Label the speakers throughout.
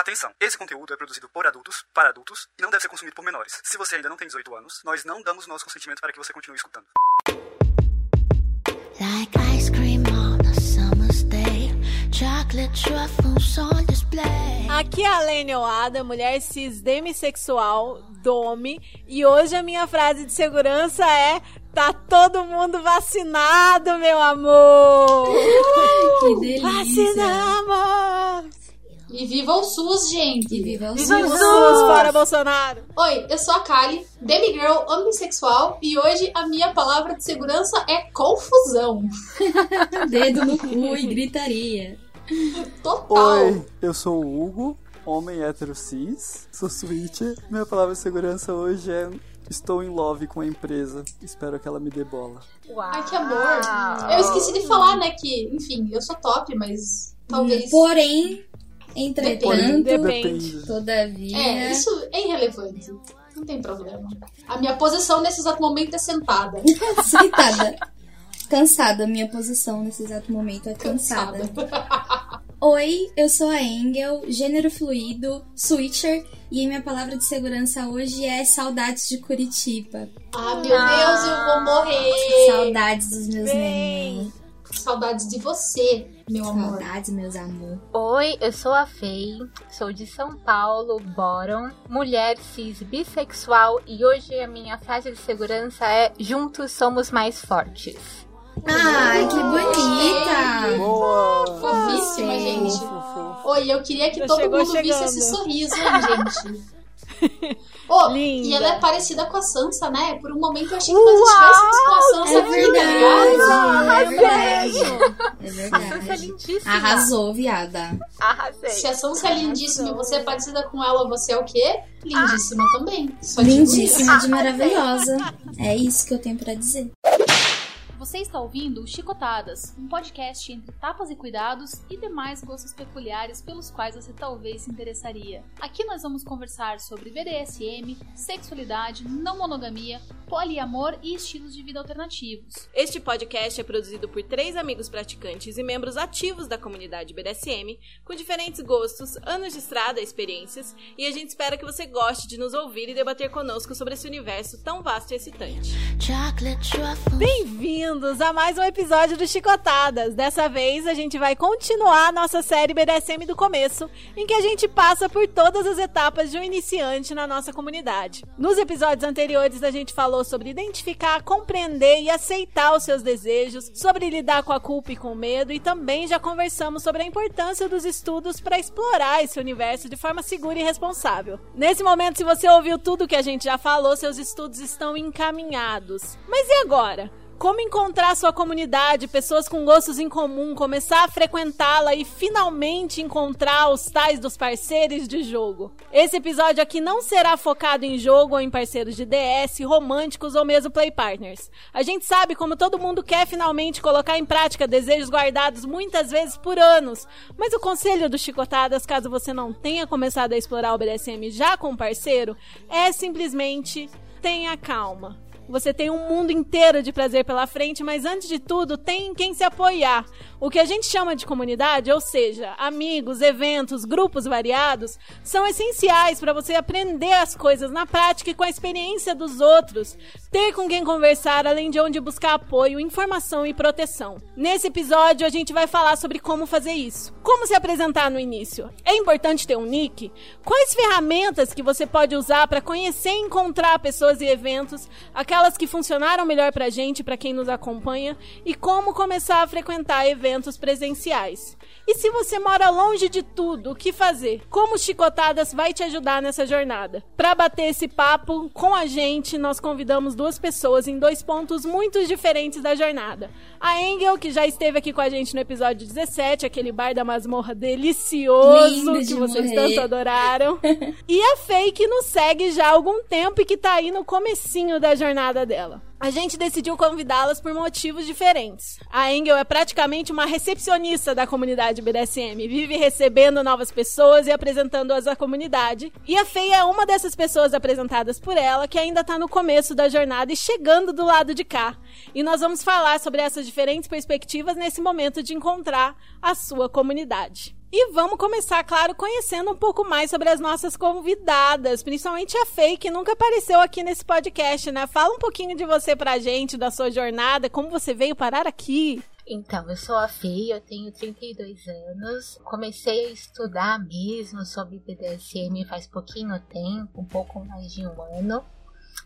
Speaker 1: Atenção, esse conteúdo é produzido por adultos, para adultos, e não deve ser consumido por menores. Se você ainda não tem 18 anos, nós não damos nosso consentimento para que você continue escutando.
Speaker 2: Like ice cream on a summer's day, chocolate truffles on display.
Speaker 3: Aqui é a Lene Oada, mulher cis demissexual, dome, e hoje a minha frase de segurança é Tá todo mundo vacinado, meu amor!
Speaker 4: Que delícia.
Speaker 3: Vacinamos!
Speaker 5: E viva o SUS, gente!
Speaker 4: E viva o
Speaker 3: Viva o
Speaker 4: SUS.
Speaker 3: SUS, fora Bolsonaro!
Speaker 5: Oi, eu sou a Kali, demigirl ambissexual, e hoje a minha palavra de segurança é confusão.
Speaker 4: Dedo no cu e gritaria.
Speaker 5: Total.
Speaker 6: Oi, eu sou o Hugo, homem hétero cis, sou switcher. Minha palavra de segurança hoje é estou em love com a empresa. Espero que ela me dê bola.
Speaker 5: Ai, que amor. Eu esqueci de falar, né, que, enfim, eu sou top, mas talvez...
Speaker 4: Porém, entretanto,
Speaker 3: Depende.
Speaker 4: todavia.
Speaker 5: É, isso é irrelevante. Não tem problema. A minha posição nesse exato momento é sentada.
Speaker 4: Sentada. Cansada, minha posição nesse exato momento é cansada. Oi, eu sou a Engel, gênero fluido, switcher, e minha palavra de segurança hoje é saudades de Curitiba.
Speaker 5: Ah, meu Deus, eu vou morrer.
Speaker 4: Saudades dos meus
Speaker 3: Bem.
Speaker 4: neném.
Speaker 5: Saudades de você, meu amor.
Speaker 4: Saudades, meus amor.
Speaker 7: Oi, eu sou a Fei, sou de São Paulo, Boron, mulher cis bissexual e hoje a minha frase de segurança é Juntos somos mais fortes.
Speaker 4: Ai, que bonita!
Speaker 6: Boa!
Speaker 5: Fofíssima, gente.
Speaker 6: Fofo.
Speaker 5: Oi, eu queria que
Speaker 3: Já
Speaker 5: todo mundo visse
Speaker 3: chegando.
Speaker 5: esse sorriso, hein, gente. Oh,
Speaker 3: Linda.
Speaker 5: e ela é parecida com a Sansa, né? Por um momento eu achei que nós estivéssemos com a Sansa
Speaker 4: É
Speaker 5: aqui, tá ligado?
Speaker 4: verdade, é verdade. É
Speaker 7: Isso é
Speaker 4: verdade.
Speaker 7: lindíssima.
Speaker 4: Arrasou, viada.
Speaker 7: Arrasei.
Speaker 5: Se a Sansa é lindíssima e você é parecida com ela, você é o quê? Lindíssima também. Só.
Speaker 4: Lindíssima de maravilhosa. É isso que eu tenho pra dizer.
Speaker 8: Você está ouvindo o Chicotadas, um podcast entre tapas e cuidados e demais gostos peculiares pelos quais você talvez se interessaria. Aqui nós vamos conversar sobre BDSM, sexualidade, não monogamia, poliamor e estilos de vida alternativos.
Speaker 9: Este podcast é produzido por três amigos praticantes e membros ativos da comunidade BDSM, com diferentes gostos, anos de estrada, experiências, e a gente espera que você goste de nos ouvir e debater conosco sobre esse universo tão vasto e excitante.
Speaker 2: Chocolate truffles.
Speaker 3: Bem-vindos a mais um episódio do Chicotadas. Dessa vez a gente vai continuar a nossa série BDSM do começo, em que a gente passa por todas as etapas de um iniciante na nossa comunidade. Nos episódios anteriores a gente falou sobre identificar, compreender e aceitar os seus desejos, sobre lidar com a culpa e com o medo e também já conversamos sobre a importância dos estudos para explorar esse universo de forma segura e responsável. Nesse momento, se você ouviu tudo que a gente já falou, seus estudos estão encaminhados. Mas e agora? Como encontrar sua comunidade, pessoas com gostos em comum, começar a frequentá-la e finalmente encontrar os tais dos parceiros de jogo? Esse episódio aqui não será focado em jogo ou em parceiros de DS, românticos ou mesmo play partners. A gente sabe como todo mundo quer finalmente colocar em prática desejos guardados muitas vezes por anos, mas o conselho do Chicotadas, caso você não tenha começado a explorar o BDSM já com um parceiro, é simplesmente tenha calma. Você tem um mundo inteiro de prazer pela frente, mas antes de tudo, tem em quem se apoiar. O que a gente chama de comunidade, ou seja, amigos, eventos, grupos variados, são essenciais para você aprender as coisas na prática e com a experiência dos outros. Ter com quem conversar, além de onde buscar apoio, informação e proteção. Nesse episódio, a gente vai falar sobre como fazer isso. Como se apresentar no início. É importante ter um nick? Quais ferramentas que você pode usar para conhecer e encontrar pessoas e eventos, aquelas que funcionaram melhor pra gente, pra quem nos acompanha, e como começar a frequentar eventos presenciais. E se você mora longe de tudo, o que fazer? Como Chicotadas vai te ajudar nessa jornada? Para bater esse papo com a gente, nós convidamos duas pessoas em dois pontos muito diferentes da jornada. A Engel, que já esteve aqui com a gente no episódio 17, aquele bar da masmorra delicioso
Speaker 4: Lindo
Speaker 3: que vocês
Speaker 4: morrer.
Speaker 3: tanto adoraram. e a Faye, que nos segue já há algum tempo e que tá aí no comecinho da jornada dela. A gente decidiu convidá-las por motivos diferentes. A Engel é praticamente uma recepcionista da comunidade BDSM, vive recebendo novas pessoas e apresentando-as à comunidade. E a Feia é uma dessas pessoas apresentadas por ela que ainda tá no começo da jornada e chegando do lado de cá. E nós vamos falar sobre essas diferentes perspectivas nesse momento de encontrar a sua comunidade. E vamos começar, claro, conhecendo um pouco mais sobre as nossas convidadas, principalmente a Fei, que nunca apareceu aqui nesse podcast, né? Fala um pouquinho de você pra gente, da sua jornada, como você veio parar aqui.
Speaker 7: Então, eu sou a Fei, eu tenho 32 anos. Comecei a estudar mesmo sobre BDSM faz pouquinho tempo, um pouco mais de um ano.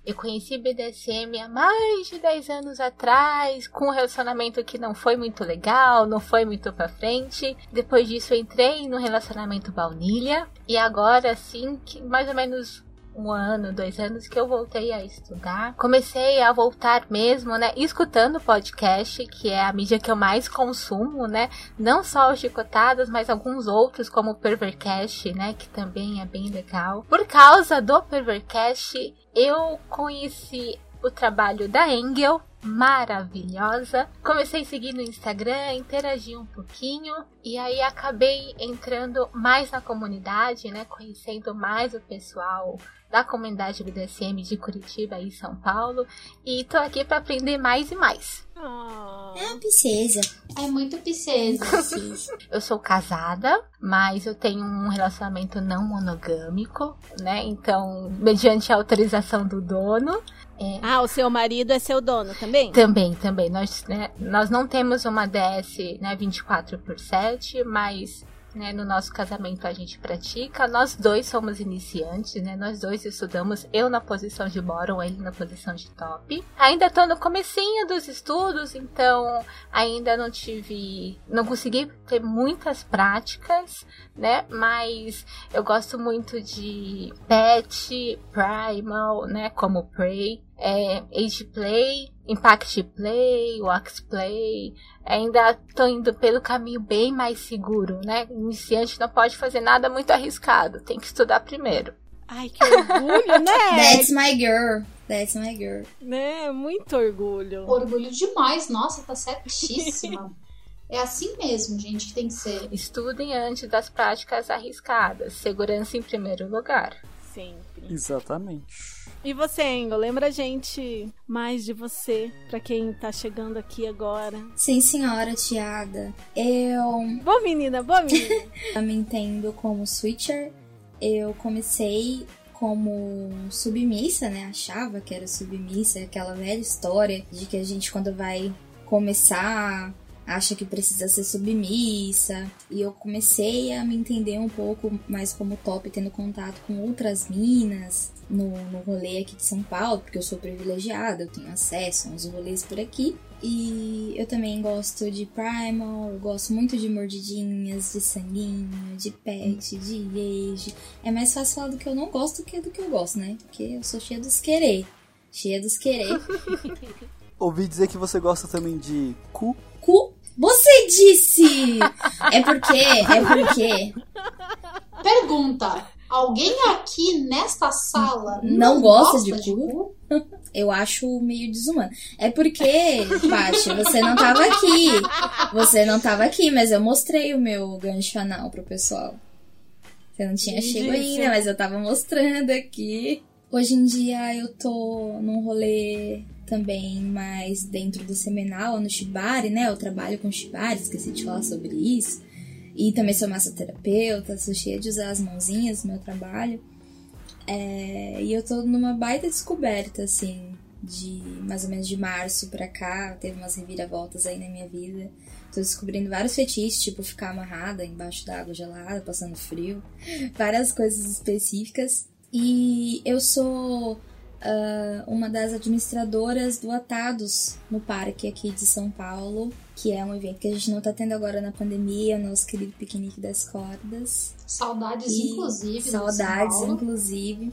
Speaker 7: Eu conheci BDSM há mais de 10 anos atrás, com um relacionamento que não foi muito legal, não foi muito pra frente. Depois disso, entrei no relacionamento baunilha. E agora, sim, mais ou menos um ano, dois anos que eu voltei a estudar. Comecei a voltar mesmo, né? Escutando podcast, que é a mídia que eu mais consumo, né? Não só os chicotadas, mas alguns outros, como o Pervercast, né? Que também é bem legal. Por causa do Pervercast, eu conheci o trabalho da Engel, maravilhosa. Comecei a seguir no Instagram, interagi um pouquinho e aí acabei entrando mais na comunidade, né, conhecendo mais o pessoal da comunidade BDSM de Curitiba e São Paulo e tô aqui para aprender mais e mais.
Speaker 3: Oh.
Speaker 4: É uma princesa.
Speaker 5: É muito princesa.
Speaker 7: Eu sou casada, mas eu tenho um relacionamento não monogâmico, né? Então, mediante a autorização do dono, é,
Speaker 3: Ah, o seu marido é seu dono também?
Speaker 7: Também, também. Nós, né, nós não temos uma DS né, 24 por 7, mas né, no nosso casamento a gente pratica. Nós dois somos iniciantes, né? Nós dois estudamos, eu na posição de bottom, ele na posição de top. Ainda tô no comecinho dos estudos, então ainda não tive, não consegui ter muitas práticas, né? Mas eu gosto muito de pet, primal, né? Como prey é, Age Play, Impact Play, Wax Play. Ainda tô indo pelo caminho bem mais seguro, né? Iniciante não pode fazer nada muito arriscado, tem que estudar primeiro.
Speaker 3: Ai, que orgulho, né?
Speaker 4: That's my girl. That's my girl.
Speaker 3: né? Muito orgulho.
Speaker 5: Orgulho demais. Nossa, tá certíssima. É assim mesmo, gente, que tem que ser.
Speaker 7: Estudem antes das práticas arriscadas. Segurança em primeiro lugar.
Speaker 3: Sempre.
Speaker 6: Exatamente.
Speaker 3: E você, Engel, lembra a gente mais de você, pra quem tá chegando aqui agora.
Speaker 4: Sim, senhora, Tiada. Eu
Speaker 3: Boa menina, boa menina.
Speaker 4: Eu me entendo como switcher. Eu comecei como submissa, né? Achava que era submissa, aquela velha história de que a gente quando vai começar acha que precisa ser submissa. E eu comecei a me entender um pouco mais como top, tendo contato com outras minas no, no rolê aqui de São Paulo, porque eu sou privilegiada, eu tenho acesso aos rolês por aqui. E eu também gosto de Primal, eu gosto muito de mordidinhas, de sanguinho, de pet, de age. É mais fácil falar do que eu não gosto do que do que eu gosto, né? Porque eu sou cheia dos querer. Cheia dos querer.
Speaker 6: Ouvi dizer que você gosta também de cu.
Speaker 4: Cu. Você disse! É porque, é porque
Speaker 5: Pergunta: alguém aqui nesta sala
Speaker 4: não gosta de cu? Eu acho meio desumano. É porque, Paty, você não tava aqui. Você não tava aqui, mas eu mostrei o meu gancho anal pro pessoal. Você não tinha chego ainda, mas eu tava mostrando aqui. Hoje em dia eu tô num rolê também mais dentro do seminal, no Shibari, né? Eu trabalho com Shibari, esqueci de falar sobre isso. E também sou massoterapeuta, sou cheia de usar as mãozinhas no meu trabalho. É, e eu tô numa baita descoberta, assim, de mais ou menos de março pra cá. Teve umas reviravoltas aí na minha vida. Tô descobrindo vários fetiches, tipo ficar amarrada embaixo da água gelada, passando frio. Várias coisas específicas. E eu sou ah, uma das administradoras do Atados no parque aqui de São Paulo, que é um evento que a gente não tá tendo agora na pandemia, o nosso querido piquenique das cordas.
Speaker 5: Saudades,
Speaker 4: E
Speaker 5: inclusive.
Speaker 4: Saudades,
Speaker 5: São Paulo.
Speaker 4: inclusive.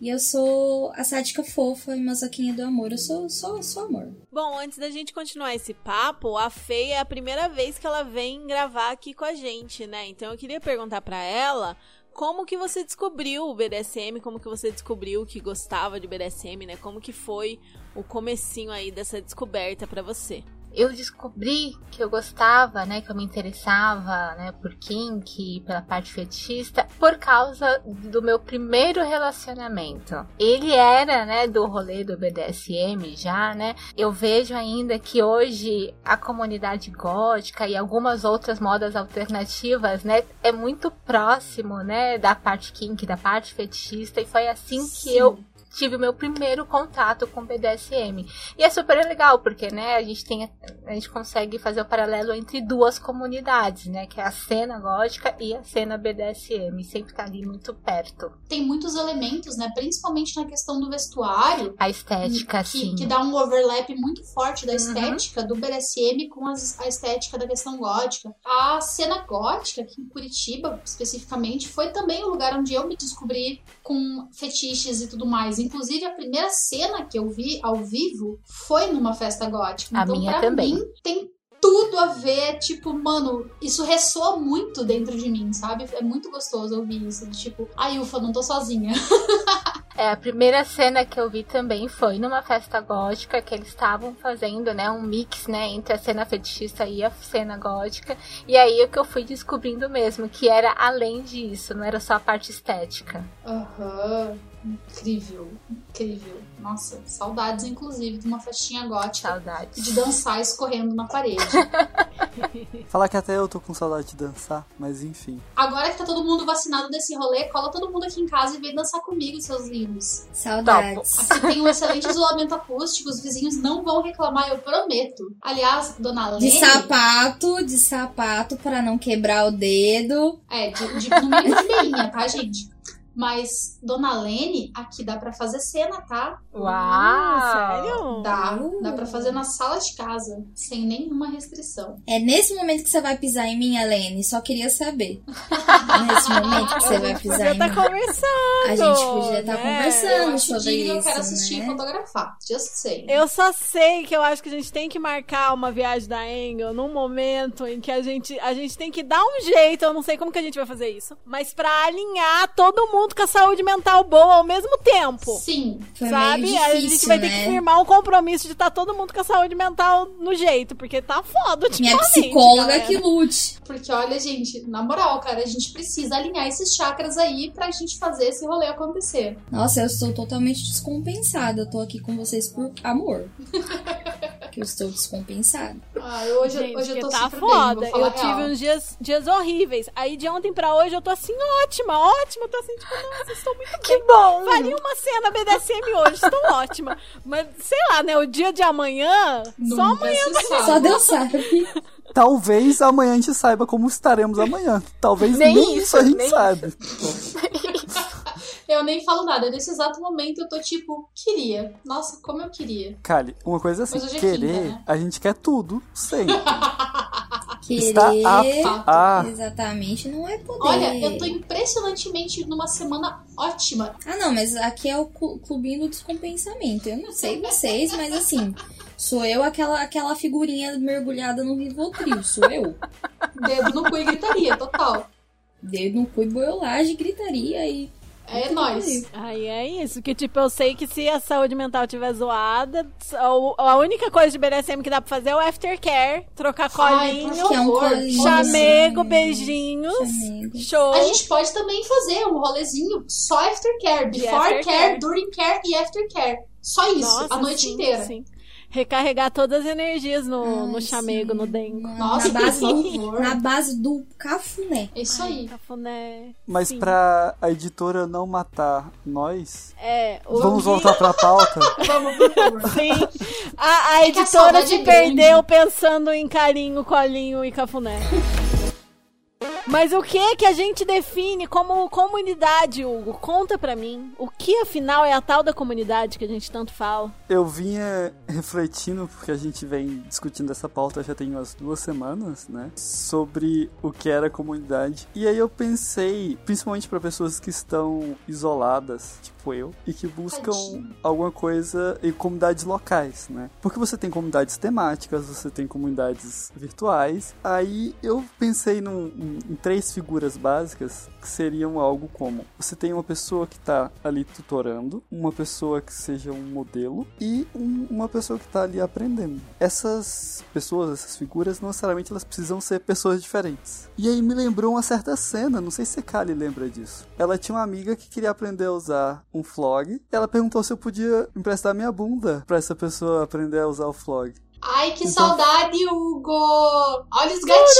Speaker 4: E eu sou a sádica fofa e masoquinha do amor. Eu sou só, só amor.
Speaker 3: Bom, antes da gente continuar esse papo, a Fei é a primeira vez que ela vem gravar aqui com a gente, né? Então eu queria perguntar pra ela como que você descobriu o BDSM, como que você descobriu que gostava de BDSM, né? Como que foi o comecinho aí dessa descoberta pra você?
Speaker 7: Eu descobri que eu gostava, né, que eu me interessava, né, por kink, pela parte fetichista, por causa do meu primeiro relacionamento. Ele era, né, do rolê do BDSM já, né? Eu vejo ainda que hoje a comunidade gótica e algumas outras modas alternativas, né, é muito próximo, né, da parte kink, da parte fetichista e foi assim que
Speaker 5: Sim.
Speaker 7: eu tive o meu primeiro contato com BDSM. E é super legal, porque, né, a gente tem, a gente consegue fazer o paralelo entre duas comunidades, né, que é a cena gótica e a cena BDSM, sempre tá ali muito perto.
Speaker 5: Tem muitos elementos, né? Principalmente na questão do vestuário.
Speaker 7: A estética,
Speaker 5: que,
Speaker 7: assim.
Speaker 5: que dá um overlap muito forte da
Speaker 7: Uhum.
Speaker 5: estética do BDSM com as- a estética da questão gótica. A cena gótica, aqui em Curitiba, especificamente, foi também o lugar onde eu me descobri com fetiches e tudo mais. Inclusive, a primeira cena que eu vi ao vivo foi numa festa gótica.
Speaker 7: A
Speaker 5: então,
Speaker 7: minha
Speaker 5: pra
Speaker 7: também.
Speaker 5: mim, tem tudo a ver, tipo, mano, isso ressoa muito dentro de mim, sabe? É muito gostoso ouvir isso. de Tipo, ai, ufa, não tô sozinha.
Speaker 7: É, a primeira cena que eu vi também foi numa festa gótica que eles estavam fazendo, né, um mix, né, entre a cena fetichista e a cena gótica. E aí é que eu fui descobrindo mesmo que era além disso, não era só a parte estética.
Speaker 5: Aham. Incrível, incrível. Nossa, saudades, inclusive, de uma festinha gótica
Speaker 7: Saudades.
Speaker 5: e de dançar escorrendo na parede.
Speaker 6: Falar que até eu tô com saudade de dançar, mas enfim.
Speaker 5: Agora que tá todo mundo vacinado desse rolê, cola todo mundo aqui em casa e vem dançar comigo, seus lindos.
Speaker 4: Saudades.
Speaker 5: Aqui tem um excelente isolamento acústico, os vizinhos não vão reclamar, eu prometo. Aliás, dona Lene...
Speaker 4: De sapato, de sapato pra não quebrar o dedo.
Speaker 5: É, de, de, no mínimo de meinha, tá, gente? Mas, dona Lene, aqui dá pra fazer cena, tá?
Speaker 7: Uau!
Speaker 3: Sério?
Speaker 5: Dá.
Speaker 4: Uh.
Speaker 5: Dá pra fazer na sala de casa, sem nenhuma restrição.
Speaker 4: É nesse momento que você vai pisar em mim, Helene. Só queria saber. nesse momento que você vai pisar
Speaker 3: Podia
Speaker 4: em
Speaker 3: estar
Speaker 4: mim.
Speaker 3: conversando.
Speaker 4: A gente podia estar
Speaker 3: né?
Speaker 5: Eu
Speaker 4: conversando sobre
Speaker 5: digno, eu
Speaker 4: isso,
Speaker 5: quero assistir e
Speaker 4: né?
Speaker 5: fotografar. Just saying.
Speaker 3: Eu só sei que eu acho que a gente tem que marcar uma viagem da Engel num momento em que a gente, a gente tem que dar um jeito, eu não sei como que a gente vai fazer isso, mas pra alinhar todo mundo com a saúde mental boa ao mesmo tempo.
Speaker 5: Sim.
Speaker 4: Foi
Speaker 3: sabe?
Speaker 4: meio
Speaker 3: a
Speaker 4: difícil,
Speaker 3: gente vai ter
Speaker 4: né?
Speaker 3: que firmar um compromisso de estar todo mundo com a saúde mental no jeito, porque tá foda
Speaker 4: Minha psicóloga
Speaker 3: galera.
Speaker 4: que lute.
Speaker 5: Porque, olha, gente, na moral, cara, a gente precisa alinhar esses chakras aí pra gente fazer esse rolê acontecer.
Speaker 4: Nossa, eu estou totalmente descompensada. Eu tô aqui com vocês por amor. que eu estou descompensada.
Speaker 5: Ah, eu- hoje,
Speaker 3: Gente,
Speaker 5: hoje eu tô
Speaker 3: tá
Speaker 5: super bem,
Speaker 3: foda.
Speaker 5: falar
Speaker 3: eu tive
Speaker 5: real.
Speaker 3: uns dias, dias horríveis. Aí de ontem pra hoje eu tô assim, ótima, ótima. Eu tô assim, tipo, nossa, estou muito
Speaker 7: Que
Speaker 3: bem.
Speaker 7: bom!
Speaker 3: Faria uma cena BDSM hoje, estou ótima. Mas, sei lá, né? O dia de amanhã, só amanhã.
Speaker 5: sabe.
Speaker 4: Só Deus sabe.
Speaker 6: Talvez amanhã a gente saiba como estaremos amanhã. Talvez
Speaker 7: Nem
Speaker 6: nem,
Speaker 7: isso,
Speaker 6: isso a gente
Speaker 7: nem
Speaker 6: saiba.
Speaker 5: Eu nem falo nada. Nesse exato momento eu tô tipo, queria. Nossa, como eu queria.
Speaker 6: Kali, uma coisa assim,
Speaker 5: é
Speaker 6: querer,
Speaker 5: quinta, né?
Speaker 6: a gente quer tudo, sempre.
Speaker 4: Querer.
Speaker 6: Está apto a...
Speaker 4: Exatamente, não é poder.
Speaker 5: Olha, eu tô impressionantemente numa semana ótima.
Speaker 4: Ah, não, mas aqui é o clu- clubinho do descompensamento. Eu não sei vocês, mas assim, sou eu aquela, aquela figurinha mergulhada no Rivotril, sou eu.
Speaker 5: Dedo no cu e gritaria, total.
Speaker 4: Dedo no cu e boiolagem, gritaria e.
Speaker 5: É nóis.
Speaker 3: Aí é isso, que tipo, eu sei que se a saúde mental tiver zoada, a- única coisa de BDSM que dá pra fazer é o aftercare, trocar
Speaker 5: Ai,
Speaker 3: colinho,
Speaker 4: é um colinho.
Speaker 3: chamego, beijinhos,
Speaker 4: Chamego.
Speaker 3: show.
Speaker 5: A gente pode também fazer um rolezinho só aftercare. Before
Speaker 3: aftercare.
Speaker 5: care, during care e aftercare. Só isso,
Speaker 3: Nossa,
Speaker 5: a noite
Speaker 3: sim,
Speaker 5: inteira.
Speaker 3: sim. Recarregar todas as energias no, no
Speaker 4: Ai,
Speaker 3: chamego,
Speaker 4: sim.
Speaker 3: no dengo.
Speaker 4: Na,
Speaker 5: Nossa,
Speaker 4: na base do, na base do cafuné.
Speaker 5: É isso aí.
Speaker 3: Cafuné.
Speaker 6: Mas
Speaker 3: Sim.
Speaker 6: pra a editora não matar nós,
Speaker 3: É, o
Speaker 6: vamos voltar pra pauta?
Speaker 5: Vamos, por favor.
Speaker 3: Sim. A, a
Speaker 5: É
Speaker 3: editora se
Speaker 5: é grande.
Speaker 3: perdeu pensando em carinho, colinho e cafuné. Mas o que é que a gente define como comunidade, Hugo? Conta pra mim. O que afinal é a tal da comunidade que a gente tanto fala?
Speaker 6: Eu vinha refletindo, porque a gente vem discutindo essa pauta já tem umas duas semanas, né? Sobre o que era comunidade. E aí eu pensei, principalmente para pessoas que estão isoladas, tipo eu, e que buscam
Speaker 5: Tadinho.
Speaker 6: alguma coisa em comunidades locais, né? Porque você tem comunidades temáticas, você tem comunidades virtuais. Aí eu pensei num, em três figuras básicas que seriam algo como: você tem uma pessoa que está ali tutorando, uma pessoa que seja um modelo e um, uma pessoa que está ali aprendendo. Essas pessoas, essas figuras, não necessariamente elas precisam ser pessoas diferentes. E aí me lembrou uma certa cena, não sei se Kali lembra disso. Ela tinha uma amiga que queria aprender a usar um flog. Ela perguntou se eu podia emprestar minha bunda para essa pessoa aprender a usar o flog.
Speaker 5: Ai, que então... saudade, Hugo! Olha os gatinhos!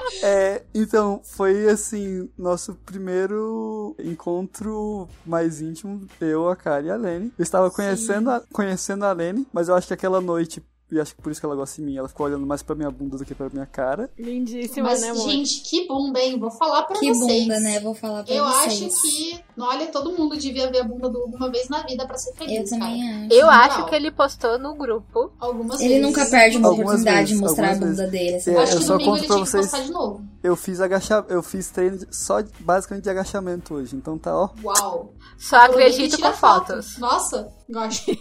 Speaker 6: É, então, foi assim, nosso primeiro encontro mais íntimo, eu, a Kari e a Lene. Eu estava conhecendo a, conhecendo a Lene, mas eu acho que aquela noite e acho que por isso que ela gosta de mim. Ela ficou olhando mais pra minha bunda do que pra minha cara.
Speaker 3: Lindíssima,
Speaker 5: Mas,
Speaker 3: né, amor?
Speaker 5: gente, que bunda, hein? Vou falar pra
Speaker 4: que
Speaker 5: vocês.
Speaker 4: Que bunda, né? Vou falar pra
Speaker 5: eu
Speaker 4: vocês.
Speaker 5: Eu acho que, olha, todo mundo devia ver a bunda do Hugo uma vez na vida pra ser feliz,
Speaker 4: Eu
Speaker 5: cara.
Speaker 4: também acho.
Speaker 7: Eu acho que ele postou no grupo.
Speaker 5: Algumas
Speaker 4: Ele
Speaker 5: vezes.
Speaker 4: nunca perde uma
Speaker 6: Algumas
Speaker 4: oportunidade
Speaker 6: vezes,
Speaker 4: de mostrar a bunda dele.
Speaker 6: É,
Speaker 4: sabe?
Speaker 5: Acho
Speaker 6: eu
Speaker 5: que
Speaker 6: só
Speaker 5: domingo
Speaker 6: conto
Speaker 5: ele
Speaker 6: pra
Speaker 5: tinha que
Speaker 6: vocês-
Speaker 5: postar de novo.
Speaker 6: Eu fiz agacha... eu fiz treino de- só basicamente de agachamento hoje, então tá ó.
Speaker 5: Uau.
Speaker 7: Só acredito com fotos.
Speaker 5: Nossa, gosto.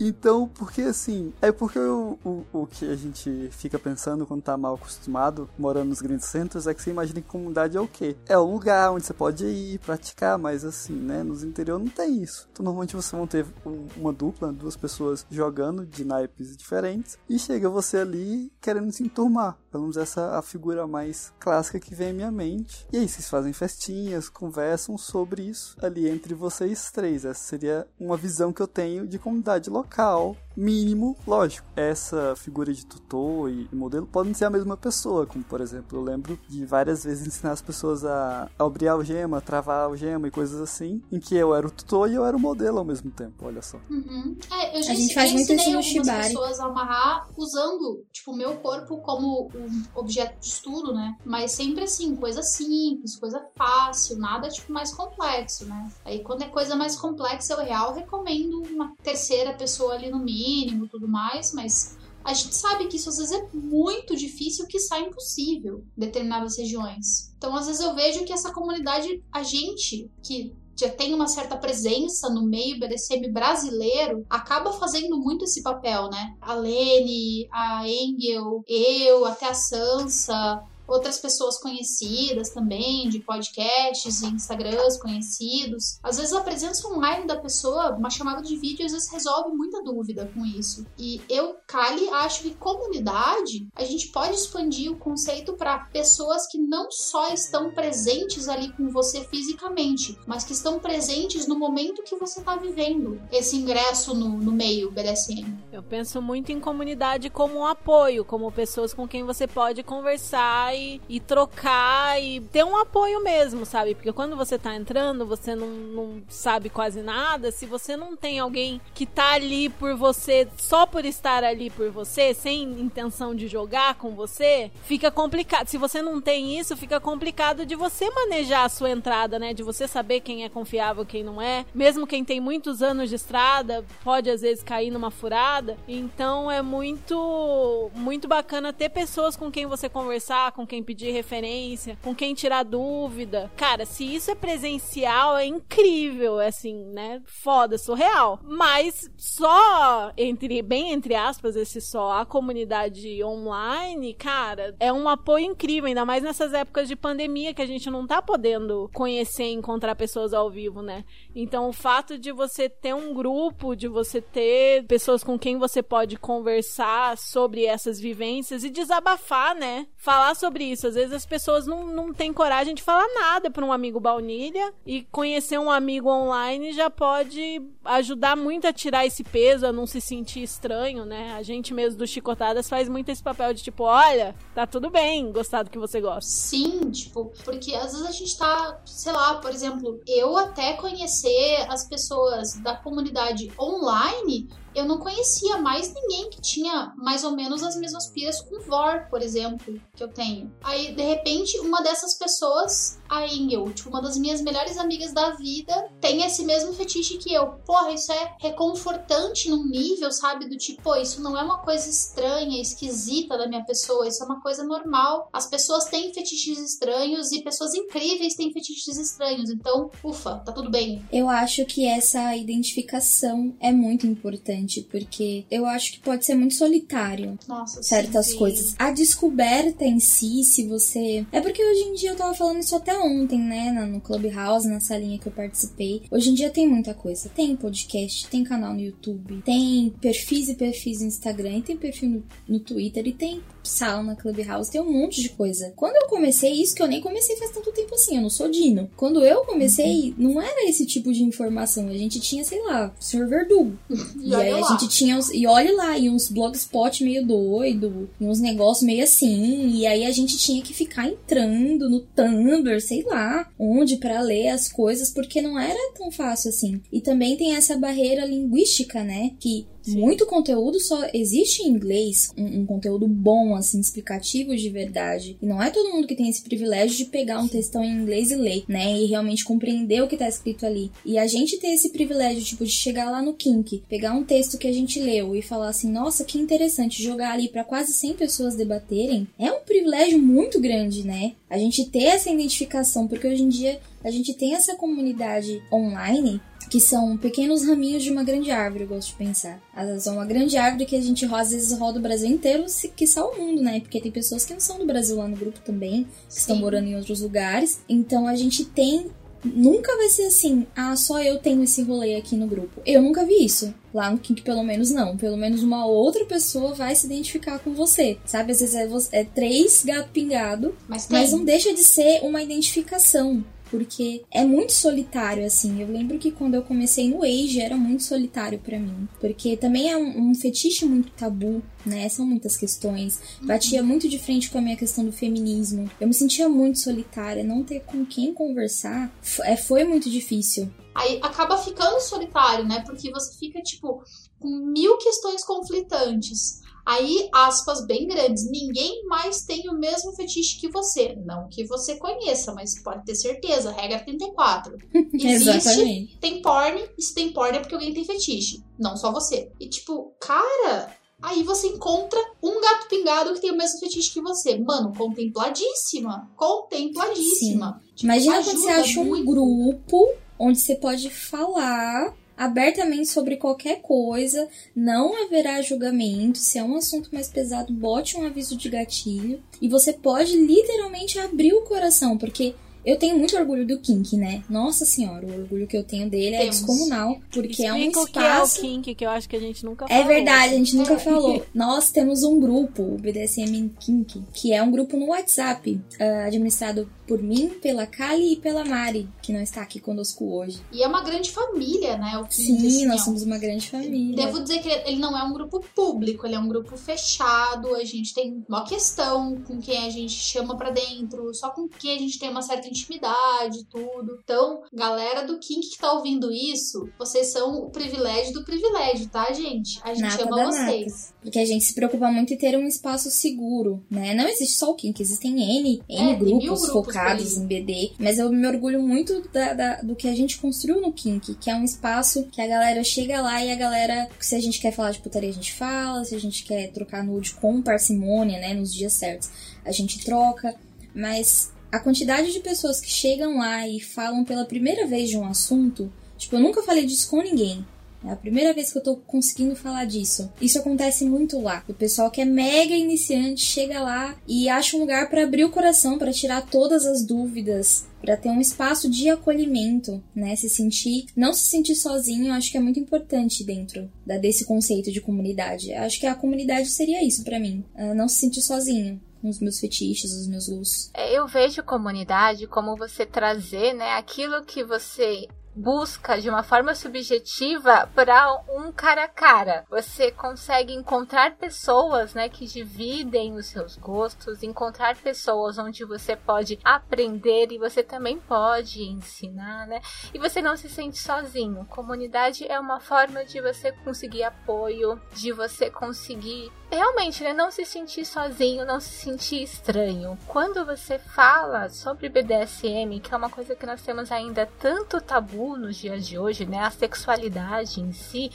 Speaker 6: Então, porque assim, é porque o, o, o que a gente fica pensando quando tá mal acostumado, morando nos grandes centros, é que você imagina que comunidade é o quê? É um lugar onde você pode ir, praticar, mas assim, né, nos interior não tem isso. Então, normalmente vocês vão ter um- uma dupla, duas pessoas jogando de naipes diferentes, e chega você ali querendo se enturmar. Pelo menos essa é a figura mais clássica que vem à minha mente. E aí vocês fazem festinhas, conversam sobre isso ali entre vocês três. Essa seria uma visão que eu tenho de comunidade local, mínimo, lógico. Essa figura de tutor e modelo podem ser a mesma pessoa, como por exemplo, eu lembro de várias vezes ensinar as pessoas a, a abrir a algema, travar a algema e coisas assim, em que eu era o tutor e eu era o modelo ao mesmo tempo, olha só.
Speaker 5: Uhum. É, eu já
Speaker 4: A gente
Speaker 5: ensinei-
Speaker 4: faz muito isso no
Speaker 5: algumas
Speaker 4: Shibari.
Speaker 5: pessoas a amarrar usando, tipo, o meu corpo como um objeto de estudo, né? Mas sempre assim, coisa simples, coisa fácil, nada, tipo, mais complexo, né? Aí quando é coisa mais complexa, eu real recomendo uma terceira pessoa ali no mínimo, tudo mais, mas a gente sabe que isso às vezes é muito difícil, que sai impossível em determinadas regiões. Então, às vezes eu vejo que essa comunidade, a gente que já tem uma certa presença no meio BDSM brasileiro, acaba fazendo muito esse papel, né? A Lene, a Engel, eu, até a Sansa, outras pessoas conhecidas também, de podcasts e Instagrams conhecidos. Às vezes a presença online da pessoa, uma chamada de vídeo, às vezes resolve muita dúvida com isso. E eu, Kali, acho que comunidade, a gente pode expandir o conceito para pessoas que não só estão presentes ali com você fisicamente, mas que estão presentes no momento que você está vivendo esse ingresso no, no meio BDSM.
Speaker 3: Eu penso muito em comunidade como um apoio, como pessoas com quem você pode conversar e, e trocar e ter um apoio mesmo, sabe? Porque quando você tá entrando, você não, não sabe quase nada. Se você não tem alguém que tá ali por você, só por estar ali por você, sem intenção de jogar com você, fica complicado. Se você não tem isso, fica complicado de você manejar a sua entrada, né? De você saber quem é confiável, quem não é. Mesmo quem tem muitos anos de estrada, pode às vezes cair numa furada. Então é muito muito bacana ter pessoas com quem você conversar, com quem pedir referência, com quem tirar dúvida. Cara, se isso é presencial, é incrível, é assim, né? Foda, surreal. Mas só entre bem entre aspas esse só a comunidade online, cara, é um apoio incrível, ainda mais nessas épocas de pandemia que a gente não tá podendo conhecer e encontrar pessoas ao vivo, né? Então, o fato de você ter um grupo, de você ter pessoas com quem você pode conversar sobre essas vivências e desabafar, né? Falar sobre isso. Às vezes as pessoas não, não têm coragem de falar nada para um amigo baunilha e conhecer um amigo online já pode ajudar muito a tirar esse peso, a não se sentir estranho, né? A gente mesmo do Chicotadas faz muito esse papel de tipo, olha, tá tudo bem gostar do que você gosta.
Speaker 5: Sim, tipo, porque às vezes a gente tá, sei lá, por exemplo, eu até conhecer as pessoas da comunidade online, eu não conhecia mais ninguém que tinha mais ou menos as mesmas piras com Vor, por exemplo, que eu tenho. Aí, de repente, uma dessas pessoas a Engel, tipo, uma das minhas melhores amigas da vida, tem esse mesmo fetiche que eu. Porra, isso é reconfortante num nível, sabe? Do tipo, pô, isso não é uma coisa estranha, esquisita da minha pessoa, isso é uma coisa normal. As pessoas têm fetiches estranhos e pessoas incríveis têm fetiches estranhos. Então, ufa, tá tudo bem.
Speaker 4: Eu acho que essa identificação é muito importante, porque eu acho que pode ser muito solitário
Speaker 5: Nossa,
Speaker 4: certas
Speaker 5: sim, sim.
Speaker 4: coisas. A descoberta em si, se você. É porque hoje em dia eu tava falando isso até ontem, né? No Clubhouse, na salinha que eu participei. Hoje em dia tem muita coisa. Tem podcast, tem canal no YouTube, tem perfis e perfis no Instagram, e tem perfil no, no Twitter, e tem sala na Clubhouse, tem um monte de coisa. Quando eu comecei isso, que eu nem comecei faz tanto tempo assim, eu não sou Dino. Quando eu comecei, não era esse tipo de informação. A gente tinha, sei lá, o Sr. Verdugo.
Speaker 5: E
Speaker 4: E aí a
Speaker 5: lá.
Speaker 4: gente tinha uns, e olha lá, e uns blogspot meio doido, e uns negócios meio assim, e aí a gente tinha que ficar entrando no Tumblr, sei lá, onde pra ler as coisas, porque não era tão fácil assim. E também tem essa barreira linguística, né, que muito conteúdo só existe em inglês, um, um conteúdo bom, assim, explicativo de verdade. E não é todo mundo que tem esse privilégio de pegar um textão em inglês e ler, né? E realmente compreender o que tá escrito ali. E a gente ter esse privilégio, tipo, de chegar lá no Kink, pegar um texto que a gente leu e falar assim, nossa, que interessante, jogar ali pra quase 100 pessoas debaterem, é um privilégio muito grande, né? A gente ter essa identificação, porque hoje em dia a gente tem essa comunidade online que são pequenos raminhos de uma grande árvore, eu gosto de pensar. Elas são uma grande árvore que a gente às vezes roda o Brasil inteiro, que só o mundo, né? Porque tem pessoas que não são do Brasil lá no grupo também, que estão morando em outros lugares. Então a gente tem. Nunca vai ser assim, ah, só eu tenho esse rolê aqui no grupo. Eu nunca vi isso. Lá no Kink, pelo menos, não. Pelo menos uma outra pessoa vai se identificar com você. Sabe? Às vezes é, você- é três gato pingado,
Speaker 5: Mas
Speaker 4: mas não deixa de ser uma identificação. Porque é muito solitário, assim. Eu lembro que quando eu comecei no Age era muito solitário pra mim. Porque também é um, um fetiche muito tabu, né? São muitas questões. Batia muito de frente com a minha questão do feminismo. Eu me sentia muito solitária. Não ter com quem conversar é, foi muito difícil.
Speaker 5: Aí acaba ficando solitário, né? Porque você fica, tipo, com mil questões conflitantes. Aí, aspas bem grandes, ninguém mais tem o mesmo fetiche que você. Não que você conheça, mas pode ter certeza. Regra 34. Existe, tem porn, e se tem porn é porque alguém tem fetiche. Não só você. E tipo, cara, aí você encontra um gato pingado que tem o mesmo fetiche que você. Mano, contempladíssima. Contempladíssima. Tipo,
Speaker 4: Imagina quando você acha um
Speaker 5: muito.
Speaker 4: grupo onde você pode falar abertamente sobre qualquer coisa, não haverá julgamento. Se é um assunto mais pesado, bote um aviso de gatilho e você pode literalmente abrir o coração, porque eu tenho muito orgulho do Kink, né? Nossa senhora, o orgulho que eu tenho dele é
Speaker 5: Temos.
Speaker 4: descomunal, porque é um
Speaker 3: Explica o
Speaker 4: espaço
Speaker 3: que é o kink, que eu acho que a gente nunca
Speaker 4: é
Speaker 3: falou.
Speaker 4: verdade, a gente nunca
Speaker 5: É.
Speaker 4: falou. Nós temos um grupo, o BDSM Kink, que é um grupo no WhatsApp, ah, administrado por mim, pela Kali e pela Mari, que não está aqui conosco hoje.
Speaker 5: E é uma grande família, né? O Kink,
Speaker 4: Sim,
Speaker 5: assim,
Speaker 4: nós
Speaker 5: ó.
Speaker 4: somos uma grande família.
Speaker 5: Devo dizer que ele não é um grupo público, ele é um grupo fechado. A gente tem uma questão com quem a gente chama pra dentro, só com quem a gente tem uma certa intimidade tudo. Então, galera do Kink que tá ouvindo isso, vocês são o privilégio do privilégio, tá, gente? A gente
Speaker 4: Nata
Speaker 5: ama vocês.
Speaker 4: Porque a gente se preocupa muito em ter um espaço seguro, né? Não existe só o Kink, existem N, N
Speaker 5: É,
Speaker 4: grupos,
Speaker 5: grupos
Speaker 4: focados em BD. Mas eu me orgulho muito da- da- do que a gente construiu no Kink, que é um espaço que a galera chega lá e a galera, se a gente quer falar de putaria, a gente fala, se a gente quer trocar nude com parcimônia, né, nos dias certos, a gente troca. Mas a quantidade de pessoas que chegam lá e falam pela primeira vez de um assunto, tipo, eu nunca falei disso com ninguém. É a primeira vez que eu tô conseguindo falar disso. Isso acontece muito lá. O pessoal que é mega iniciante chega lá e acha um lugar pra abrir o coração, pra tirar todas as dúvidas, pra ter um espaço de acolhimento, né? Se sentir, não se sentir sozinho, acho que é muito importante dentro da, desse conceito de comunidade. Acho que a comunidade seria isso pra mim, ah, não se sentir sozinho os meus fetiches, os meus luz.
Speaker 7: É, Eu vejo comunidade como você trazer, né, aquilo que você busca de uma forma subjetiva para um cara a cara. Você consegue encontrar pessoas, né, que dividem os seus gostos, encontrar pessoas onde você pode aprender e você também pode ensinar, né? E você não se sente sozinho. Comunidade é uma forma de você conseguir apoio, de você conseguir realmente, né, não se sentir sozinho, não se sentir estranho. Quando você fala sobre BDSM, que é uma coisa que nós temos ainda tanto tabu nos dias de hoje, né, a sexualidade em si,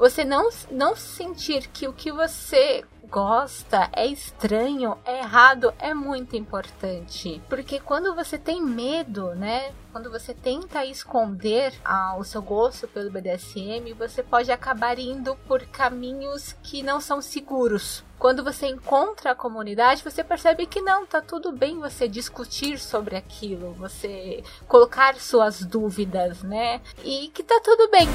Speaker 7: você não, não sentir que o que você gosta, é estranho, é errado, é muito importante. Porque quando você tem medo, né? Quando você tenta esconder ah, o seu gosto pelo BDSM, você pode acabar indo por caminhos que não são seguros. Quando você encontra a comunidade, você percebe que não, tá tudo bem você discutir sobre aquilo, você colocar suas dúvidas, né? E que tá tudo bem.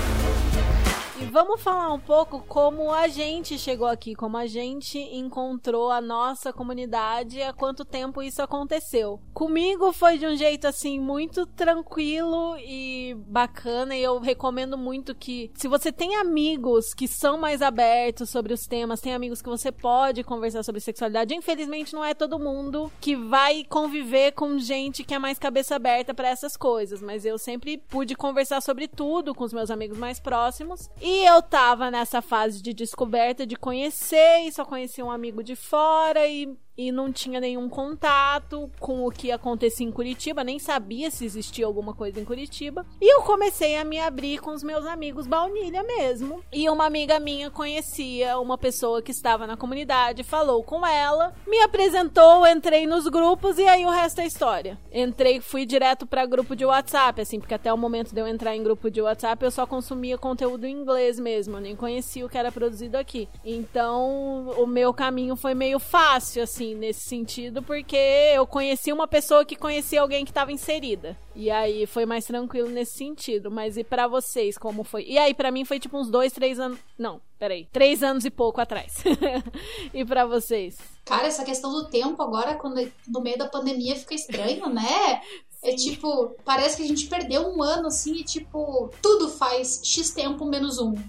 Speaker 3: E vamos falar um pouco como a gente chegou aqui, como a gente encontrou a nossa comunidade, há quanto tempo isso aconteceu. Comigo foi de um jeito assim muito tranquilo e bacana, e eu recomendo muito que se você tem amigos que são mais abertos sobre os temas, tem amigos que você pode conversar sobre sexualidade, infelizmente não é todo mundo que vai conviver com gente que é mais cabeça aberta para essas coisas, mas eu sempre pude conversar sobre tudo com os meus amigos mais próximos. E eu tava nessa fase de descoberta, de conhecer, e só conhecia um amigo de fora, e e não tinha nenhum contato com o que acontecia em Curitiba, nem sabia se existia alguma coisa em Curitiba. E eu comecei a me abrir com os meus amigos baunilha mesmo. E uma amiga minha conhecia uma pessoa que estava na comunidade, falou com ela, me apresentou, entrei nos grupos e aí o resto é história. Entrei, fui direto para grupo de WhatsApp, assim, porque até o momento de eu entrar em grupo de WhatsApp eu só consumia conteúdo em inglês mesmo, eu nem conhecia o que era produzido aqui. Então, o meu caminho foi meio fácil, assim assim, nesse sentido, porque eu conheci uma pessoa que conhecia alguém que estava inserida. E aí foi mais tranquilo nesse sentido. Mas e para vocês, como foi? E aí, para mim foi tipo uns dois, três anos. Não, peraí. Três anos e pouco atrás. e para vocês?
Speaker 5: Cara, essa questão do tempo agora, quando no meio da pandemia, fica estranho, né? É tipo, parece que a gente perdeu um ano assim e tipo, tudo faz X tempo menos um.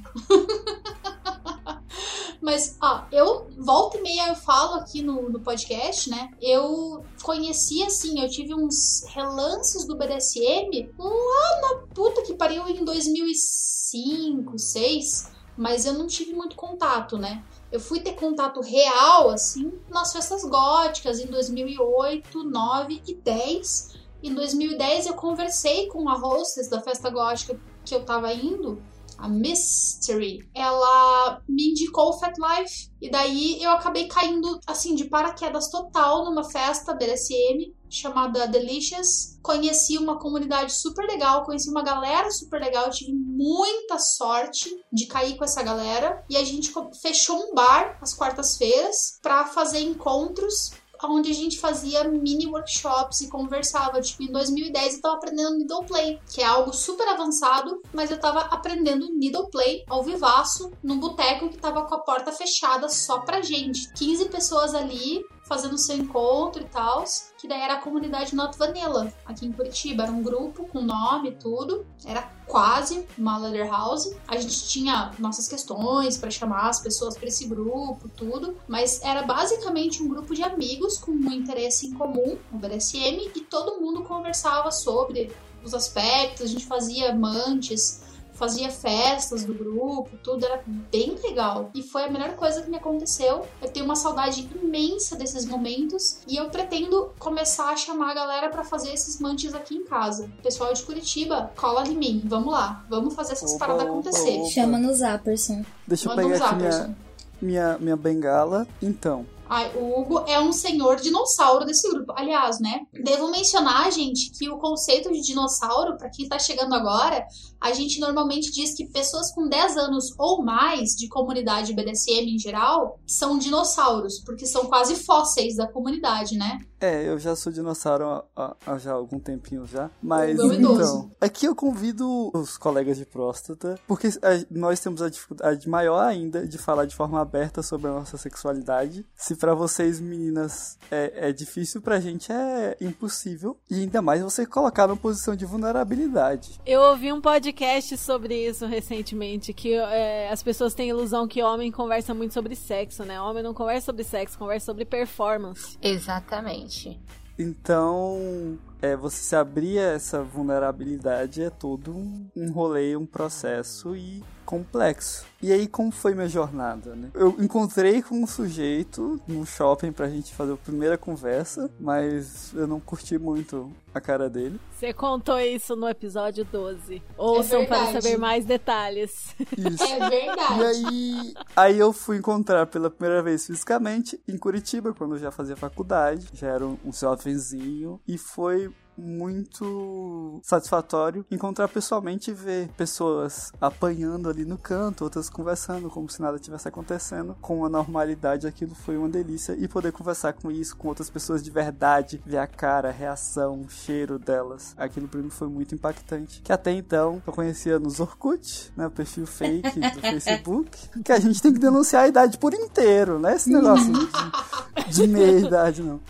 Speaker 5: Mas, ó, eu volta e meia eu falo aqui no, no podcast, né? Eu conheci assim, eu tive uns relances do BDSM lá na puta que pariu em 2005, 2006, mas eu não tive muito contato, né? Eu fui ter contato real, assim, nas festas góticas em 2008, 2009 e 10. Em 2010 eu conversei com a hostess da festa gótica que eu tava indo a Mystery, ela me indicou o Fat Life. E daí eu acabei caindo, assim, de paraquedas total numa festa BDSM chamada Delicious. Conheci uma comunidade super legal, conheci uma galera super legal, tive muita sorte de cair com essa galera. E a gente fechou um bar às quartas-feiras para fazer encontros onde a gente fazia mini workshops e conversava. Tipo, em 2010 eu tava aprendendo needle play, que é algo super avançado, mas eu tava aprendendo needle play ao vivaço, num boteco que tava com a porta fechada só pra gente. 15 pessoas ali, fazendo seu encontro e tal, que daí era a comunidade Not Vanilla, aqui em Curitiba. Era um grupo com nome e tudo, era quase uma leather house. A gente tinha nossas questões para chamar as pessoas para esse grupo, tudo, mas era basicamente um grupo de amigos com um interesse em comum, o BDSM, e todo mundo conversava sobre os aspectos, a gente fazia mantes, fazia festas do grupo, tudo era bem legal. E foi a melhor coisa que me aconteceu. Eu tenho uma saudade imensa desses momentos e eu pretendo começar a chamar a galera para fazer esses mantes aqui em casa. Pessoal de Curitiba, cola em mim. Vamos lá, vamos fazer essas opa, paradas acontecer.
Speaker 4: Opa. Chama no Zapperson.
Speaker 6: Deixa eu pegar aqui minha, minha, minha bengala. Então,
Speaker 5: Ai, o Hugo é um senhor dinossauro desse grupo. Aliás, né? Devo mencionar, gente, que o conceito de dinossauro, para quem tá chegando agora, a gente normalmente diz que pessoas com 10 anos ou mais de comunidade BDSM em geral são dinossauros, porque são quase fósseis da comunidade, né?
Speaker 6: É, eu já sou dinossauro há, há já algum tempinho já. Mas então, aqui eu convido os colegas de próstata, porque nós temos a dificuldade maior ainda de falar de forma aberta sobre a nossa sexualidade. Se para vocês, meninas, é, é difícil, pra gente é impossível. E ainda mais você colocar numa posição de vulnerabilidade.
Speaker 3: Eu ouvi um podcast sobre isso recentemente, que é, as pessoas têm ilusão que homem conversa muito sobre sexo, né? Homem não conversa sobre sexo, conversa sobre performance.
Speaker 7: Exatamente.
Speaker 6: Então, é você se abrir a essa vulnerabilidade é todo um, um rolê, um processo e complexo. E aí, como foi minha jornada, né? Eu encontrei com um sujeito no shopping pra gente fazer a primeira conversa, mas eu não curti muito a cara dele.
Speaker 3: Você contou isso no episódio 12. Ouçam
Speaker 5: É
Speaker 3: para saber mais detalhes.
Speaker 6: Isso.
Speaker 5: É verdade.
Speaker 6: E aí, aí eu fui encontrar pela primeira vez fisicamente em Curitiba, quando eu já fazia faculdade. Já era um, um jovemzinho. E foi muito satisfatório encontrar pessoalmente e ver pessoas apanhando ali no canto, outras conversando como se nada tivesse acontecendo, com a normalidade, aquilo foi uma delícia e poder conversar com isso com outras pessoas de verdade, ver a cara, a reação, o cheiro delas, aquilo pra mim foi muito impactante. Que até então eu conhecia nos Orkut, né, o perfil fake do Facebook, que a gente tem que denunciar a idade por inteiro, né, esse negócio de, de meia idade não.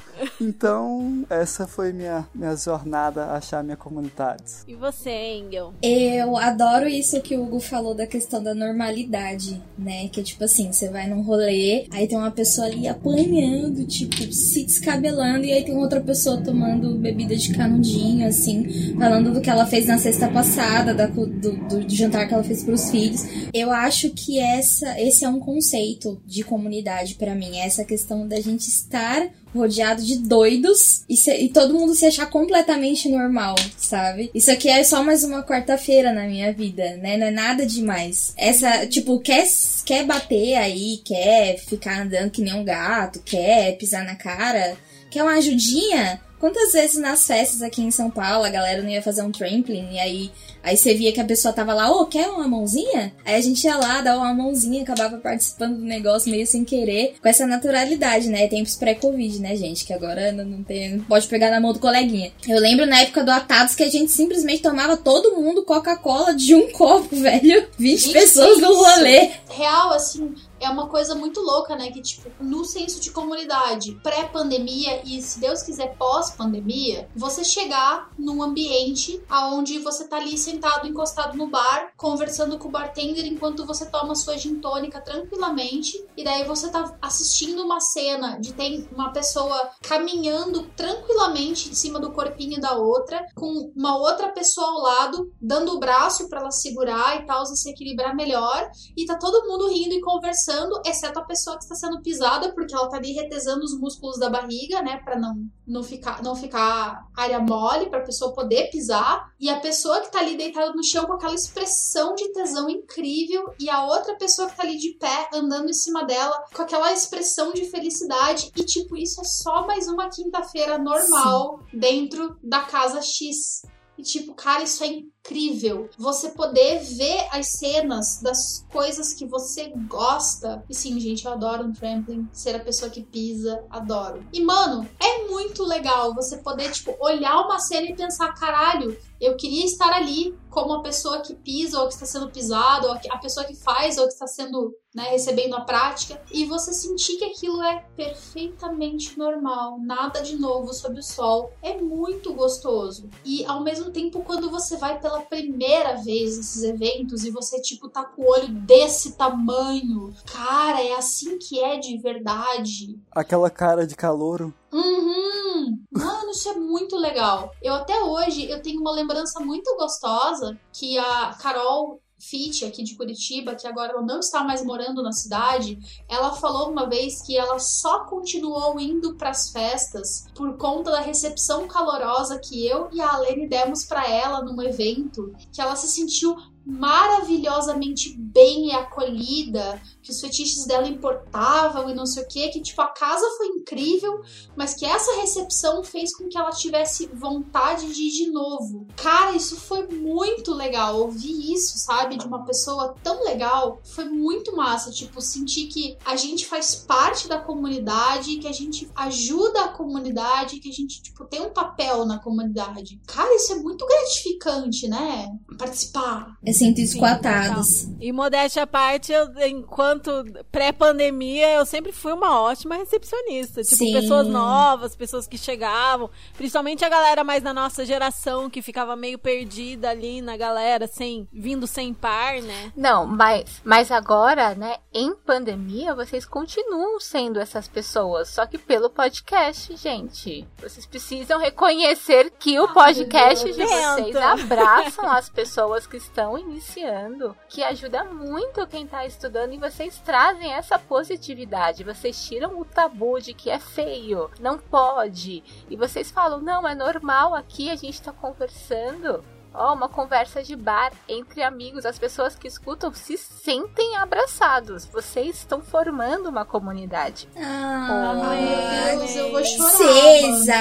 Speaker 6: Então, essa foi minha, minha jornada a achar minha comunidade.
Speaker 3: E você, Engel?
Speaker 4: Eu adoro isso que o Hugo falou da questão da normalidade, né? Que é tipo assim, você vai num rolê, aí tem uma pessoa ali apanhando, tipo, se descabelando, e aí tem outra pessoa tomando bebida de canudinho, assim, falando do que ela fez na sexta passada, da, do, do, do jantar que ela fez pros filhos. Eu acho que essa, esse é um conceito de comunidade pra mim, é essa questão da gente estar rodeado de doidos e, se- e todo mundo se achar completamente normal, sabe? Isso aqui é só mais uma quarta-feira na minha vida, né? Não é nada demais. Essa, tipo, quer, quer bater aí, quer ficar andando que nem um gato, quer pisar na cara, quer uma ajudinha? Quantas vezes nas festas aqui em São Paulo a galera não ia fazer um trampling e aí, aí você via que a pessoa tava lá, ô, quer uma mãozinha? Aí a gente ia lá, dava uma mãozinha, acabava participando do negócio meio sem querer, com essa naturalidade, né? Tempos pré-Covid, né, gente? Que agora não, tem, não pode pegar na mão do coleguinha. Eu lembro na época do Atados que a gente simplesmente tomava todo mundo Coca-Cola de um copo, velho. 20
Speaker 5: Gente,
Speaker 4: pessoas no rolê.
Speaker 5: Real, assim, é uma coisa muito louca, né? Que, tipo, no senso de comunidade, pré-pandemia e, se Deus quiser, pós-pandemia, você chegar num ambiente aonde você tá ali sentado, encostado no bar, conversando com o bartender enquanto você toma sua gin tônica tranquilamente, e daí você tá assistindo uma cena de tem uma pessoa caminhando tranquilamente em cima do corpinho da outra, com uma outra pessoa ao lado, dando o braço pra ela segurar e tal, se equilibrar melhor, e tá todo mundo rindo e conversando, exceto a pessoa que está sendo pisada, porque ela tá ali retesando os músculos da barriga, né, Pra não não ficar não ficar área mole pra pessoa poder pisar, e a pessoa que tá ali deitada no chão com aquela expressão de tesão incrível e a outra pessoa que tá ali de pé andando em cima dela com aquela expressão de felicidade. E tipo, isso é só mais uma quinta-feira normal dentro da casa X. E tipo, cara, isso é incrível. Você poder ver as cenas das coisas que você gosta. E sim, gente, eu adoro um trampling. Ser a pessoa que pisa, adoro. E, mano, é muito legal você poder, tipo, olhar uma cena e pensar, caralho, eu queria estar ali como a pessoa que pisa ou que está sendo pisado, ou a pessoa que faz ou que está sendo, né, recebendo a prática, e você sentir que aquilo é perfeitamente normal, nada de novo sob o sol, é muito gostoso. E ao mesmo tempo, quando você vai pela primeira vez nesses eventos e você, tipo, tá com o olho desse tamanho, cara, é assim que é de verdade.
Speaker 6: Aquela cara de calouro.
Speaker 5: Uhum. Mano, isso é muito legal. Eu até hoje eu tenho uma lembrança muito gostosa que a Carol Fit aqui de Curitiba, que agora não está mais morando na cidade, ela falou uma vez que ela só continuou indo para as festas por conta da recepção calorosa que eu e a Alene demos para ela num evento, que ela se sentiu maravilhosamente bem acolhida, que os fetiches dela importavam e não sei o que, que tipo a casa foi incrível, mas que essa recepção fez com que ela tivesse vontade de ir de novo. Cara, isso foi muito legal. Ouvir isso, sabe, de uma pessoa tão legal, foi muito massa. Tipo, sentir que a gente faz parte da comunidade, que a gente ajuda a comunidade, que a gente, tipo, tem um papel na comunidade. Cara, isso é muito gratificante, né? Participar.
Speaker 4: Eu sinto isso com atados.
Speaker 3: E modéstia à parte, eu, enquanto pré-pandemia, eu sempre fui uma ótima recepcionista. Tipo,
Speaker 4: Sim.
Speaker 3: pessoas novas, pessoas que chegavam. Principalmente a galera mais da nossa geração, que ficava meio perdida ali na galera, sem vindo sem par, né?
Speaker 7: Não, mas, mas agora, né, em pandemia, vocês continuam sendo essas pessoas, só que pelo podcast, gente. Vocês precisam reconhecer que o podcast de vocês abraçam as pessoas que estão iniciando, que ajuda muito quem tá estudando e vocês trazem essa positividade. Vocês tiram o tabu de que é feio, não pode. E vocês falam, não, é normal aqui, a gente tá conversando. Ó, uma conversa de bar entre amigos. As pessoas que escutam se sentem abraçados. Vocês estão formando uma comunidade.
Speaker 4: Ah,
Speaker 5: Meu Deus, eu vou chorar.
Speaker 4: Princesa!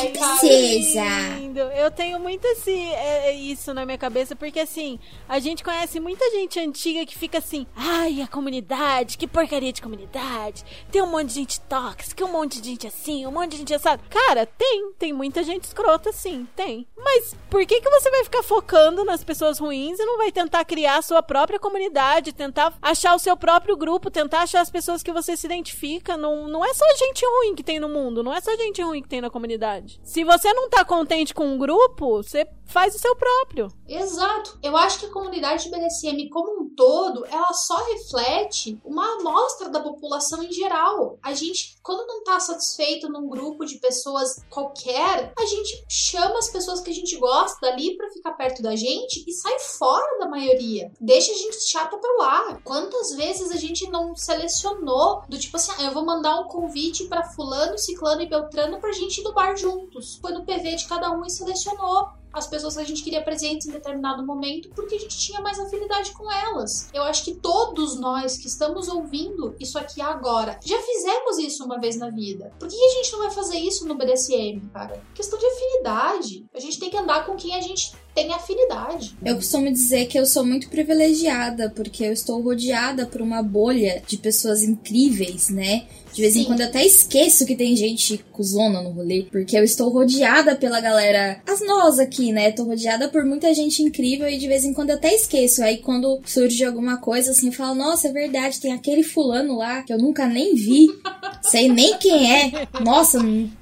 Speaker 4: Que princesa!
Speaker 3: Lindo. Eu tenho muito esse, é, é isso na minha cabeça, porque assim, a gente conhece muita gente antiga que fica assim, ai, a comunidade, que porcaria de comunidade, tem um monte de gente tóxica, um monte de gente assim, um monte de gente assado. Cara, tem, tem muita gente escrota, sim, tem. Mas por que que você vai ficar focando nas pessoas ruins e não vai tentar criar a sua própria comunidade, tentar achar o seu próprio grupo, tentar achar as pessoas que você se identifica? Não, não é só gente ruim que tem no mundo, não é só gente ruim que tem na comunidade. Se você não tá contente com um grupo, você faz o seu próprio.
Speaker 5: Exato. Eu acho que a comunidade de BDSM como um todo, ela só reflete uma amostra da população em geral. A gente, quando não tá satisfeito num grupo de pessoas qualquer, a gente chama as pessoas que a gente gosta dali pra ficar perto da gente e sai fora da maioria. Deixa a gente chata pra lá. Quantas vezes a gente não selecionou do tipo assim, ah, eu vou mandar um convite pra fulano, ciclano e beltrano pra gente ir no bar juntos. Foi no PV de cada um e selecionou as pessoas que a gente queria presentes em determinado momento, porque a gente tinha mais afinidade com elas. Eu acho que todos nós que estamos ouvindo isso aqui agora já fizemos isso uma vez na vida. Por que a gente não vai fazer isso no BDSM, cara? Questão de afinidade. A gente tem que andar com quem a gente tem afinidade.
Speaker 4: Eu costumo dizer que eu sou muito privilegiada, porque eu estou rodeada por uma bolha de pessoas incríveis, né? De vez em
Speaker 5: Sim.
Speaker 4: quando eu até esqueço que tem gente cuzona no rolê, porque eu estou rodeada pela galera, as nós aqui, né? Tô rodeada por muita gente incrível e de vez em quando eu até esqueço. Aí quando surge alguma coisa assim, eu falo, nossa, é verdade, tem aquele fulano lá que eu nunca nem vi, sei nem quem é. Nossa,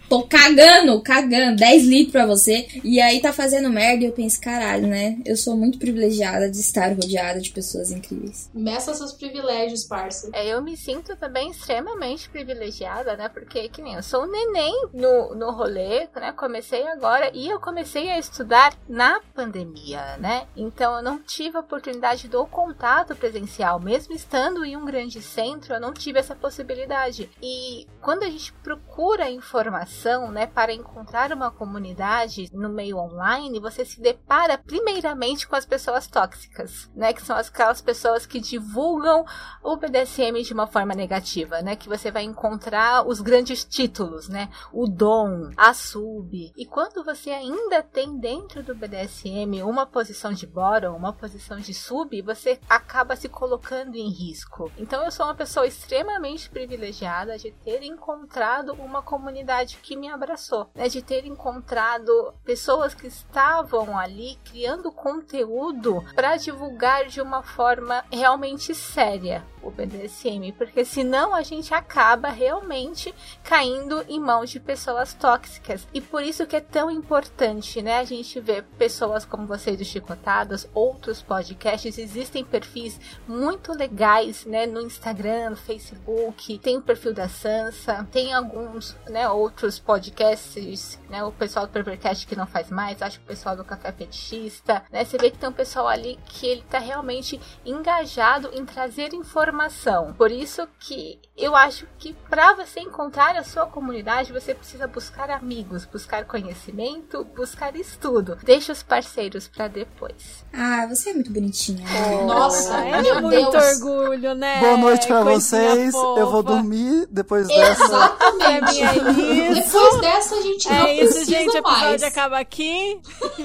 Speaker 4: tô cagando, cagando, 10 litros pra você. E aí tá fazendo merda e eu penso, caralho, né? Eu sou muito privilegiada de estar rodeada de pessoas incríveis.
Speaker 5: Meça seus privilégios, parça.
Speaker 7: É, eu me sinto também extremamente privilegiada, né? Porque, que nem eu sou um neném no, no rolê, né? Comecei agora e eu comecei a estudar na pandemia, né? Então eu não tive a oportunidade do contato presencial. Mesmo estando em um grande centro, eu não tive essa possibilidade. E quando a gente procura informação, né, para encontrar uma comunidade no meio online, você se depara primeiramente com as pessoas tóxicas, né? Que são aquelas pessoas que divulgam o BDSM de uma forma negativa, né? Que você vai encontrar os grandes títulos, né? O dom, a sub. E quando você ainda tem dentro do BDSM uma posição de bottom, uma posição de sub, você acaba se colocando em risco. Então eu sou uma pessoa extremamente privilegiada de ter encontrado uma comunidade que me abraçou, né? De ter encontrado pessoas que estavam ali criando conteúdo para divulgar de uma forma realmente séria o BDSM, porque senão a gente acaba realmente caindo em mãos de pessoas tóxicas. E por isso que é tão importante, né, a gente ver pessoas como vocês do Chicotadas, outros podcasts, existem perfis muito legais, né, no Instagram, no Facebook, tem o perfil da Sansa, tem alguns, né, outros podcasts, né, o pessoal do Pervercast que não faz mais, acho que o pessoal do Café Fetichista, né, você vê que tem um pessoal ali que ele tá realmente engajado em trazer informação. Por isso que eu acho que para você encontrar a sua comunidade, você precisa buscar amigos, buscar conhecimento, buscar estudo. Deixa os parceiros para depois.
Speaker 4: Ah, você é muito bonitinha.
Speaker 5: Nossa,
Speaker 3: é
Speaker 5: meu
Speaker 3: muito
Speaker 5: Deus.
Speaker 3: orgulho, né?
Speaker 6: Boa noite pra
Speaker 3: Coisinha
Speaker 6: vocês. Eu vou
Speaker 3: fofa.
Speaker 6: dormir depois dessa.
Speaker 5: Exatamente.
Speaker 3: É isso.
Speaker 5: Depois dessa, a gente não
Speaker 3: É isso,
Speaker 5: precisa
Speaker 3: gente. O episódio
Speaker 5: mais.
Speaker 3: acaba aqui.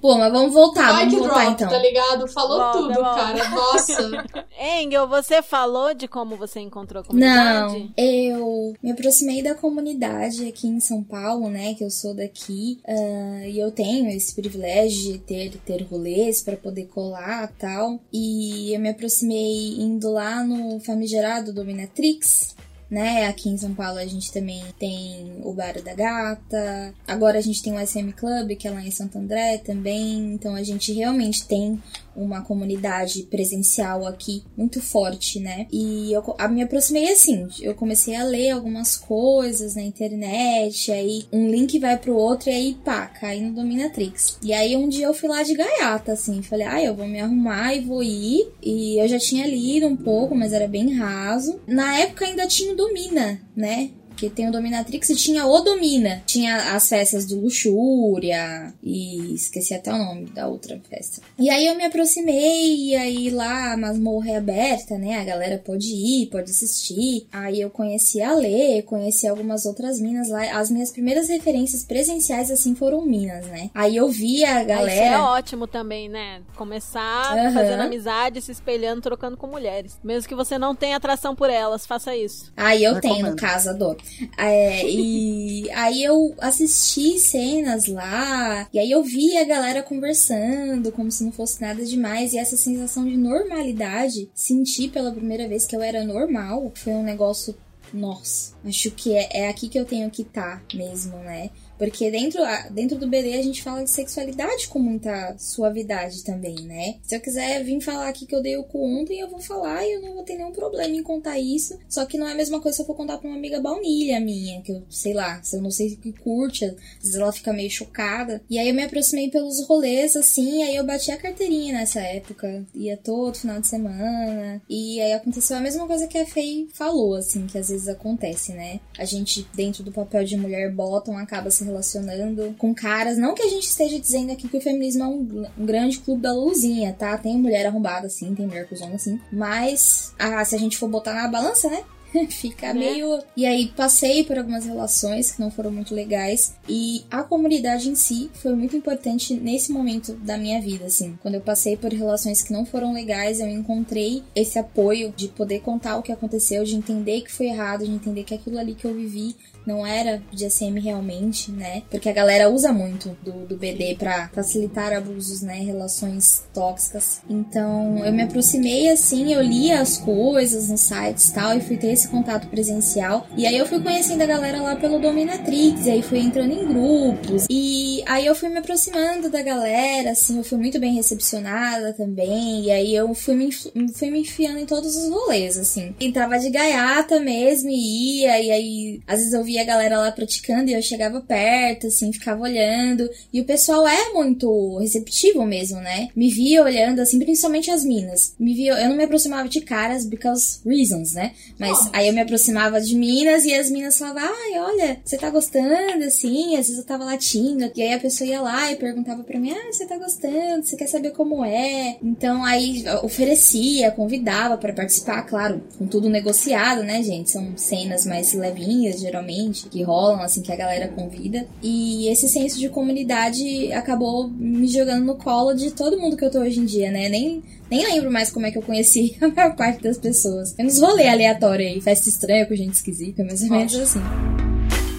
Speaker 4: Pô, mas vamos voltar, vamos voltar
Speaker 5: drop,
Speaker 4: então.
Speaker 5: tá ligado? Falou
Speaker 3: Volta,
Speaker 5: tudo,
Speaker 3: volta.
Speaker 5: cara. Nossa.
Speaker 3: Engel, você falou de como você encontrou a
Speaker 4: Não,
Speaker 3: comunidade?
Speaker 4: eu me aproximei da comunidade aqui em São Paulo, né? Que eu sou daqui. ah, e eu tenho esse privilégio de ter, ter rolês pra poder colar e tal. E eu me aproximei indo lá no famigerado Dominatrix. Né, aqui em São Paulo a gente também tem o Bar da Gata. Agora a gente tem o SM Club, que é lá em Santo André também. Então a gente realmente tem uma comunidade presencial aqui muito forte, né? E eu a- me aproximei assim, eu comecei a ler algumas coisas na internet, aí um link vai pro outro e aí pá, cai no Dominatrix. E aí um dia eu fui lá de gaiata, assim, falei, ah, eu vou me arrumar e vou ir. E eu já tinha lido um pouco, mas era bem raso. Na época ainda tinha o Domina, né? Porque tem o Dominatrix e tinha o Domina. Tinha as festas do Luxúria e esqueci até o nome da outra festa. E aí eu me aproximei e aí lá a masmorra é aberta, né? A galera pode ir, pode assistir. Aí eu conheci a Lê, conheci algumas outras minas lá. As minhas primeiras referências presenciais assim foram minas, né? Aí eu via a
Speaker 3: Ah, Isso é
Speaker 4: galera.
Speaker 3: ótimo também, né? Começar
Speaker 4: Aham.
Speaker 3: fazendo amizade, se espelhando, trocando com mulheres. Mesmo que você não tenha atração por elas, faça isso.
Speaker 4: Aí eu
Speaker 6: Recomendo.
Speaker 4: tenho, no caso, adoro. É, e aí eu assisti cenas lá, e aí eu vi a galera conversando, como se não fosse nada demais, e essa sensação de normalidade, senti pela primeira vez que eu era normal, foi um negócio. Nossa, acho que é, é aqui que eu tenho que estar mesmo, né? Porque dentro, dentro do BD a gente fala de sexualidade com muita suavidade também, né? Se eu quiser vir falar aqui que eu dei o cu ontem, eu vou falar e eu não vou ter nenhum problema em contar isso. Só que não é a mesma coisa se eu for contar pra uma amiga baunilha minha, que eu, sei lá, se eu não sei o que curte, às vezes ela fica meio chocada. E aí eu me aproximei pelos rolês, assim, aí eu bati a carteirinha nessa época. Ia todo final de semana. E aí aconteceu a mesma coisa que a Fei falou, assim, que às vezes acontece, né? A gente, dentro do papel de mulher bottom, acaba se relacionando com caras. Não que a gente esteja dizendo aqui que o feminismo é um, um grande clube da luzinha, tá? Tem mulher arrombada, sim, tem mulher cuzona, assim. Mas, ah, se a gente for botar na balança, né? Fica
Speaker 3: Né?
Speaker 4: meio. E aí passei por algumas relações que não foram muito legais. E a comunidade em si foi muito importante nesse momento da minha vida, assim. Quando eu passei por relações que não foram legais, eu encontrei esse apoio de poder contar o que aconteceu, de entender que foi errado, de entender que aquilo ali que eu vivi não era de SM realmente, né? Porque a galera usa muito do, do BD pra facilitar abusos, né? Relações tóxicas. Então eu me aproximei assim, eu lia as coisas nos sites e tal, e fui ter esse contato presencial. E aí eu fui conhecendo a galera lá pelo Dominatrix, e aí fui entrando em grupos. E aí eu fui me aproximando da galera, assim, eu fui muito bem recepcionada também. E aí eu fui me, fui me enfiando em todos os rolês, assim. Entrava de gaiata mesmo e ia, e aí às vezes eu via a galera lá praticando e eu chegava perto, assim, ficava olhando. E o pessoal é muito receptivo mesmo, né? Me via olhando, assim, principalmente as minas. Me via, eu não me aproximava de caras because reasons, né? Mas aí eu me aproximava de minas e as minas falavam, ai, olha, você tá gostando, assim, às vezes eu tava latindo. E aí a pessoa ia lá e perguntava pra mim, ah, você tá gostando, você quer saber como é? Então aí oferecia, convidava pra participar, claro, com tudo negociado, né, gente? São cenas mais levinhas, geralmente, que rolam, assim, que a galera convida. E esse senso de comunidade acabou me jogando no colo de todo mundo que eu tô hoje em dia, né? Nem, nem lembro mais como é que eu conheci a maior parte das pessoas. Eu nos rolê aleatório aí, festa estranha com gente esquisita, mais ou menos assim.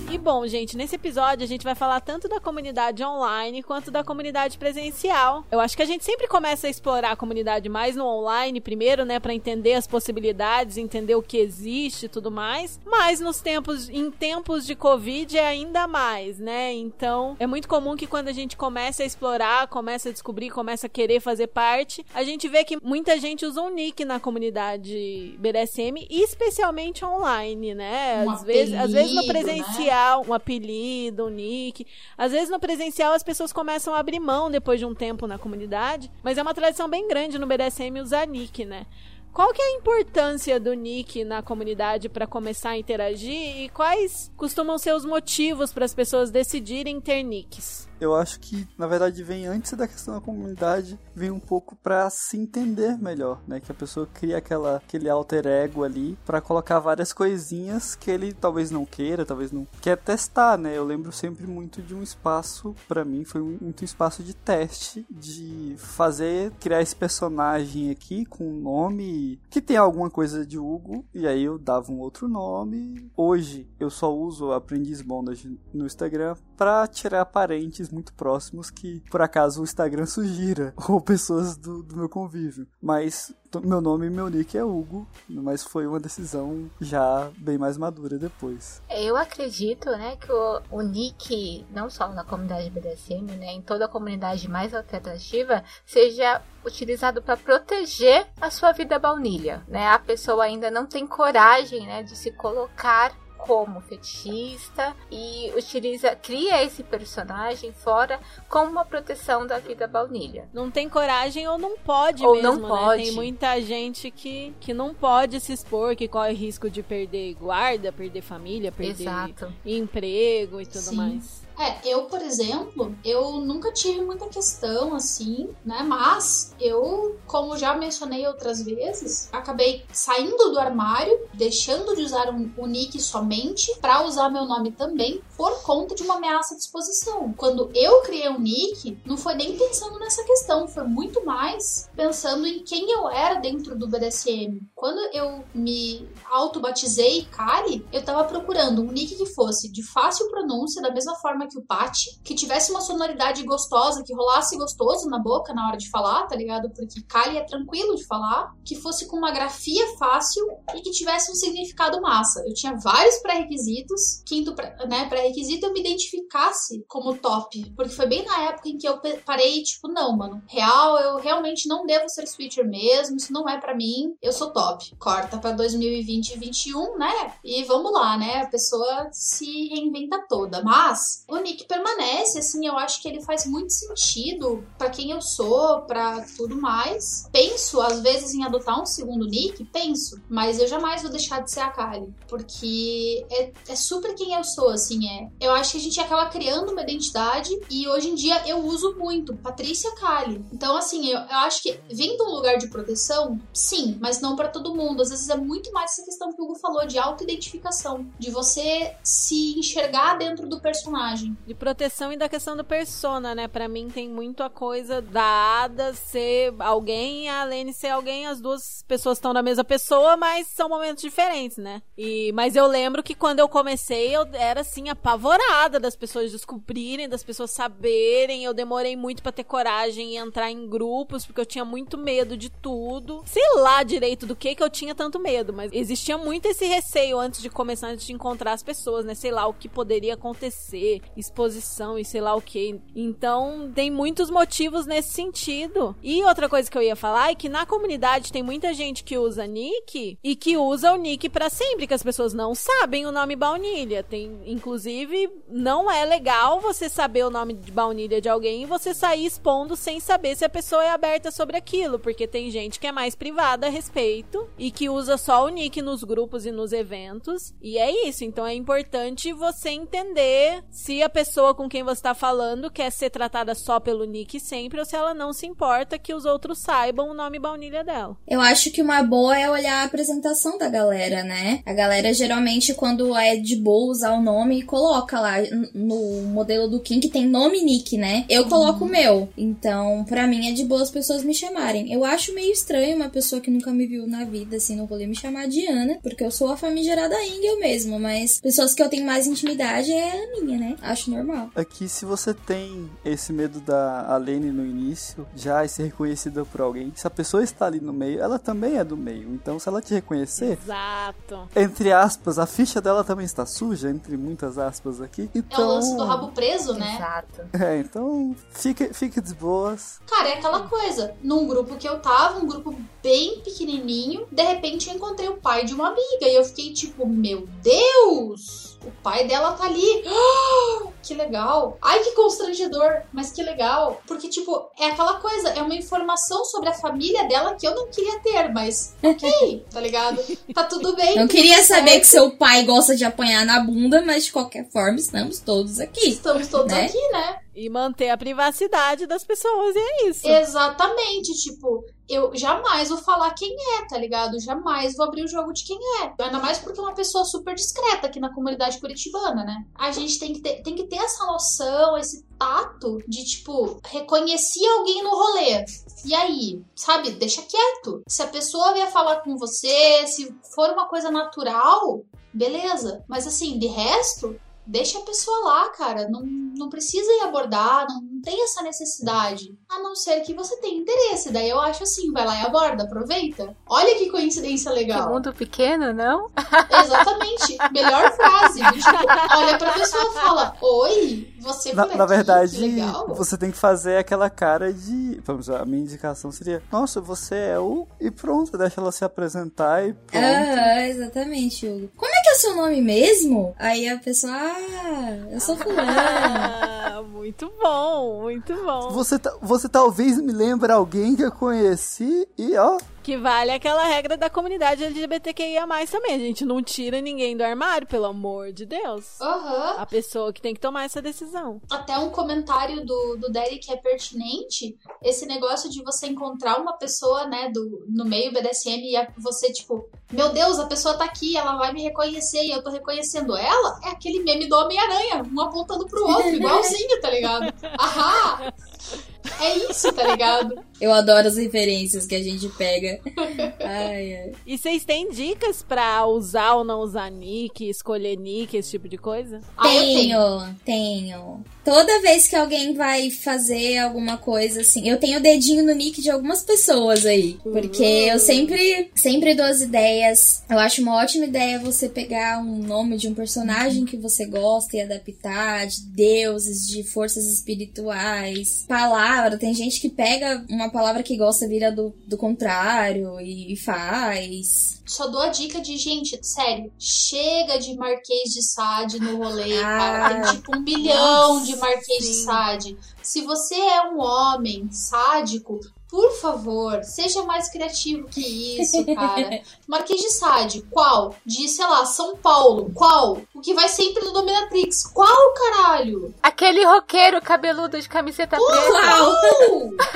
Speaker 3: E bom, gente, nesse episódio a gente vai falar tanto da comunidade online quanto da comunidade presencial. Eu acho que a gente sempre começa a explorar a comunidade mais no online primeiro, né, Pra entender as possibilidades, entender o que existe e tudo mais. Mas nos tempos, em tempos de Covid é ainda mais, né? Então é muito comum que quando a gente começa a explorar, começa a descobrir, começa a querer fazer parte, a gente vê que muita gente usa um nick na comunidade BDSM, especialmente online, né? Às vezes, às vezes no
Speaker 5: apelido, né?
Speaker 3: Um apelido, um nick. Às vezes no presencial as pessoas começam a abrir mão depois de um tempo na comunidade, mas é uma tradição bem grande no BDSM usar nick, né? Qual que é a importância do nick na comunidade para começar a interagir e quais costumam ser os motivos para as pessoas decidirem ter nicks?
Speaker 6: Eu acho que na verdade vem antes da questão da comunidade, vem um pouco para se entender melhor, né? Que a pessoa cria aquela aquele alter ego ali para colocar várias coisinhas que ele talvez não queira, talvez não quer testar, né? Eu lembro sempre muito de um espaço para mim foi muito um espaço de teste de fazer criar esse personagem aqui com um nome que tem alguma coisa de Hugo e aí eu dava um outro nome. Hoje eu só uso Aprendiz Bondage no Instagram para tirar parentes muito próximos que por acaso o Instagram sugira ou pessoas do, do meu convívio. Mas meu nome e meu nick é Hugo, mas foi uma decisão já bem mais madura depois.
Speaker 7: Eu acredito, né, que o, o nick, não só na comunidade BDSM, né, em toda a comunidade mais alternativa, seja utilizado para proteger a sua vida baunilha, né? A pessoa ainda não tem coragem, né, de se colocar como fetichista e utiliza, cria esse personagem fora como uma proteção da vida baunilha.
Speaker 3: Não tem coragem ou não pode
Speaker 7: Ou
Speaker 3: mesmo,
Speaker 7: não
Speaker 3: né?
Speaker 7: pode.
Speaker 3: Tem muita gente que, que não pode se expor, que corre risco de perder guarda, perder família, perder
Speaker 7: Exato.
Speaker 3: emprego e tudo
Speaker 5: Sim.
Speaker 3: mais.
Speaker 5: É, eu, por exemplo, eu nunca tive muita questão assim, né? Mas eu, como já mencionei outras vezes, acabei saindo do armário, deixando de usar um, o nick somente pra usar meu nome também, por conta de uma ameaça de exposição. Quando eu criei um nick, não foi nem pensando nessa questão, foi muito mais pensando em quem eu era dentro do BDSM. Quando eu me auto-batizei Kali, eu tava procurando um nick que fosse de fácil pronúncia, da mesma forma que o Pat, que tivesse uma sonoridade gostosa, que rolasse gostoso na boca na hora de falar, tá ligado? Porque Kali é tranquilo de falar, que fosse com uma grafia fácil e que tivesse um significado massa. Eu tinha vários pré-requisitos. Quinto né, pré-requisito eu me identificasse como top, porque foi bem na época em que eu parei tipo, não, mano, real, eu realmente não devo ser switcher mesmo, isso não é pra mim. Eu sou top. Corta pra 2020 e 2021, né? E vamos lá, né? A pessoa se reinventa toda, mas o nick permanece, assim, eu acho que ele faz muito sentido pra quem eu sou, pra tudo mais. Penso, às vezes, em adotar um segundo nick, penso, mas eu jamais vou deixar de ser a Kali, porque é, é super quem eu sou, assim, é. Eu acho que a gente acaba criando uma identidade e hoje em dia eu uso muito Patrícia Kali. Então, assim, eu, eu acho que de um lugar de proteção, sim, mas não pra todo mundo. Às vezes é muito mais essa questão que o Hugo falou de auto-identificação, de você se enxergar dentro do personagem.
Speaker 3: De proteção e da questão do persona, né? Pra mim tem muito a coisa da Ada ser alguém e a Lene ser alguém. As duas pessoas estão na mesma pessoa, mas são momentos diferentes, né? E, mas eu lembro que quando eu comecei, eu era assim, apavorada das pessoas descobrirem, das pessoas saberem. Eu demorei muito pra ter coragem e entrar em grupos, porque eu tinha muito medo de tudo. Sei lá direito do que que eu tinha tanto medo, mas existia muito esse receio antes de começar, antes de encontrar as pessoas, né? Sei lá o que poderia acontecer, exposição e sei lá o que. Então, tem muitos motivos nesse sentido. E outra coisa que eu ia falar é que na comunidade tem muita gente que usa nick e que usa o nick pra sempre, que as pessoas não sabem o nome baunilha. Tem, inclusive, não é legal você saber o nome de baunilha de alguém e você sair expondo sem saber se a pessoa é aberta sobre aquilo, porque tem gente que é mais privada a respeito e que usa só o nick nos grupos e nos eventos. E é isso, então é importante você entender se a pessoa com quem você tá falando quer ser tratada só pelo nick sempre ou se ela não se importa que os outros saibam o nome baunilha dela.
Speaker 4: Eu acho que uma boa é olhar a apresentação da galera, né? A galera geralmente, quando é de boa usar o nome, coloca lá no modelo do Kim que tem nome e nick, né? Eu coloco o meu. Então, pra mim é de boa as pessoas me chamarem. Eu acho meio estranho uma pessoa que nunca me viu na vida, assim, no rolê, me chamar de Ana, porque eu sou a famigerada Engel mesmo, mas pessoas que eu tenho mais intimidade é a minha, né? Acho normal.
Speaker 6: Aqui, se você tem esse medo da Alene no início, já e ser reconhecida por alguém, se a pessoa está ali no meio, ela também é do meio. Então, se ela te reconhecer,
Speaker 3: Exato.
Speaker 6: entre aspas, a ficha dela também está suja, entre muitas aspas aqui.
Speaker 5: É o
Speaker 6: Então,
Speaker 5: lance do rabo preso, né?
Speaker 7: Exato.
Speaker 6: é, então fique, fique de boas.
Speaker 5: Cara, é aquela coisa. Num grupo que eu tava, um grupo bem pequenininho, de repente eu encontrei o pai de uma amiga e eu fiquei tipo, meu Deus! O pai dela tá ali. que legal. Ai, que constrangedor, mas que legal. Porque, tipo, é aquela coisa, é uma informação sobre a família dela que eu não queria ter, mas ok, tá ligado? Tá tudo bem.
Speaker 4: Não queria saber
Speaker 5: certo.
Speaker 4: que seu pai gosta de apanhar na bunda, mas de qualquer forma estamos todos aqui.
Speaker 5: Estamos todos
Speaker 4: né?
Speaker 5: aqui, né?
Speaker 3: E manter a privacidade das pessoas, e é isso.
Speaker 5: Exatamente, tipo, eu jamais vou falar quem é, tá ligado? Jamais vou abrir o jogo de quem é. Ainda mais porque é uma pessoa super discreta aqui na comunidade curitibana, né? A gente tem que ter, tem que ter essa noção, esse tato de, tipo, reconhecer alguém no rolê. E aí, sabe, deixa quieto. Se a pessoa vier falar com você, se for uma coisa natural, beleza. Mas assim, de resto, deixa a pessoa lá, cara. Não, não precisa ir abordar, não, não tem essa necessidade. A não ser que você tenha interesse. Daí eu acho assim, vai lá e aborda, aproveita. Olha que coincidência
Speaker 7: Que
Speaker 5: legal.
Speaker 7: mundo pequeno, não?
Speaker 5: Exatamente. Melhor frase. Tipo, olha pra pessoa e fala: Oi, você
Speaker 6: Na, na verdade,
Speaker 5: que legal.
Speaker 6: você tem que fazer aquela cara de. Vamos lá, a minha indicação seria: Nossa, você é o. E pronto, deixa ela se apresentar e pronto.
Speaker 4: Ah, exatamente, Hugo. Como é que é seu nome mesmo? Aí a pessoa, ah, eu sou fulano.
Speaker 3: Ah, muito bom, muito bom.
Speaker 6: Você, ta- você talvez me lembre alguém que eu conheci e ó.
Speaker 3: Que vale aquela regra da comunidade LGBTQIA+, também. A gente não tira ninguém do armário, pelo amor de Deus.
Speaker 5: Aham.
Speaker 3: A pessoa que tem que tomar essa decisão.
Speaker 5: até um comentário do, do Derek é pertinente. Esse negócio de você encontrar uma pessoa, né, do, no meio BDSM e a- você, tipo, meu Deus, a pessoa tá aqui, ela vai me reconhecer e eu tô reconhecendo ela. É aquele meme do Homem-Aranha, um apontando pro outro, igualzinho, tá ligado? Ahá! É isso, tá ligado?
Speaker 4: Eu adoro as referências que a gente pega. Ai, ai.
Speaker 3: E vocês têm dicas pra usar ou não usar nick, escolher nick, esse tipo de coisa?
Speaker 5: Ah,
Speaker 4: Tenho, tenho. Toda vez que alguém vai fazer alguma coisa assim, eu tenho o dedinho no nick de algumas pessoas aí. Porque eu sempre, sempre dou as ideias. Eu acho uma ótima ideia você pegar um nome de um personagem que você gosta e adaptar, de deuses, de forças espirituais, palavra. Tem gente que pega uma palavra que gosta, vira do, do contrário e, e faz.
Speaker 5: Só dou a dica de, gente, sério, chega de Marquês de Sade no rolê,
Speaker 4: Ah,
Speaker 5: cara. Tem tipo um bilhão de
Speaker 3: nossa,
Speaker 5: Marquês de
Speaker 3: sim.
Speaker 5: Sade. Se você é um homem sádico, por favor, seja mais criativo que isso, cara. Marquês de Sade, qual? De, sei lá, São Paulo, qual? O que vai sempre no Dominatrix, qual, caralho?
Speaker 7: Aquele roqueiro cabeludo de camiseta preta.
Speaker 5: Qual?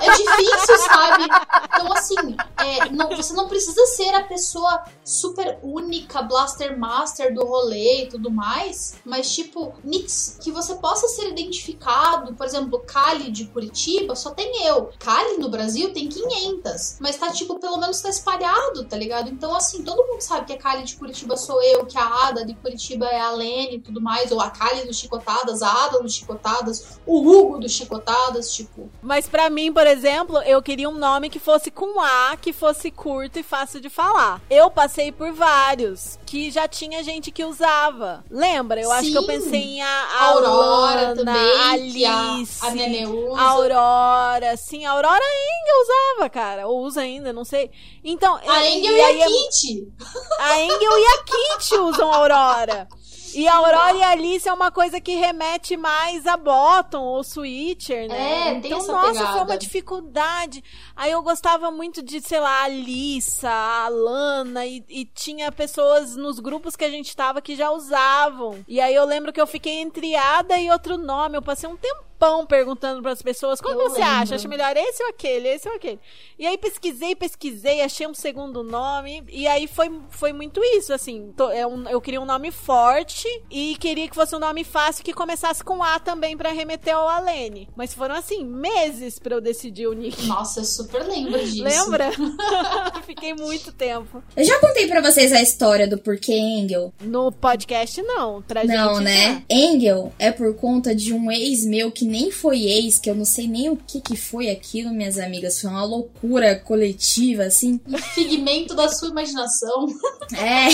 Speaker 5: É difícil, sabe? Então, assim, é, não- você não precisa ser a pessoa super única, Blaster Master do rolê e tudo mais, mas, tipo, nicks que você possa ser identificado. Por exemplo, Kali de Curitiba só tem eu. No Brasil tem 500, mas tá, tipo, pelo menos tá espalhado, tá ligado? Então, assim, todo mundo sabe que a Kali de Curitiba sou eu, que a Ada de Curitiba é a Lene e tudo mais, ou a Kali do Chicotadas, a Ada do Chicotadas, o Hugo do Chicotadas, tipo.
Speaker 3: Mas pra mim, por exemplo, eu queria um nome que fosse com A, que fosse curto e fácil de falar. Eu passei por vários que já tinha gente que usava. Lembra? Eu acho que eu
Speaker 5: Sim.
Speaker 3: pensei em a,
Speaker 5: Aurora
Speaker 3: Lana,
Speaker 5: também, a,
Speaker 3: Alice,
Speaker 5: a
Speaker 3: a Aurora. Sim, a Aurora ainda usava, cara. Ou usa ainda, não sei. Então,
Speaker 5: A
Speaker 3: e-
Speaker 5: Engel
Speaker 3: e
Speaker 5: e
Speaker 3: aí
Speaker 5: a
Speaker 3: é-
Speaker 5: Kitty.
Speaker 3: a Engel e a Kit usam a Aurora. E a Aurora e a Alice é uma coisa que remete mais a Bottom ou Switcher, né?
Speaker 5: É, tem
Speaker 3: então,
Speaker 5: essa
Speaker 3: nossa,
Speaker 5: pegada.
Speaker 3: foi uma dificuldade. Aí eu gostava muito de, sei lá, a Alissa, a Lana, e, e tinha pessoas nos grupos que a gente tava que já usavam. E aí eu lembro que eu fiquei entre Ada e outro nome. Eu passei um tempão perguntando pras pessoas: qual você
Speaker 5: lembro.
Speaker 3: acha? Acha melhor esse ou aquele? Esse ou aquele? E aí pesquisei, pesquisei, achei um segundo nome. E aí foi, foi muito isso, assim. to- é um- eu queria um nome forte e queria que fosse um nome fácil que começasse com A também pra remeter ao Alene. Mas foram, assim, meses pra eu decidir o nick.
Speaker 5: Nossa, eu super lembro disso.
Speaker 3: Lembra? Fiquei muito tempo.
Speaker 4: Eu já contei pra vocês a história do porquê Engel.
Speaker 3: No podcast, não. Pra
Speaker 4: Não,
Speaker 3: gente.
Speaker 4: né? Engel é por conta de um ex meu que nem foi ex, que eu não sei nem o que que foi aquilo, minhas amigas. Foi uma loucura coletiva, assim.
Speaker 5: Figmento da sua imaginação.
Speaker 4: É.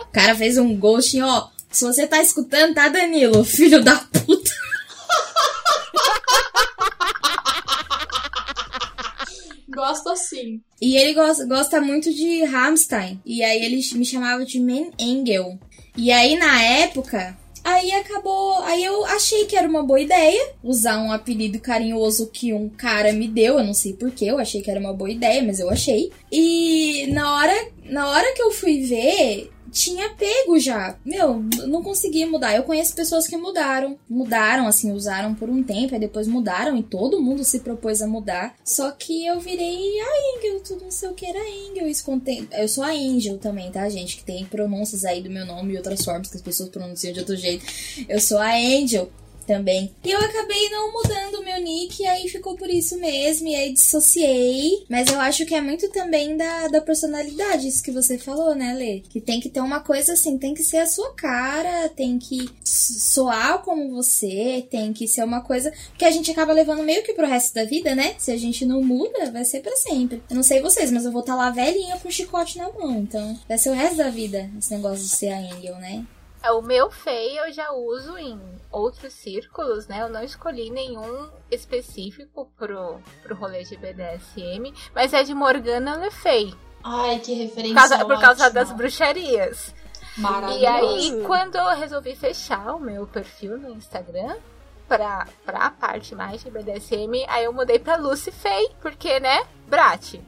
Speaker 4: O cara fez um ghosting, ó. Se você tá escutando, tá, Danilo? Filho da puta.
Speaker 5: Gosto assim.
Speaker 4: E ele gosta, gosta muito de Rammstein. E aí ele me chamava de Man Engel. E aí, na época, Aí acabou. Aí eu achei que era uma boa ideia usar um apelido carinhoso que um cara me deu. Eu não sei porquê, eu achei que era uma boa ideia, mas eu achei. E na hora, na hora que eu fui ver, tinha pego já. Meu, não consegui mudar. Eu conheço pessoas que mudaram. Mudaram, assim, usaram por um tempo, aí depois mudaram e todo mundo se propôs a mudar. Só que eu virei a Angel, tudo não sei o que era Angel. Isso contém... Eu sou a Angel também, tá, gente? Que tem pronúncias aí do meu nome e outras formas que as pessoas pronunciam de outro jeito. Eu sou a Angel também. E eu acabei não mudando o meu nick, e aí ficou por isso mesmo, e aí dissociei. Mas eu acho que é muito também da, da personalidade, isso que você falou, né, Lê? Que tem que ter uma coisa assim, tem que ser a sua cara, tem que soar como você, tem que ser uma coisa que a gente acaba levando meio que pro resto da vida, né? Se a gente não muda, vai ser para sempre. Eu não sei vocês, mas eu vou estar tá lá velhinha com chicote na mão, então vai ser o resto da vida esse negócio de ser a Angel, né?
Speaker 7: É, o meu feio eu já uso em outros círculos, né? Eu não escolhi nenhum específico pro, pro rolê de BDSM, mas é de Morgana Le Fay.
Speaker 5: Ai, que referência.
Speaker 7: Por causa, por causa das bruxarias.
Speaker 5: Maravilhoso.
Speaker 7: E aí, quando eu resolvi fechar o meu perfil no Instagram, pra, pra parte mais de BDSM, aí eu mudei pra Lucy Faye, porque, né? Brat.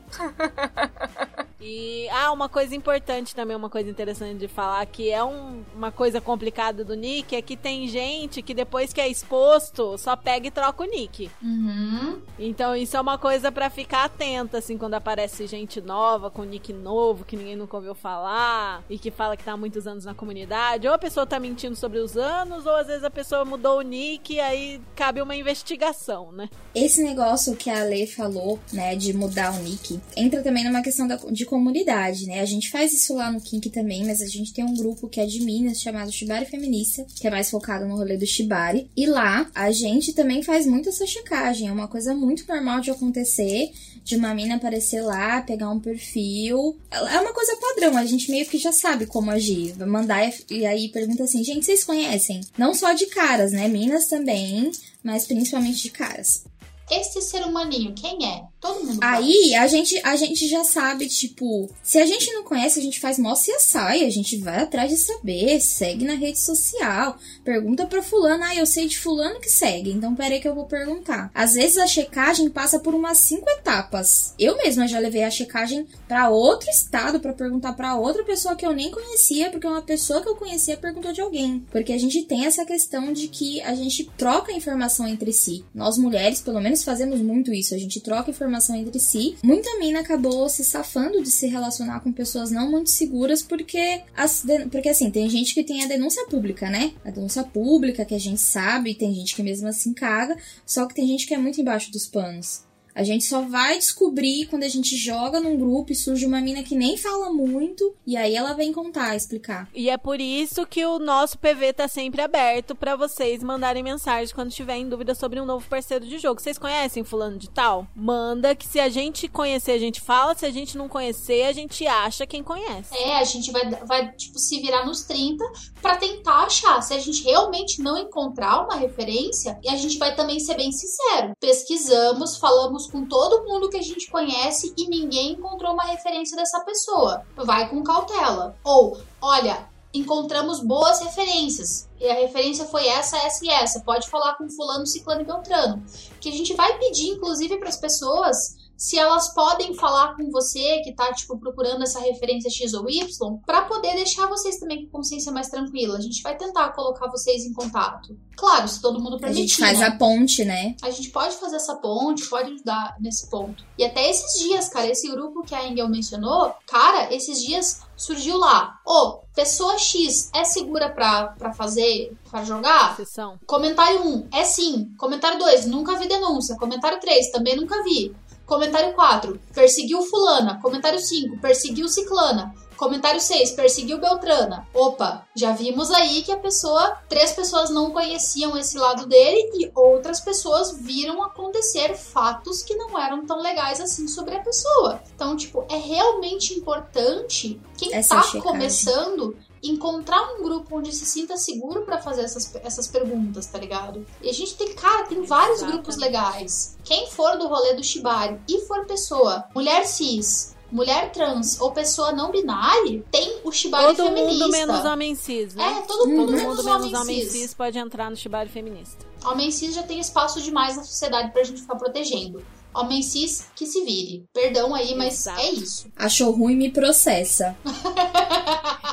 Speaker 3: E ah, uma coisa importante também, uma coisa interessante de falar, que é um, uma coisa complicada do Nick, é que tem gente que depois que é exposto, só pega e troca o Nick.
Speaker 5: Uhum.
Speaker 3: Então isso é uma coisa para ficar atenta, assim, quando aparece gente nova, com Nick novo, que ninguém nunca ouviu falar, e que fala que tá há muitos anos na comunidade. Ou a pessoa tá mentindo sobre os anos, ou às vezes a pessoa mudou o Nick e aí cabe uma investigação, né?
Speaker 4: Esse negócio que a Lei falou, né, de mudar o Nick, entra também numa questão da, de comunidade, né? A gente faz isso lá no Kink também, mas a gente tem um grupo que é de Minas chamado Shibari Feminista, que é mais focado no rolê do Shibari. E lá a gente também faz muito essa checagem, é uma coisa muito normal de acontecer, de uma mina aparecer lá, pegar um perfil. É uma coisa padrão, a gente meio que já sabe como agir. Vai mandar e aí pergunta assim, gente, vocês conhecem? Não só de caras, né? Minas também, mas principalmente de caras.
Speaker 5: Este ser humaninho, quem é? Todo mundo
Speaker 4: Aí a gente, a gente já sabe, tipo, se a gente não conhece, a gente faz mó CSI, a gente vai atrás de saber, segue na rede social, pergunta pra fulano, ah, eu sei de fulano que segue, então peraí que eu vou perguntar. Às vezes a checagem passa por umas cinco etapas. Eu mesma já levei a checagem para outro estado para perguntar para outra pessoa que eu nem conhecia, porque uma pessoa que eu conhecia perguntou de alguém. Porque a gente tem essa questão de que a gente troca informação entre si. Nós mulheres, pelo menos, fazemos muito isso, a gente troca informação informação entre si. Muita mina acabou se safando de se relacionar com pessoas não muito seguras porque as porque assim, tem gente que tem a denúncia pública, né? A denúncia pública que a gente sabe, tem gente que mesmo assim caga, só que tem gente que é muito embaixo dos panos. A gente só vai descobrir quando a gente joga num grupo e surge uma mina que nem fala muito e aí ela vem contar, explicar.
Speaker 3: E é por isso que o nosso PV tá sempre aberto para vocês mandarem mensagem quando tiverem dúvida sobre um novo parceiro de jogo. Vocês conhecem fulano de tal? Manda que se a gente conhecer, a gente fala, se a gente não conhecer, a gente acha quem conhece.
Speaker 5: É, a gente vai, vai tipo, se virar nos 30 para tentar achar. Se a gente realmente não encontrar uma referência, e a gente vai também ser bem sincero. Pesquisamos, falamos com todo mundo que a gente conhece e ninguém encontrou uma referência dessa pessoa. Vai com cautela. Ou, olha, encontramos boas referências. E a referência foi essa, essa e essa. Pode falar com fulano, ciclano e beltrano. Que a gente vai pedir, inclusive, para as pessoas se elas podem falar com você que tá, tipo, procurando essa referência X ou Y, para poder deixar vocês também com consciência mais tranquila. A gente vai tentar colocar vocês em contato. Claro, se todo mundo permitir.
Speaker 4: A gente faz
Speaker 5: né?
Speaker 4: a ponte, né?
Speaker 5: A gente pode fazer essa ponte, pode ajudar nesse ponto. E até esses dias, cara, esse grupo que a Engel mencionou, cara, esses dias surgiu lá. Ô, oh, pessoa X é segura pra, pra fazer, pra jogar?
Speaker 3: Sessão.
Speaker 5: Comentário 1, é sim. Comentário 2, nunca vi denúncia. Comentário 3, também nunca vi. Comentário 4, perseguiu fulana. Comentário 5, perseguiu ciclana. Comentário 6, perseguiu Beltrana. Opa, já vimos aí que a pessoa, três pessoas não conheciam esse lado dele e outras pessoas viram acontecer fatos que não eram tão legais assim sobre a pessoa. Então, tipo, é realmente importante quem Essa tá checagem. começando encontrar um grupo onde se sinta seguro para fazer essas, essas perguntas, tá ligado? E a gente tem, cara, tem vários Exatamente. grupos legais. Quem for do rolê do Shibari e for pessoa, mulher cis, mulher trans ou pessoa não binária, tem o shibari
Speaker 3: Todo
Speaker 5: feminista.
Speaker 3: mundo menos homem cis, né?
Speaker 5: É, todo mundo
Speaker 3: Todo
Speaker 5: menos
Speaker 3: mundo menos
Speaker 5: homem
Speaker 3: homem
Speaker 5: cis.
Speaker 3: cis pode entrar no shibari feminista.
Speaker 5: Homem cis já tem espaço demais na sociedade pra gente ficar protegendo. Homem cis que se vire. Perdão aí, mas
Speaker 3: Exato.
Speaker 5: é isso.
Speaker 4: Achou ruim, me processa.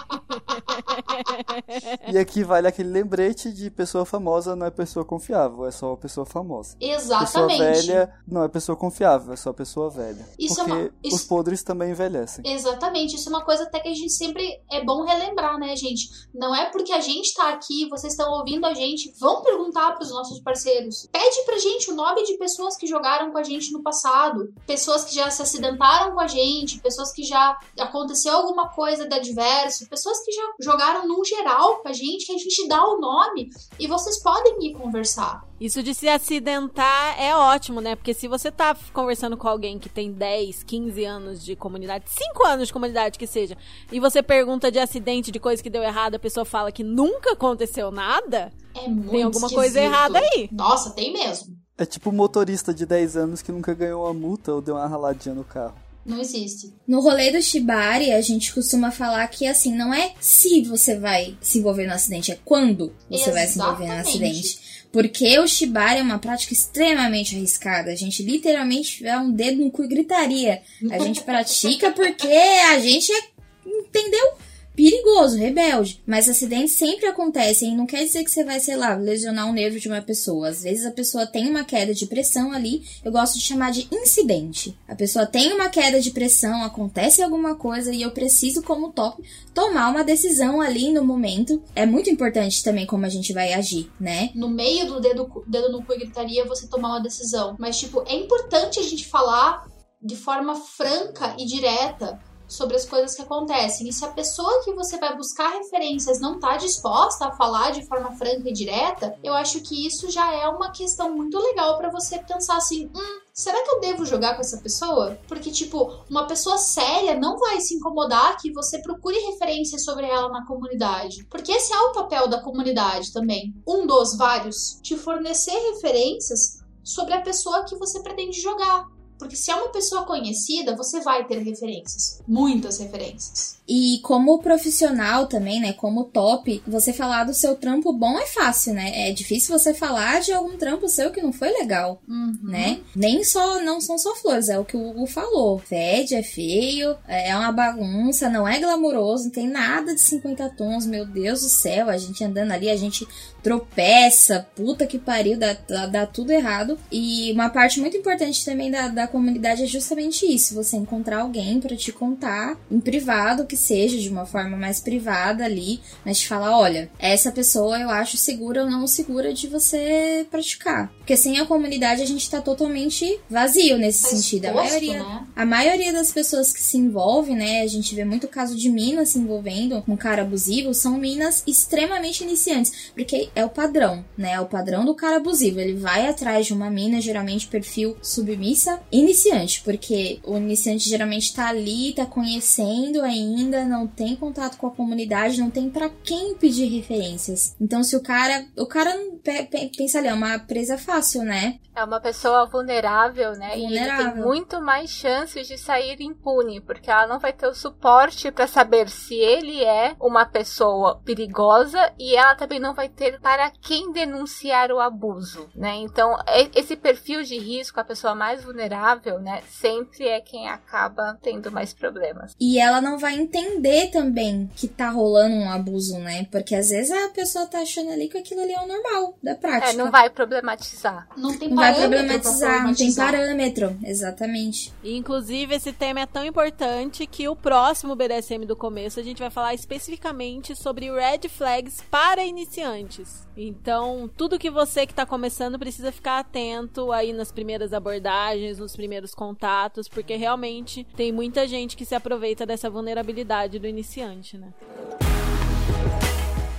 Speaker 6: E aqui vale aquele lembrete de pessoa famosa não é pessoa confiável, é só pessoa famosa. Pessoa
Speaker 5: Exatamente.
Speaker 6: velha não é pessoa confiável, é só pessoa velha.
Speaker 5: Isso é
Speaker 6: Porque
Speaker 5: uma- isso-
Speaker 6: os podres também envelhecem.
Speaker 5: Exatamente, isso é uma coisa até que a gente sempre é bom relembrar, né, gente? Não é porque a gente tá aqui, vocês estão ouvindo a gente, vão perguntar pros nossos parceiros. Pede pra gente o nome de pessoas que jogaram com a gente no passado, pessoas que já se acidentaram com a gente, pessoas que já aconteceu alguma coisa de adverso, pessoas que já jogaram num geral com a gente, que a gente dá o nome e vocês podem ir conversar.
Speaker 3: Isso de se acidentar é ótimo, né? Porque se você tá conversando com alguém que tem 10, 15 anos de comunidade, 5 anos de comunidade que seja, e você pergunta de acidente, de coisa que deu errado, a pessoa fala que nunca aconteceu nada,
Speaker 5: É muito
Speaker 3: tem alguma coisa
Speaker 5: esquisito.
Speaker 3: errada aí.
Speaker 5: Nossa, tem mesmo.
Speaker 6: É tipo um motorista de 10 anos que nunca ganhou uma multa ou deu uma raladinha no carro.
Speaker 5: Não existe.
Speaker 4: No rolê do Shibari, a gente costuma falar que, assim, não é se você vai se envolver no acidente, é quando você vai se envolver no
Speaker 5: Exatamente.
Speaker 4: acidente. Porque o Shibari é uma prática extremamente arriscada. A gente literalmente dá um dedo no cu e gritaria. A gente pratica porque a gente é, entendeu? Perigoso, rebelde. Mas acidentes sempre acontecem e não quer dizer que você vai, sei lá, lesionar o nervo de uma pessoa. Às vezes a pessoa tem uma queda de pressão ali, eu gosto de chamar de incidente. A pessoa tem uma queda de pressão, acontece alguma coisa e eu preciso, como top, tomar uma decisão ali no momento. É muito importante também como a gente vai agir, né?
Speaker 5: no meio do dedo, dedo no cu e gritaria você tomar uma decisão. Mas, tipo, é importante a gente falar de forma franca e direta sobre as coisas que acontecem. E se a pessoa que você vai buscar referências não tá disposta a falar de forma franca e direta, eu acho que isso já é uma questão muito legal pra você pensar assim, hum, será que eu devo jogar com essa pessoa? Porque, tipo, uma pessoa séria não vai se incomodar que você procure referências sobre ela na comunidade. Porque esse é o papel da comunidade também. Um dos vários. Te fornecer referências sobre a pessoa que você pretende jogar. Porque se é uma pessoa conhecida, você vai ter referências. Muitas referências.
Speaker 4: E como profissional também, né? Como top, você falar do seu trampo bom é fácil, né? É difícil você falar de algum trampo seu que não foi legal, né? Nem só, não são só flores, é o que o Hugo falou. Fede, é feio, é uma bagunça, não é glamuroso, não tem nada de 50 tons, meu Deus do céu, a gente andando ali, a gente tropeça, puta que pariu, dá, dá, dá tudo errado. E uma parte muito importante também da, da comunidade é justamente isso: você encontrar alguém pra te contar em privado, que seja de uma forma mais privada ali, mas te falar: olha, essa pessoa eu acho segura ou não segura de você praticar. Porque sem a comunidade a gente tá totalmente vazio nesse
Speaker 5: Tá
Speaker 4: sentido. A
Speaker 5: exposto,
Speaker 4: maioria,
Speaker 5: né?
Speaker 4: a maioria das pessoas que se envolvem, né? A gente vê muito caso de minas se envolvendo com cara abusivo, são minas extremamente iniciantes. Porque é o padrão, né? É o padrão do cara abusivo. Ele vai atrás de uma mina, geralmente perfil submissa, iniciante. Porque o iniciante geralmente tá ali, tá conhecendo ainda, não tem contato com a comunidade, não tem pra quem pedir referências. Então, se o cara. O cara pe- pe- pensa ali, é uma presa fácil, né?
Speaker 7: É uma pessoa vulnerável, né? E ele tem
Speaker 4: Vulnerável.
Speaker 7: muito mais chances de sair impune, porque ela não vai ter o suporte pra saber se ele é uma pessoa perigosa e ela também não vai ter para quem denunciar o abuso, né? Então, esse perfil de risco, a pessoa mais vulnerável, né, sempre é quem acaba tendo mais problemas.
Speaker 4: E ela não vai entender também que tá rolando um abuso, né? Porque às vezes a pessoa tá achando ali que aquilo ali é o normal da prática.
Speaker 7: É, não vai problematizar.
Speaker 5: Não tem
Speaker 4: Não vai
Speaker 5: parâmetro pra
Speaker 4: problematizar, não tem
Speaker 5: problematizar.
Speaker 4: parâmetro. Exatamente.
Speaker 3: E, inclusive, esse tema é tão importante que o próximo BDSM do começo a gente vai falar especificamente sobre red flags para iniciantes. Então, tudo que você que tá começando precisa ficar atento aí nas primeiras abordagens, nos primeiros contatos, porque realmente tem muita gente que se aproveita dessa vulnerabilidade do iniciante, né?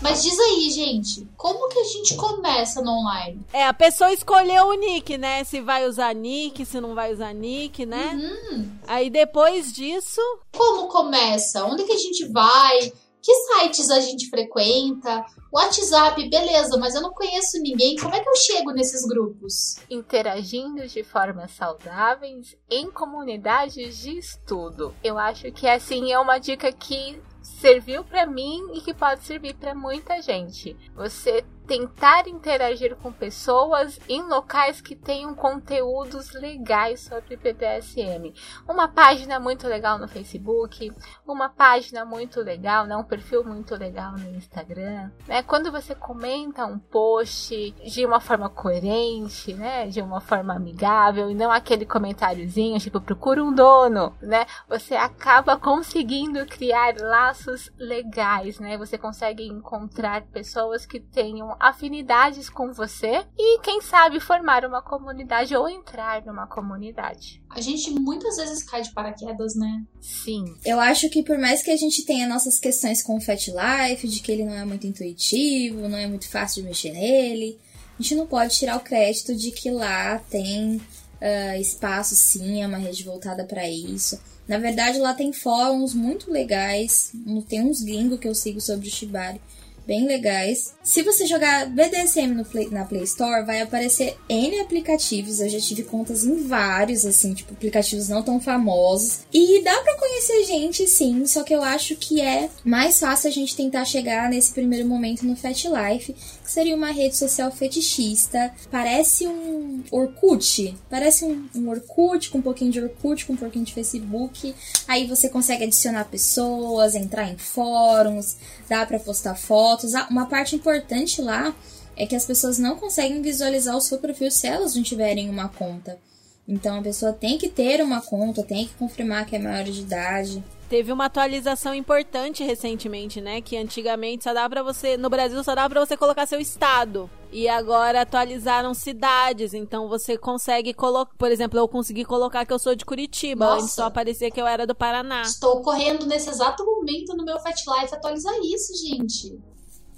Speaker 5: Mas diz aí, gente, como que a gente começa no online?
Speaker 3: É, a pessoa escolheu o nick, né? Se vai usar nick, se não vai usar nick, né?
Speaker 5: Uhum.
Speaker 3: Aí depois disso,
Speaker 5: Como começa? Onde que a gente vai? Que sites a gente frequenta? WhatsApp, beleza, mas eu não conheço ninguém. Como é que eu chego nesses grupos?
Speaker 7: Interagindo de formas saudáveis em comunidades de estudo. Eu acho que assim é uma dica que serviu para mim e que pode servir para muita gente. Você tentar interagir com pessoas em locais que tenham conteúdos legais sobre BDSM. Uma página muito legal no Facebook, uma página muito legal, né, um perfil muito legal no Instagram. Né? Quando você comenta um post de uma forma coerente, né, de uma forma amigável e não aquele comentáriozinho tipo procura um dono, né? Você acaba conseguindo criar laços legais, né? Você consegue encontrar pessoas que tenham afinidades com você e, quem sabe, formar uma comunidade ou entrar numa comunidade.
Speaker 5: A gente muitas vezes cai de paraquedas, né?
Speaker 7: Sim.
Speaker 4: Eu acho que por mais que a gente tenha nossas questões com o Fat Life, de que ele não é muito intuitivo, não é muito fácil de mexer nele, a gente não pode tirar o crédito de que lá tem uh, espaço, sim, é uma rede voltada para isso. Na verdade, lá tem fóruns muito legais, tem uns gringos que eu sigo sobre o Shibari bem legais. Se você jogar BDSM Play, na Play Store, vai aparecer N aplicativos. Eu já tive contas em vários, assim, tipo, aplicativos não tão famosos. E dá para conhecer gente, sim, só que eu acho que é mais fácil a gente tentar chegar nesse primeiro momento no Fat Life, que seria uma rede social fetichista. Parece um Orkut. Parece um, um Orkut, com um pouquinho de Orkut, com um pouquinho de Facebook. Aí você consegue adicionar pessoas, entrar em fóruns, dá para postar fotos. Ah, uma parte importante lá é que as pessoas não conseguem visualizar o seu perfil se elas não tiverem uma conta. Então a pessoa tem que ter uma conta, tem que confirmar que é maior de idade.
Speaker 3: Teve uma atualização importante recentemente, né? Que antigamente só dava para você, no Brasil só dava para você colocar seu estado. E agora atualizaram cidades, então você consegue colocar, por exemplo, eu consegui colocar que eu sou de Curitiba,
Speaker 5: Nossa.
Speaker 3: antes só aparecia que eu era do Paraná.
Speaker 5: Estou correndo nesse exato momento no meu Fat Life atualizar isso, gente.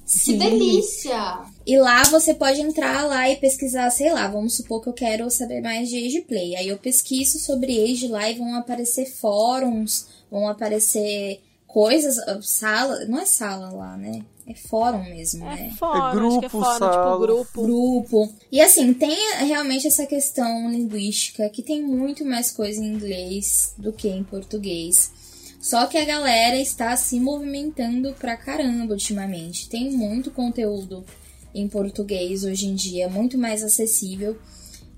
Speaker 4: Sim.
Speaker 5: Que delícia!
Speaker 4: E lá você pode entrar lá e pesquisar, sei lá, vamos supor que eu quero saber mais de Age Play. Aí eu pesquiso sobre Age lá e vão aparecer fóruns, vão aparecer coisas, ah, sala, não é sala lá, né? É fórum mesmo, né?
Speaker 3: É fórum,
Speaker 6: É
Speaker 3: acho que é
Speaker 6: grupo,
Speaker 3: fórum,
Speaker 6: sala.
Speaker 3: tipo grupo.
Speaker 4: grupo. E assim, tem realmente essa questão linguística que tem muito mais coisa em inglês do que em português. Só que a galera está se movimentando pra caramba ultimamente. Tem muito conteúdo em português hoje em dia, muito mais acessível.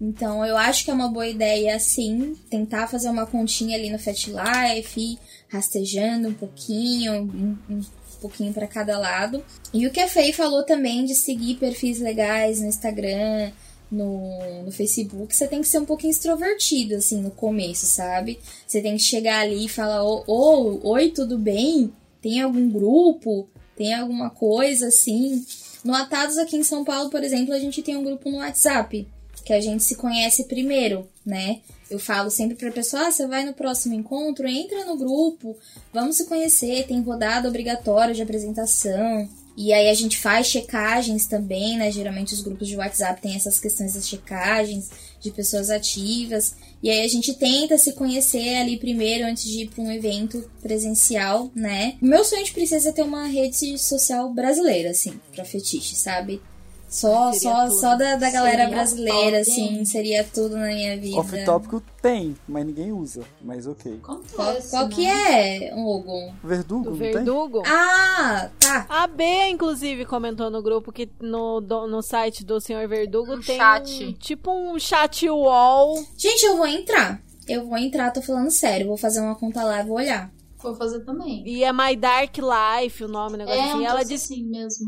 Speaker 4: Então eu acho que é uma boa ideia, sim, tentar fazer uma continha ali no Fat Life, rastejando um pouquinho, um, um pouquinho para cada lado. E o que a Fei falou também de seguir perfis legais no Instagram, no, no Facebook, você tem que ser um pouquinho extrovertido, assim, no começo, sabe? Você tem que chegar ali e falar, ô, ô, oi, tudo bem? Tem algum grupo? Tem alguma coisa, assim? No Atados aqui em São Paulo, por exemplo, a gente tem um grupo no WhatsApp, que a gente se conhece primeiro, né? Eu falo sempre pra pessoa, ah, você vai no próximo encontro, entra no grupo, vamos se conhecer, tem rodada obrigatória de apresentação. E aí a gente faz checagens também, né? Geralmente os grupos de WhatsApp têm essas questões das checagens de pessoas ativas. E aí a gente tenta se conhecer ali primeiro antes de ir para um evento presencial, né? Meu sonho de princesa é ter uma rede social brasileira, assim, pra fetiche, sabe? Só, só,
Speaker 3: tudo.
Speaker 4: só da, da galera
Speaker 5: Seria
Speaker 4: brasileira,
Speaker 5: top,
Speaker 4: assim, seria tudo na minha vida.
Speaker 6: Off-tópico tem, mas ninguém usa. Mas ok.
Speaker 4: Qual,
Speaker 5: Acontece,
Speaker 4: qual
Speaker 5: né?
Speaker 4: que é, Hugo?
Speaker 6: Verdugo,
Speaker 3: O
Speaker 6: não tem?
Speaker 3: Verdugo.
Speaker 4: Ah, tá.
Speaker 3: A B, inclusive, comentou no grupo que no, do- no site do Senhor Verdugo
Speaker 7: Um
Speaker 3: tem
Speaker 7: chat.
Speaker 3: um- tipo um chat wall.
Speaker 4: Gente, eu vou entrar. Eu vou entrar, tô falando sério. Vou fazer uma conta lá e vou olhar.
Speaker 5: Vou fazer também.
Speaker 3: E é My Dark Life o nome, um negócio
Speaker 5: É,
Speaker 3: assim.
Speaker 5: um
Speaker 3: Ela disse
Speaker 5: assim mesmo.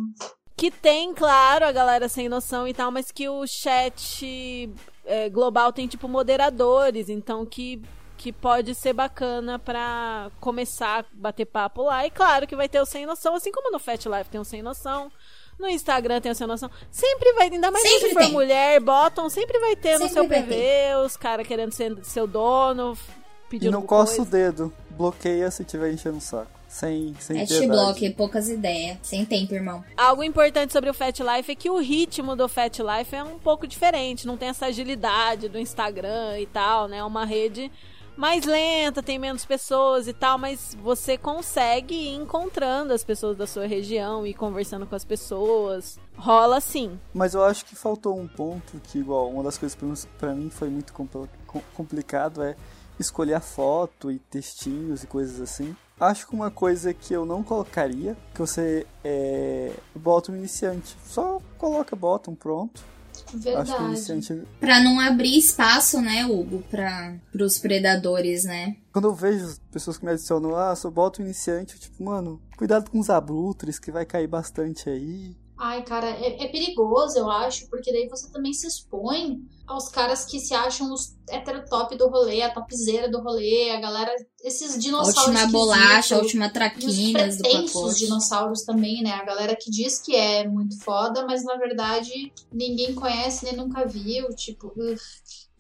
Speaker 3: Que tem, claro, a galera sem noção e tal, mas que o chat é, global tem, tipo, moderadores, então que, que pode ser bacana pra começar a bater papo lá. E claro que vai ter o sem noção, assim como no Fat Life tem o sem noção. No Instagram tem o sem noção. Sempre vai, ainda mais
Speaker 4: Sempre
Speaker 3: se for
Speaker 4: tem.
Speaker 3: mulher, botam, sempre vai ter no
Speaker 4: Sempre
Speaker 3: seu
Speaker 4: vai
Speaker 3: PV, os caras querendo ser seu dono,
Speaker 6: E
Speaker 3: pedindo
Speaker 6: não coça o dedo. Bloqueia se tiver enchendo o saco. Sem, sem
Speaker 4: É
Speaker 6: piedade.
Speaker 4: T-Block, poucas ideias. Sem tempo, irmão.
Speaker 3: Algo importante sobre o Fat Life é que o ritmo do Fat Life é um pouco diferente, não tem essa agilidade do Instagram e tal, né? É uma rede mais lenta, tem menos pessoas e tal, mas você consegue ir encontrando as pessoas da sua região e conversando com as pessoas. Rola sim.
Speaker 6: Mas eu acho que faltou um ponto que, igual, uma das coisas pra mim foi muito compl- com- complicado é escolher a foto e textinhos e coisas assim. Acho que uma coisa que eu não colocaria, que você é, bota um iniciante. Só coloca, bota um pronto. Acho que o
Speaker 5: Verdade.
Speaker 6: iniciante
Speaker 4: Pra não abrir espaço, né, Hugo, para pros predadores, né?
Speaker 6: Quando eu vejo pessoas que me adicionam, ah, só bota o iniciante, eu, tipo, mano, cuidado com os abutres, que vai cair bastante aí.
Speaker 5: Ai, cara, é, é perigoso, eu acho, porque daí você também se expõe aos caras que se acham os heterotop do rolê, a topzera do rolê, a galera, esses dinossauros
Speaker 4: última
Speaker 5: esquisitos,
Speaker 4: bolacha, a última
Speaker 5: e os pretensos dinossauros também, né? A galera que diz que é muito foda, mas na verdade ninguém conhece nem nunca viu, tipo.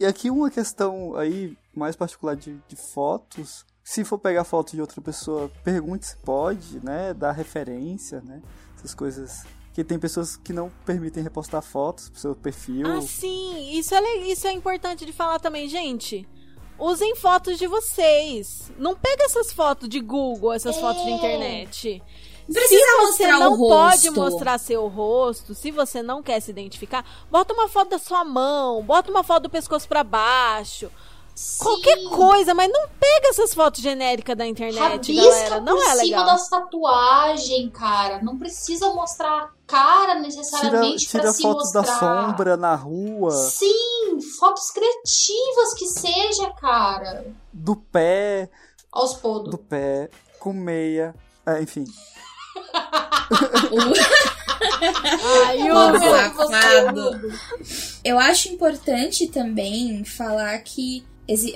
Speaker 6: E aqui uma questão aí, mais particular de, de fotos. Se for pegar foto de outra pessoa, pergunte se pode, né? Dar referência, né? Essas coisas. Que tem pessoas que não permitem repostar fotos pro seu perfil.
Speaker 3: Ah, sim, isso é, isso é importante de falar também, gente. Usem fotos de vocês. Não pega essas fotos de Google, essas
Speaker 5: É.
Speaker 3: fotos de internet.
Speaker 4: Precisa
Speaker 3: se você não
Speaker 4: o
Speaker 3: pode mostrar seu rosto, se você não quer se identificar, bota uma foto da sua mão, bota uma foto do pescoço pra baixo. Qualquer
Speaker 5: Sim.
Speaker 3: coisa, mas não pega essas fotos genéricas da internet,
Speaker 5: Rabisca
Speaker 3: galera. Não
Speaker 5: por
Speaker 3: é
Speaker 5: cima
Speaker 3: legal.
Speaker 5: das tatuagens, cara. Não precisa mostrar a cara
Speaker 6: Tira,
Speaker 5: necessariamente
Speaker 6: tira
Speaker 5: pra se
Speaker 6: fotos da
Speaker 5: mostrar.
Speaker 6: sombra na rua,
Speaker 5: Sim, fotos criativas que seja, cara.
Speaker 6: do pé,
Speaker 5: Aos podos.
Speaker 6: do pé, com meia. É, enfim.
Speaker 3: Ai. Hugo.
Speaker 4: Eu acho importante também falar que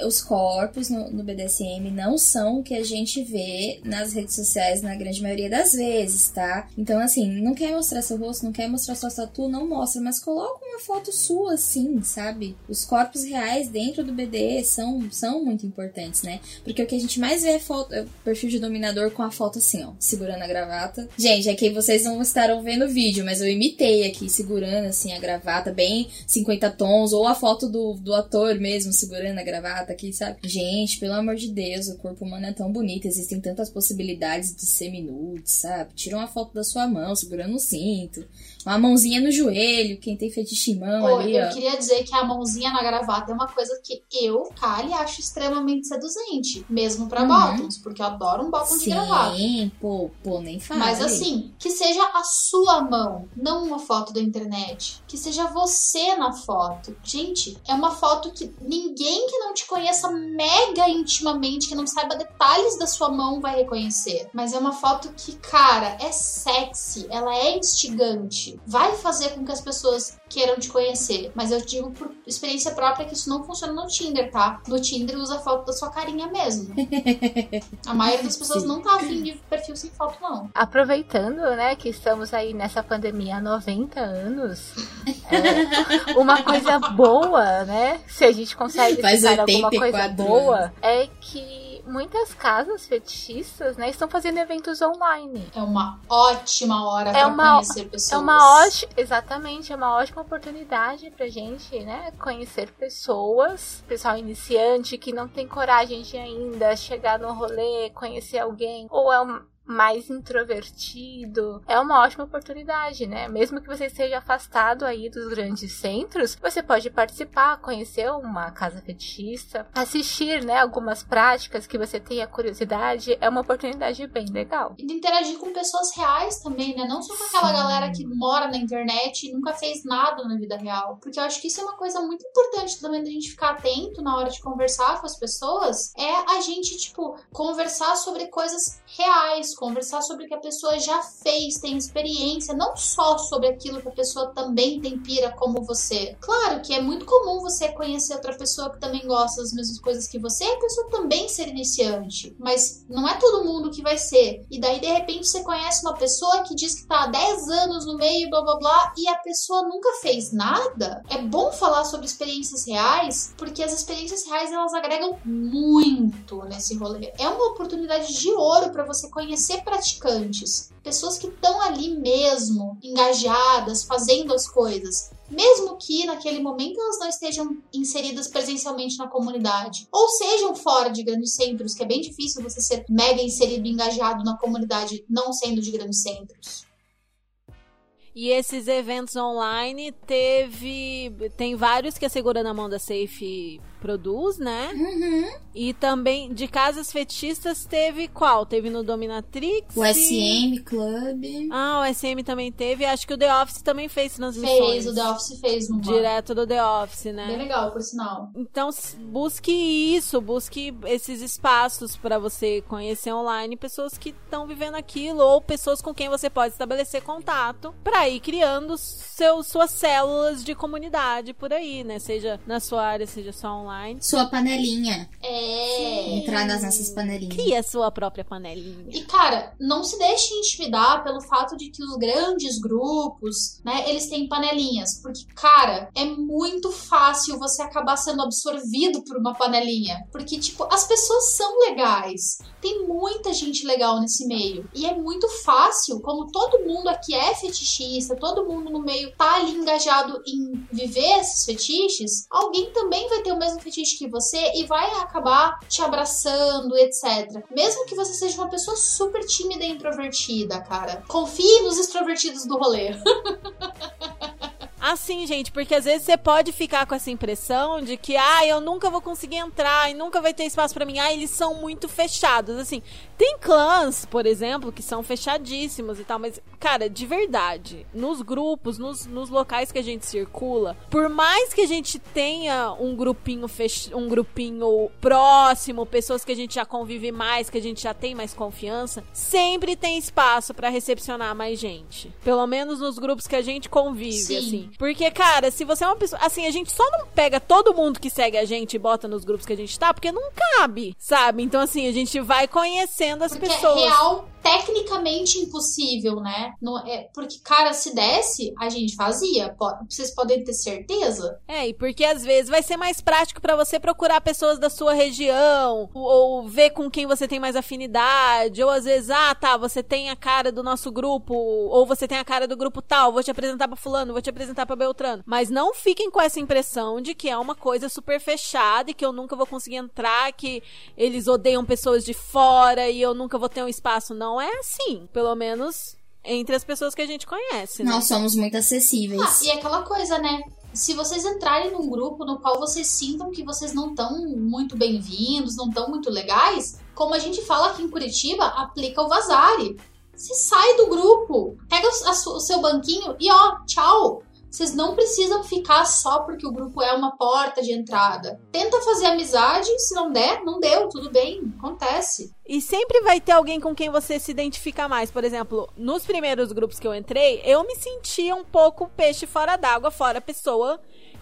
Speaker 4: os corpos no, no BDSM não são o que a gente vê nas redes sociais na grande maioria das vezes, tá? Então, assim, não quer mostrar seu rosto, não quer mostrar sua tatu, não mostra, mas coloca uma foto sua, assim, sabe? Os corpos reais dentro do BD são, são muito importantes, né? Porque o que a gente mais vê é, foto, é perfil de dominador com a foto assim, ó, segurando a gravata. Gente, aqui vocês não estarão vendo o vídeo, mas eu imitei aqui, segurando assim a gravata, bem 50 tons, ou a foto do, do ator mesmo segurando a gravata aqui, sabe? Gente, pelo amor de Deus, o corpo humano é tão bonito, existem tantas possibilidades de semi-nude, sabe? Tira uma foto da sua mão, segurando o cinto, uma mãozinha no joelho, quem tem fetiche mão
Speaker 5: Pô,
Speaker 4: ali,
Speaker 5: eu
Speaker 4: ó.
Speaker 5: queria dizer que a mãozinha na gravata é uma coisa que eu, Kali, acho extremamente seduzente. Mesmo pra
Speaker 4: Uhum.
Speaker 5: bottoms, porque eu adoro um bottom de gravata.
Speaker 4: Sim, pô, pô, nem fala.
Speaker 5: Mas assim, que seja a sua mão, não uma foto da internet. Que seja você na foto. Gente, é uma foto que ninguém que não te conheça mega intimamente, que não saiba detalhes da sua mão, vai reconhecer. Mas é uma foto que, cara, é sexy, ela é instigante. Vai fazer com que as pessoas queiram te conhecer. Mas eu digo por experiência própria que isso não funciona no Tinder, tá? No Tinder usa a foto da sua carinha mesmo. A maioria das pessoas não tá afim de perfil sem foto, não.
Speaker 7: Aproveitando, né, que estamos aí nessa pandemia há 90 anos, é, uma coisa boa, né, se a gente consegue
Speaker 4: Faz
Speaker 7: citar alguma
Speaker 4: 84
Speaker 7: coisa boa, é que muitas casas fetichistas, né, estão fazendo eventos online.
Speaker 5: É uma ótima hora
Speaker 7: É
Speaker 5: pra
Speaker 7: uma-
Speaker 5: conhecer pessoas.
Speaker 7: É uma ótima, exatamente, é uma ótima oportunidade pra gente, né, conhecer pessoas, pessoal iniciante que não tem coragem de ainda chegar no rolê, conhecer alguém, ou é um mais introvertido, é uma ótima oportunidade, né? Mesmo que você esteja afastado aí dos grandes centros, você pode participar, conhecer uma casa fetichista, assistir, né, algumas práticas que você tenha curiosidade, é uma oportunidade bem legal.
Speaker 5: E de interagir com pessoas reais também, né? Não só com aquela galera que mora na internet e nunca fez nada na vida real. Porque eu acho que isso é uma coisa muito importante também da gente ficar atento na hora de conversar com as pessoas. É a gente, tipo, conversar sobre coisas reais, conversar sobre o que a pessoa já fez, tem experiência, não só sobre aquilo que a pessoa também tem pira como você. Claro que é muito comum você conhecer outra pessoa que também gosta das mesmas coisas que você e a pessoa também ser iniciante. Mas não é todo mundo que vai ser. E daí, de repente, você conhece uma pessoa que diz que tá há 10 anos no meio, blá blá blá, e a pessoa nunca fez nada. É bom falar sobre experiências reais, porque as experiências reais elas agregam muito nesse rolê. É uma oportunidade de ouro para você conhecer conhecer praticantes, pessoas que estão ali mesmo, engajadas, fazendo as coisas, mesmo que naquele momento elas não estejam inseridas presencialmente na comunidade, ou sejam fora de grandes centros, que é bem difícil você ser mega inserido e engajado na comunidade não sendo de grandes centros.
Speaker 3: E esses eventos online teve. Tem vários que a Segura na Mão da Safe produz, né?
Speaker 4: Uhum.
Speaker 3: E também de casas fetichistas teve qual? Teve no Dominatrix?
Speaker 4: O SM Club.
Speaker 3: Ah, o SM também teve. Acho que o The Office também fez transmissões.
Speaker 5: Fez, o The Office fez no
Speaker 3: Direto do The Office, né?
Speaker 5: Bem legal, por sinal.
Speaker 3: Então, busque isso, busque esses espaços para você conhecer online pessoas que estão vivendo aquilo ou pessoas com quem você pode estabelecer contato para ir criando seus, suas células de comunidade por aí, né? Seja na sua área, seja só online.
Speaker 4: Sua panelinha.
Speaker 5: É.
Speaker 4: Entrar nas nossas panelinhas.
Speaker 3: Cria a sua própria panelinha.
Speaker 5: E, cara, não se deixe intimidar pelo fato de que os grandes grupos, né, eles têm panelinhas. Porque, cara, é muito fácil você acabar sendo absorvido por uma panelinha. Porque, tipo, as pessoas são legais. Tem muita gente legal nesse meio. E é muito fácil, como todo mundo aqui é fetichista, todo mundo no meio tá ali engajado em viver esses fetiches, alguém também vai ter o mesmo fetiche que você e vai acabar te abraçando, etc. Mesmo que você seja uma pessoa super tímida e introvertida, cara. Confie nos extrovertidos do rolê.
Speaker 3: Assim, gente, porque às vezes você pode ficar com essa impressão de que, ah, eu nunca vou conseguir entrar e nunca vai ter espaço pra mim. Ah, eles são muito fechados. Assim, tem clãs, por exemplo, que são fechadíssimos e tal, mas, cara, de verdade, nos grupos, nos, nos locais que a gente circula, por mais que a gente tenha um grupinho fech... um grupinho próximo, pessoas que a gente já convive mais, que a gente já tem mais confiança, sempre tem espaço pra recepcionar mais gente. Pelo menos nos grupos que a gente convive,
Speaker 5: Sim.
Speaker 3: assim. Porque, cara, se você é uma pessoa. Assim, a gente só não pega todo mundo que segue a gente e bota nos grupos que a gente tá, porque não cabe, sabe? Então, assim, a gente vai conhecendo as
Speaker 5: Porque
Speaker 3: pessoas.
Speaker 5: é real, tecnicamente impossível, né? Não é, porque, cara, se desse, a gente fazia. Po- Vocês podem ter certeza.
Speaker 3: É, e porque às vezes vai ser mais prático pra você procurar pessoas da sua região, ou, ou ver com quem você tem mais afinidade, ou às vezes, ah, tá, você tem a cara do nosso grupo, ou você tem a cara do grupo tal, vou te apresentar pra fulano, vou te apresentar pra Beltrano. Mas não fiquem com essa impressão de que é uma coisa super fechada e que eu nunca vou conseguir entrar, que eles odeiam pessoas de fora e eu nunca vou ter um espaço. Não é assim, pelo menos entre as pessoas que a gente conhece, né?
Speaker 4: Nós somos muito
Speaker 5: Ah,
Speaker 4: acessíveis.
Speaker 5: e aquela coisa, né? Se vocês entrarem num grupo no qual vocês sintam que vocês não estão muito bem-vindos, não estão muito legais, como a gente fala aqui em Curitiba, aplica o vazare. Se sai do grupo, pega o, a su- o seu banquinho e ó, tchau. Vocês não precisam ficar só porque o grupo é uma porta de entrada. Tenta fazer amizade, se não der, não deu, tudo bem, acontece.
Speaker 3: E sempre vai ter alguém com quem você se identifica mais. Por exemplo, nos primeiros grupos que eu entrei, eu me sentia um pouco peixe fora d'água, fora pessoa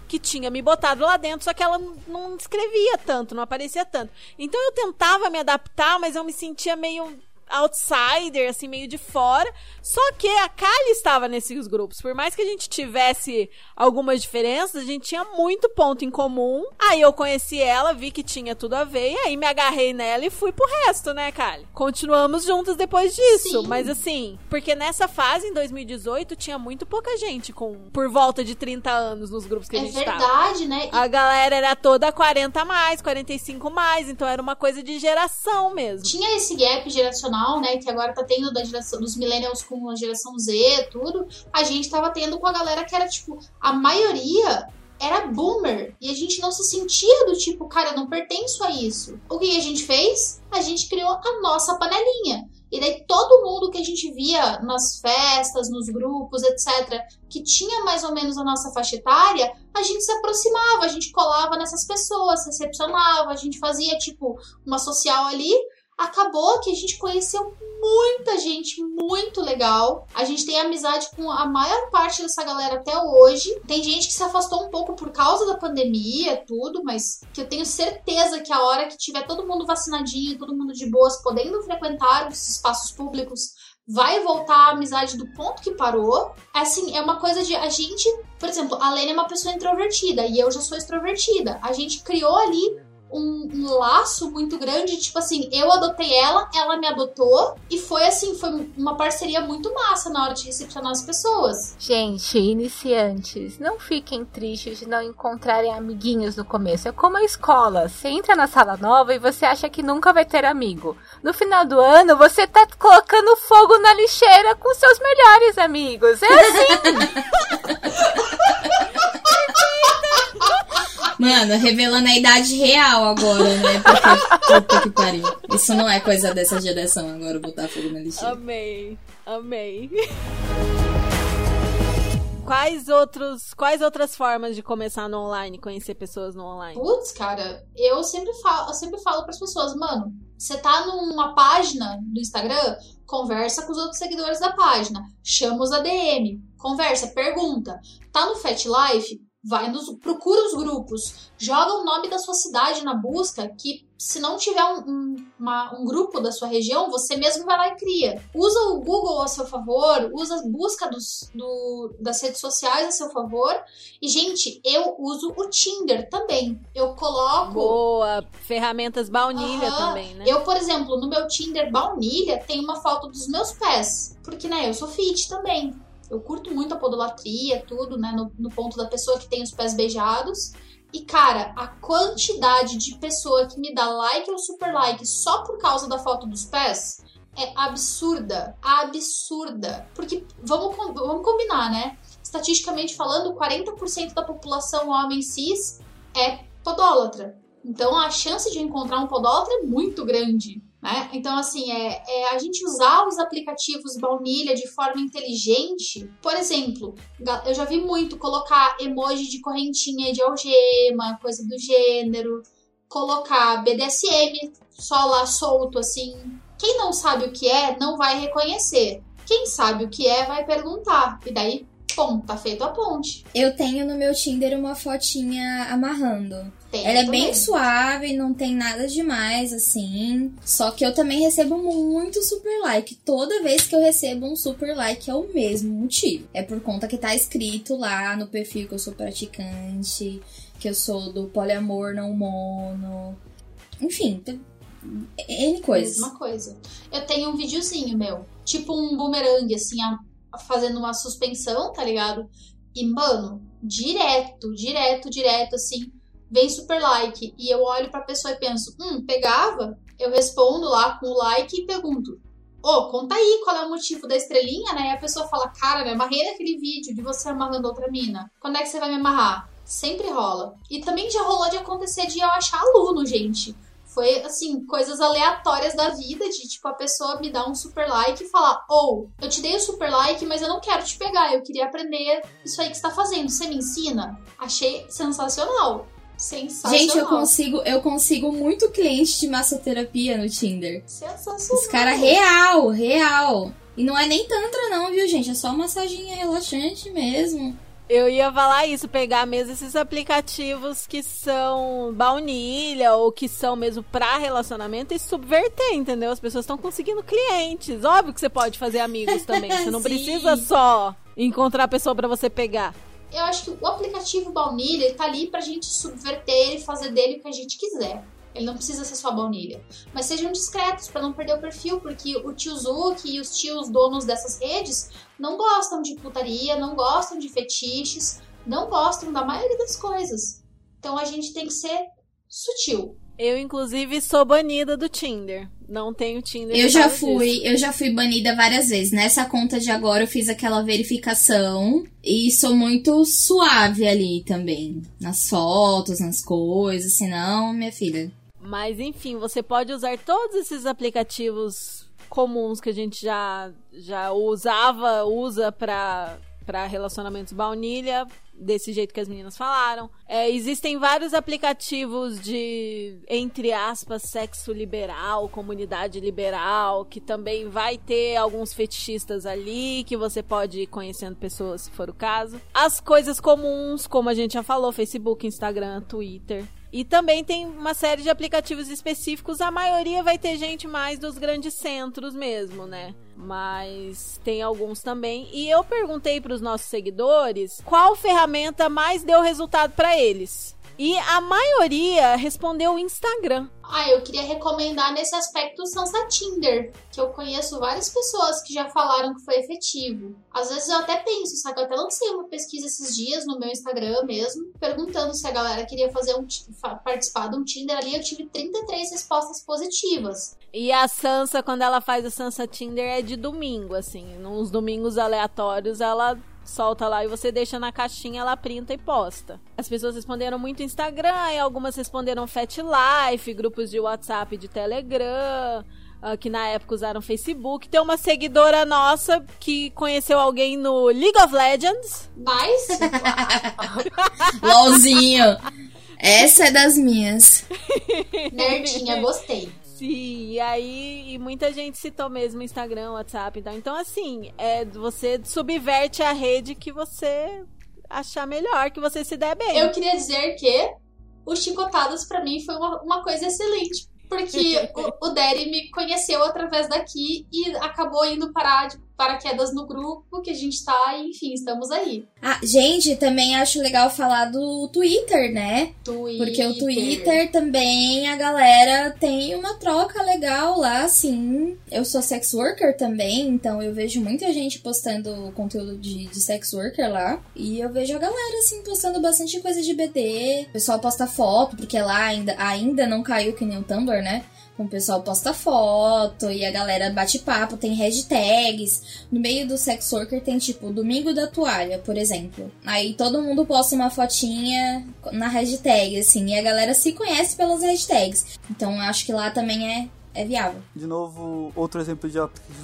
Speaker 3: que tinha me botado lá dentro, só que ela não escrevia tanto, não aparecia tanto. Então eu tentava me adaptar, mas eu me sentia meio outsider, assim, meio de fora. Só que a Kali estava nesses grupos. Por mais que a gente tivesse algumas diferenças, a gente tinha muito ponto em comum. Aí eu conheci ela, vi que tinha tudo a ver, e aí me agarrei nela e fui pro resto, né, Kali? Continuamos juntas depois disso.
Speaker 5: Sim.
Speaker 3: Mas assim, porque nessa fase, em 2018, tinha muito pouca gente com por volta de 30 anos nos grupos que a
Speaker 5: é
Speaker 3: gente tava.
Speaker 5: verdade, né?
Speaker 3: A galera era toda 40 a mais, 45 mais, então era uma coisa de geração mesmo.
Speaker 5: tinha esse gap geracional, né, que agora tá tendo da geração dos millennials com a geração Z, tudo. A gente tava tendo com a galera que era tipo, a maioria era boomer e a gente não se sentia do tipo, cara, eu não pertenço a isso. O que a gente fez? A gente criou a nossa panelinha. E daí todo mundo que a gente via nas festas, nos grupos, etc., que tinha mais ou menos a nossa faixa etária, a gente se aproximava, a gente colava nessas pessoas, recepcionava, a gente fazia tipo uma social ali acabou que a gente conheceu muita gente muito legal. A gente tem amizade com a maior parte dessa galera até hoje. Tem gente que se afastou um pouco por causa da pandemia, tudo, mas que eu tenho certeza que a hora que tiver todo mundo vacinadinho, todo mundo de boas, podendo frequentar os espaços públicos, vai voltar a amizade do ponto que parou. Assim, é uma coisa de a gente, por exemplo, a Lene é uma pessoa introvertida e eu já sou extrovertida. A gente criou ali um, um laço muito grande, tipo assim, eu adotei ela, ela me adotou, e foi assim, foi uma parceria muito massa na hora de recepcionar as pessoas.
Speaker 7: Gente, iniciantes, não fiquem tristes de não encontrarem amiguinhos no começo. É como a escola. Você entra na sala nova e você acha que nunca vai ter amigo. No final do ano, você tá colocando fogo na lixeira com seus melhores amigos. É assim.
Speaker 4: Mano, revelando a idade real agora, né? Porque, puta que pariu. Isso não é coisa dessa geração agora, botar fogo na lixeira.
Speaker 3: Amei, amei. Quais outros, quais outras formas de começar no online, conhecer pessoas no online?
Speaker 5: Putz, cara, eu sempre falo, eu sempre falo para as pessoas, mano, você tá numa página do Instagram, conversa com os outros seguidores da página, chama os ADM, conversa, pergunta. Tá no Fat Life? Vai nos, procura os grupos, joga o nome da sua cidade na busca, que se não tiver um, um, uma, um, grupo da sua região, você mesmo vai lá e cria. Usa o Google a seu favor, usa a busca dos, do, das redes sociais a seu favor. E, gente, eu uso o Tinder também. Eu coloco.
Speaker 3: Boa! Ferramentas baunilha também, né?
Speaker 5: Eu, por exemplo, no meu Tinder baunilha tem uma foto dos meus pés. Porque, né, eu sou fit também. Eu curto muito a podolatria, tudo, né? No, no ponto da pessoa que tem os pés beijados. E, cara, a quantidade de pessoa que me dá like ou super like só por causa da foto dos pés é absurda. Absurda. Porque, vamos, vamos combinar, né? Estatisticamente falando, 40% da população homem cis é podólatra. Então, a chance de encontrar um podólatra é muito grande. Né? Então, assim, é, é, a gente usar os aplicativos baunilha de forma inteligente. Por exemplo, eu já vi muito colocar emoji de correntinha de algema, coisa do gênero, colocar BDSM só lá solto, assim. Quem não sabe o que é, não vai reconhecer. Quem sabe o que é, vai perguntar. E daí, pum, tá feito a ponte.
Speaker 4: Eu tenho no meu Tinder uma fotinha amarrando. Tem, Ela é bem mesmo. suave, não tem nada demais, assim. Só que eu também recebo muito super like. Toda vez que eu recebo um super like é o mesmo motivo. É por conta que tá escrito lá no perfil que eu sou praticante, que eu sou do poliamor não mono. Enfim, N coisas.
Speaker 5: Mesma coisa. Eu tenho um videozinho meu, tipo um bumerangue, assim, fazendo uma suspensão, tá ligado? E, mano, direto, direto, direto, assim vem super like e eu olho pra pessoa e penso, hum, pegava, eu respondo lá com o like e pergunto, ô, oh, conta aí qual é o motivo da estrelinha, né? E a pessoa fala, cara, me amarrei naquele vídeo de você amarrando outra mina. Quando é que você vai me amarrar? Sempre rola. E também já rolou de acontecer de eu achar aluno, gente. Foi, assim, coisas aleatórias da vida, de, tipo, a pessoa me dar um super like e falar, ou, oh, eu te dei o super like, mas eu não quero te pegar, eu queria aprender isso aí que você tá fazendo, você me ensina? Achei sensacional. Sensacional.
Speaker 4: Gente, eu consigo, eu consigo muito cliente de massoterapia no Tinder.
Speaker 5: Sensacional.
Speaker 4: Os caras real, real. E não é nem tantra não, viu, gente? É só massaginha relaxante mesmo.
Speaker 3: Eu ia falar isso, pegar mesmo esses aplicativos que são baunilha ou que são mesmo pra relacionamento e subverter, entendeu? As pessoas estão conseguindo clientes. Óbvio que você pode fazer amigos também. Você não precisa só encontrar a pessoa para você pegar
Speaker 5: eu acho que o aplicativo baunilha ele tá ali pra gente subverter e fazer dele o que a gente quiser. Ele não precisa ser só baunilha. Mas sejam discretos para não perder o perfil, porque o tio Zuki e os tios donos dessas redes não gostam de putaria, não gostam de fetiches, não gostam da maioria das coisas. Então a gente tem que ser sutil.
Speaker 3: Eu, inclusive, sou banida do Tinder. Não tenho Tinder.
Speaker 4: Eu já fui, disso. eu já fui banida várias vezes. Nessa conta de agora eu fiz aquela verificação e sou muito suave ali também. Nas fotos, nas coisas, senão, minha filha.
Speaker 3: Mas enfim, você pode usar todos esses aplicativos comuns que a gente já, já usava, usa para para relacionamentos baunilha, desse jeito que as meninas falaram. É, existem vários aplicativos de, entre aspas, sexo liberal, comunidade liberal, que também vai ter alguns fetichistas ali, que você pode ir conhecendo pessoas se for o caso. As coisas comuns, como a gente já falou, Facebook, Instagram, Twitter. E também tem uma série de aplicativos específicos. A maioria vai ter gente mais dos grandes centros mesmo, né? Mas tem alguns também. E eu perguntei para os nossos seguidores qual ferramenta mais deu resultado para eles. E a maioria respondeu o Instagram.
Speaker 5: Ah, eu queria recomendar nesse aspecto o Sansa Tinder, que eu conheço várias pessoas que já falaram que foi efetivo. Às vezes eu até penso, sabe? Eu até lancei uma pesquisa esses dias no meu Instagram mesmo, perguntando se a galera queria fazer um participar de um Tinder ali. Eu tive 33 respostas positivas.
Speaker 3: E a Sansa, quando ela faz o Sansa Tinder, é de domingo, assim. Nos domingos aleatórios, ela solta lá e você deixa na caixinha, ela printa e posta. As pessoas responderam muito Instagram, e algumas responderam Fat Life, grupos de WhatsApp e de Telegram. Uh, que na época usaram Facebook. Tem uma seguidora nossa que conheceu alguém no League of Legends.
Speaker 5: Nice!
Speaker 4: LOLzinho! Essa é das minhas.
Speaker 5: Nerdinha, gostei.
Speaker 3: Sim, e aí e muita gente citou mesmo Instagram, WhatsApp e tal. Então, assim, é, você subverte a rede que você achar melhor, que você se der bem.
Speaker 5: Eu queria dizer que o Chicotadas para mim foi uma, uma coisa excelente. Porque o, o Derry me conheceu através daqui e acabou indo parar de paraquedas no grupo que a gente tá, e, enfim, estamos aí.
Speaker 4: Ah, gente, também acho legal falar do Twitter, né?
Speaker 5: Twitter.
Speaker 4: Porque o Twitter também a galera tem uma troca legal lá, assim. Eu sou sex worker também, então eu vejo muita gente postando conteúdo de, de sex worker lá. E eu vejo a galera, assim, postando bastante coisa de BD. O pessoal posta foto, porque lá ainda, ainda não caiu que nem o Tumblr, né? O pessoal posta foto e a galera bate papo, tem hashtags. No meio do sex worker tem tipo Domingo da Toalha, por exemplo. Aí todo mundo posta uma fotinha na hashtag, assim, e a galera se conhece pelas hashtags. Então acho que lá também é é viável.
Speaker 6: De novo, outro exemplo de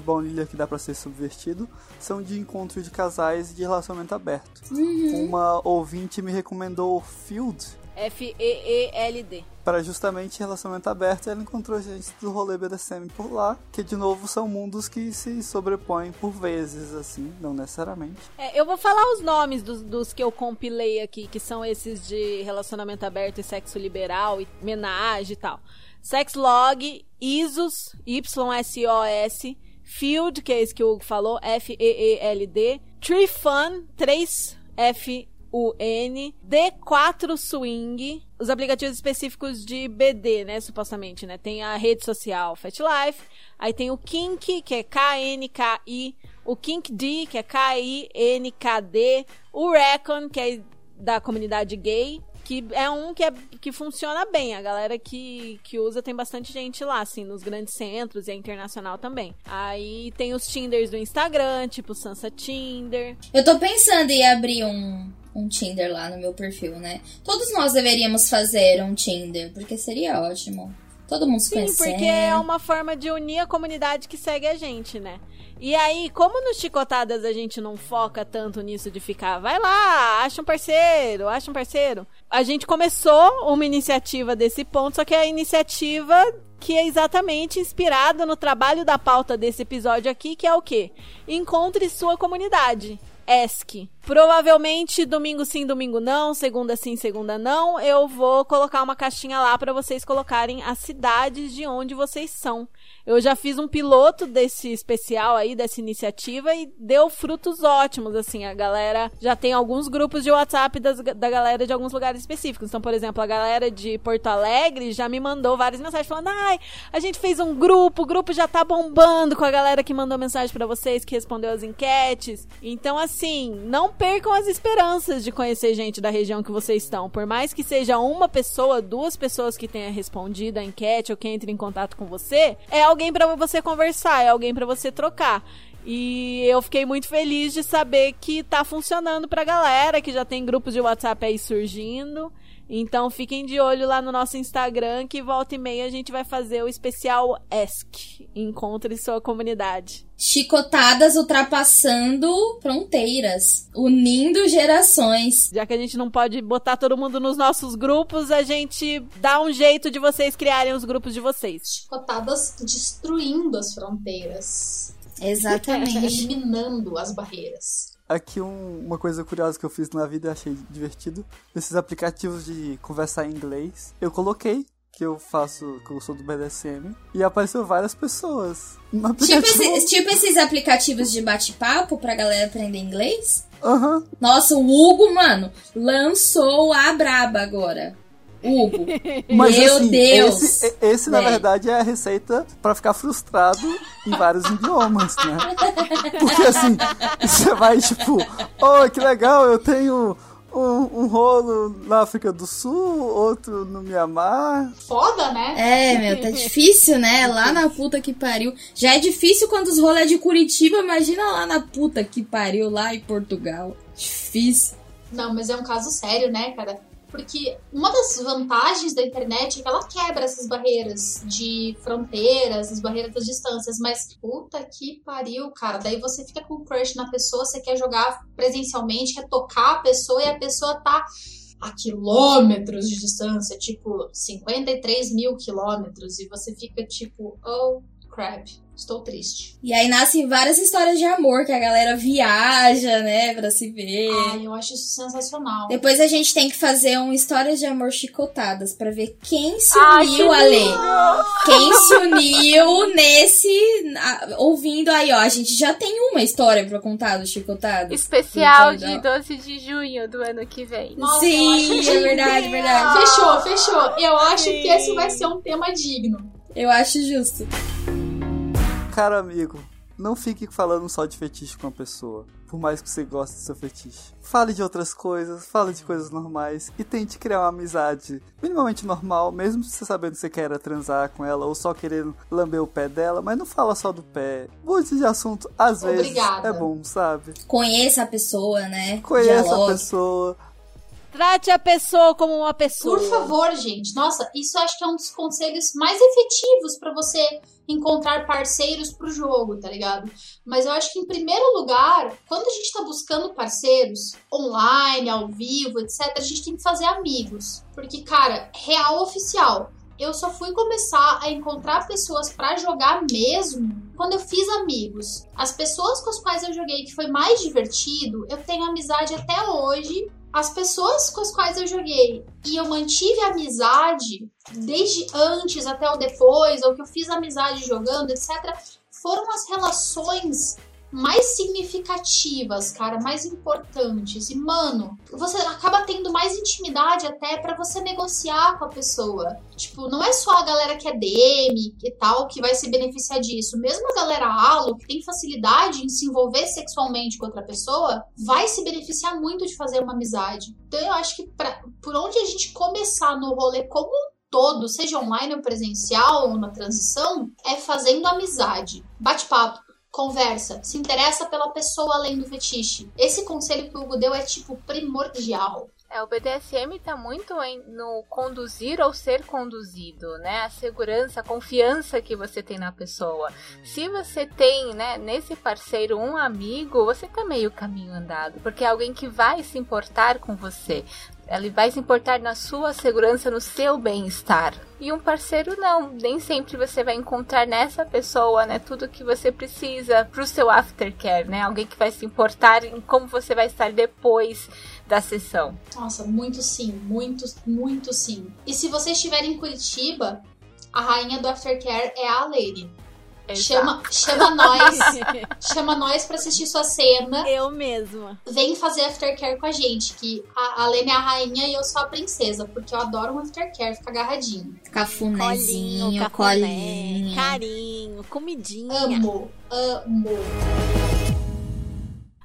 Speaker 6: baunilha que dá para ser subvertido são de encontro de casais de relacionamento aberto.
Speaker 4: Uhum.
Speaker 6: Uma ouvinte me recomendou o Field,
Speaker 3: F-E-E-L-D.
Speaker 6: Para justamente relacionamento aberto, ela encontrou gente do rolê BDSM por lá, que de novo são mundos que se sobrepõem por vezes, assim, não necessariamente.
Speaker 3: É, eu vou falar os nomes dos, dos, que eu compilei aqui, que são esses de relacionamento aberto e sexo liberal, e menage e tal. Sexlog, ISOS, Y-S-O-S, Field, que é esse que o Hugo falou, F-E-E-L-D, Tree Fun, 3F o N, D4 Swing, os aplicativos específicos de BD, né, supostamente, né? Tem a rede social Fat Life, aí tem o Kink, que é K-N-K-I, o Kink D, que é K-I-N-K-D, o Recon, que é da comunidade gay, que é um que, é, que funciona bem. A galera que, que usa tem bastante gente lá, assim, nos grandes centros e é internacional também. Aí tem os Tinders do Instagram, tipo Sansa Tinder.
Speaker 4: Eu tô pensando em abrir um, um Tinder lá no meu perfil, né? Todos nós deveríamos fazer um Tinder, porque seria ótimo. Todo mundo se
Speaker 3: Sim,
Speaker 4: conhecer.
Speaker 3: porque é uma forma de unir a comunidade que segue a gente, né? E aí, como nos Chicotadas a gente não foca tanto nisso de ficar, vai lá, acha um parceiro, acha um parceiro. A gente começou uma iniciativa desse ponto, só que é a iniciativa que é exatamente inspirada no trabalho da pauta desse episódio aqui, que é o quê? Encontre sua comunidade. ESC. Provavelmente domingo sim, domingo não, segunda sim, segunda não. Eu vou colocar uma caixinha lá para vocês colocarem as cidades de onde vocês são. Eu já fiz um piloto desse especial aí, dessa iniciativa, e deu frutos ótimos, assim. A galera já tem alguns grupos de WhatsApp das, da galera de alguns lugares específicos. Então, por exemplo, a galera de Porto Alegre já me mandou várias mensagens falando: ai, a gente fez um grupo, o grupo já tá bombando com a galera que mandou mensagem para vocês, que respondeu as enquetes. Então, assim, não percam as esperanças de conhecer gente da região que vocês estão. Por mais que seja uma pessoa, duas pessoas que tenha respondido a enquete ou que entre em contato com você, é alguém para você conversar, é alguém para você trocar. E eu fiquei muito feliz de saber que tá funcionando pra galera, que já tem grupos de WhatsApp aí surgindo. Então fiquem de olho lá no nosso Instagram, que volta e meia a gente vai fazer o especial ESC. Encontre sua comunidade.
Speaker 4: Chicotadas ultrapassando fronteiras, unindo gerações.
Speaker 3: Já que a gente não pode botar todo mundo nos nossos grupos, a gente dá um jeito de vocês criarem os grupos de vocês.
Speaker 5: Chicotadas destruindo as fronteiras.
Speaker 4: Exatamente.
Speaker 5: Eliminando as barreiras.
Speaker 6: Aqui um, uma coisa curiosa que eu fiz na vida e achei divertido. Nesses aplicativos de conversar em inglês, eu coloquei que eu faço, que eu sou do BDSM, e apareceu várias pessoas.
Speaker 4: Tipo, esse- tipo esses aplicativos de bate-papo pra galera aprender inglês?
Speaker 6: Aham.
Speaker 4: Nossa, o Hugo, mano, lançou a braba agora. Hugo.
Speaker 6: Mas
Speaker 4: Meu
Speaker 6: assim,
Speaker 4: Deus.
Speaker 6: esse, esse na verdade é a receita pra ficar frustrado em vários idiomas, né? Porque assim, você vai tipo, oh, que legal, eu tenho um, um rolo na África do Sul, outro no Mianmar.
Speaker 5: Foda, né?
Speaker 4: É, meu, tá difícil, né? Lá na puta que pariu. Já é difícil quando os rolês é de Curitiba, imagina lá na puta que pariu, lá em Portugal. Difícil.
Speaker 5: Não, mas é um caso sério, né, cara? Porque uma das vantagens da internet é que ela quebra essas barreiras de fronteiras, as barreiras das distâncias, mas puta que pariu, cara. Daí você fica com crush na pessoa, você quer jogar presencialmente, quer tocar a pessoa e a pessoa tá a quilômetros de distância, tipo 53 mil quilômetros, e você fica tipo, oh crap, estou triste.
Speaker 4: E aí nascem várias histórias de amor que a galera viaja, né, pra se ver.
Speaker 5: Ai, eu acho isso sensacional.
Speaker 4: Depois a gente tem que fazer um histórias de amor chicotadas pra ver quem se
Speaker 7: Ai,
Speaker 4: uniu,
Speaker 7: que
Speaker 4: Ale.
Speaker 7: lindo!
Speaker 4: Quem se uniu nesse. a- ouvindo aí, ó. A gente já tem uma história pra contar do chicotadas.
Speaker 7: Especial
Speaker 4: Então,
Speaker 7: de 12 de junho do ano que vem.
Speaker 5: Nossa,
Speaker 4: Sim, é verdade, verdade.
Speaker 5: Fechou, fechou. Eu acho que esse vai ser um tema digno.
Speaker 4: Eu acho justo.
Speaker 6: Caro amigo, não fique falando só de fetiche com a pessoa, por mais que você goste do seu fetiche. Fale de outras coisas, fale de coisas normais e tente criar uma amizade minimamente normal, mesmo você sabendo que você queira transar com ela ou só querendo lamber o pé dela, mas não fala só do pé. Mude de assunto, às vezes
Speaker 5: Obrigada.
Speaker 6: é bom, sabe?
Speaker 4: Conheça a pessoa, né?
Speaker 6: Conheça
Speaker 4: Dialogue.
Speaker 6: a pessoa.
Speaker 3: Trate a pessoa como uma pessoa.
Speaker 5: Por favor, gente. Nossa, isso acho que é um dos conselhos mais efetivos pra você encontrar parceiros pro jogo, tá ligado? Mas eu acho que em primeiro lugar, quando a gente tá buscando parceiros online, ao vivo, etc, a gente tem que fazer amigos. Porque, cara, real oficial, eu só fui começar a encontrar pessoas pra jogar mesmo quando eu fiz amigos. As pessoas com as quais eu joguei que foi mais divertido, eu tenho amizade até hoje. As pessoas com as quais eu joguei e eu mantive amizade desde antes até o depois, ou que eu fiz amizade jogando, etc., foram as relações mais significativas, cara, mais importantes. E, mano, você acaba tendo mais intimidade até pra você negociar com a pessoa. Tipo, não é só a galera que é DM e tal que vai se beneficiar disso. Mesmo a galera alo, que tem facilidade em se envolver sexualmente com outra pessoa, vai se beneficiar muito de fazer uma amizade. Então, eu acho que pra, por onde a gente começar no rolê como um todo, seja online ou presencial ou na transição, é fazendo amizade. Bate-papo conversa, se interessa pela pessoa além do fetiche. Esse conselho que o Hugo deu é tipo primordial.
Speaker 7: É, o BDSM tá muito em- no conduzir ou ser conduzido, né? A segurança, a confiança que você tem na pessoa. Se você tem, né, nesse parceiro um amigo, você tá meio caminho andado, porque é alguém que vai se importar com você. Ele vai se importar na sua segurança, no seu bem-estar. E um parceiro não, nem sempre você vai encontrar nessa pessoa, né, tudo que você precisa pro seu aftercare, né? Alguém que vai se importar em como você vai estar depois da sessão.
Speaker 5: Nossa, muito sim, muito, muito sim. E se você estiver em Curitiba, a rainha do aftercare é a Lady. Chama, chama nós, chama nós pra assistir sua cena.
Speaker 3: Eu mesma.
Speaker 5: Vem fazer aftercare com a gente, que a, a Lene é a rainha e eu sou a princesa, porque eu adoro um aftercare, ficar agarradinho.
Speaker 4: Cafunézinho,
Speaker 3: cafuné,
Speaker 4: colinho.
Speaker 3: carinho, comidinha.
Speaker 5: Amo, amo.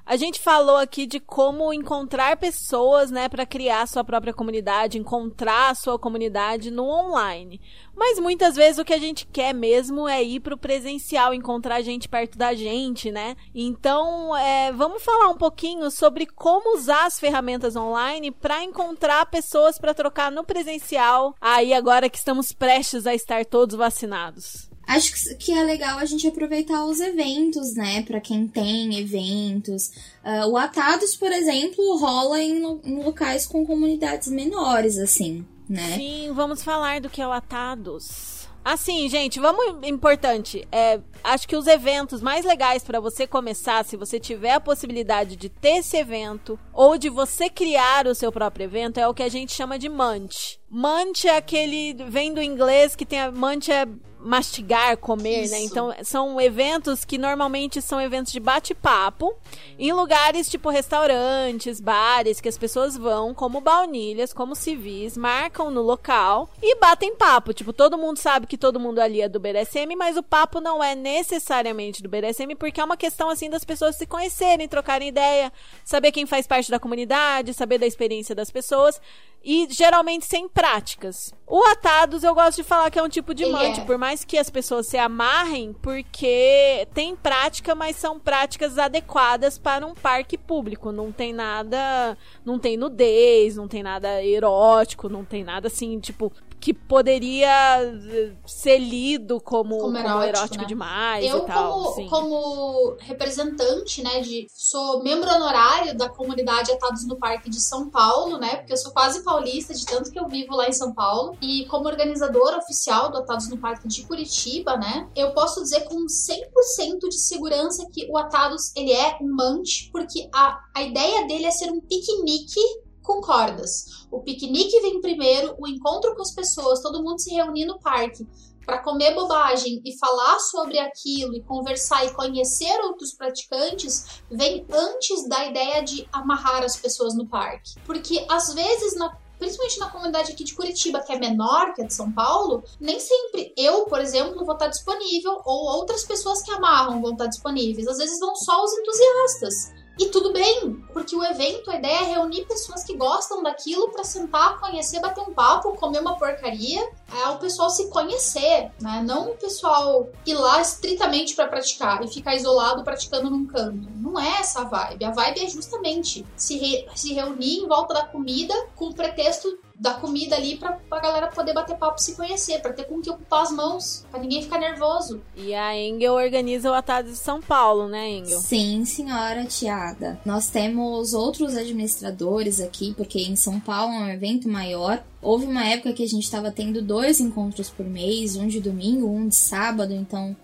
Speaker 3: A gente falou aqui de como encontrar pessoas, né, para criar sua própria comunidade, encontrar a sua comunidade no online. Mas muitas vezes o que a gente quer mesmo é ir pro presencial, encontrar gente perto da gente, né? Então, é, vamos falar um pouquinho sobre como usar as ferramentas online para encontrar pessoas para trocar no presencial. Aí agora que estamos prestes a estar todos vacinados.
Speaker 4: Acho que- que é legal a gente aproveitar os eventos, né? Pra quem tem eventos. Ah, o Atados, por exemplo, rola em, em locais com comunidades menores, assim, né?
Speaker 3: Sim, vamos falar do que é o Atados. Assim, gente, vamos importante. É, Acho que os eventos mais legais para você começar, se você tiver a possibilidade de ter esse evento ou de você criar o seu próprio evento, é o que a gente chama de munch. Munch é aquele vem do inglês que tem a munch é mastigar, comer, né?
Speaker 5: Isso.
Speaker 3: Então, são eventos que normalmente são eventos de bate-papo em lugares tipo restaurantes, bares, que as pessoas vão como baunilhas, como civis, marcam no local e batem papo. Tipo, todo mundo sabe que todo mundo ali é do BDSM, mas o papo não é necessariamente do BDSM, porque é uma questão assim das pessoas se conhecerem, trocarem ideia, saber quem faz parte da comunidade, saber da experiência das pessoas e geralmente sem práticas. O atados eu gosto de falar que é um tipo de mante,
Speaker 5: é.
Speaker 3: por mais que as pessoas se amarrem, porque tem prática, mas são práticas adequadas para um parque público. Não tem nada, não tem nudez, não tem nada erótico, não tem nada assim, tipo que poderia eh, ser lido como,
Speaker 5: Como
Speaker 3: como
Speaker 5: erótico,
Speaker 3: erótico,
Speaker 5: né?
Speaker 3: demais
Speaker 5: Eu,
Speaker 3: e tal.
Speaker 5: como,
Speaker 3: sim.
Speaker 5: como representante, né, de. Sou membro honorário da comunidade Atados no Parque de São Paulo, né? Porque eu sou quase paulista, de tanto que eu vivo lá em São Paulo. E como organizadora oficial do Atados no Parque de Curitiba, né? Eu posso dizer com 100% de segurança que o Atados, ele é um munch, porque a, a ideia dele é ser um piquenique com cordas. O piquenique vem primeiro, o encontro com as pessoas, todo mundo se reunir no parque para comer bobagem e falar sobre aquilo e conversar e conhecer outros praticantes vem antes da ideia de amarrar as pessoas no parque. Porque às vezes na Principalmente na comunidade aqui de Curitiba, que é menor que a de São Paulo, nem sempre eu, por exemplo, vou estar disponível, ou outras pessoas que amarram vão estar disponíveis. Às vezes vão só os entusiastas. E tudo bem, porque o evento, a ideia é reunir pessoas que gostam daquilo pra sentar, conhecer, bater um papo, comer uma porcaria, é o pessoal se conhecer, né? Não o pessoal ir lá estritamente pra praticar e ficar isolado praticando num canto. Não é essa a vibe. A vibe é justamente se, re- se reunir em volta da comida com o pretexto da comida ali pra, pra galera poder bater papo e se conhecer, pra ter com que ocupar as mãos, pra ninguém ficar nervoso.
Speaker 3: E a Engel organiza o Atados de São Paulo, né, Engel?
Speaker 4: Sim, senhora Tiada. Nós temos outros administradores aqui, porque em São Paulo é um evento maior. Houve uma época que a gente estava tendo dois encontros por mês, um de domingo, um de sábado, então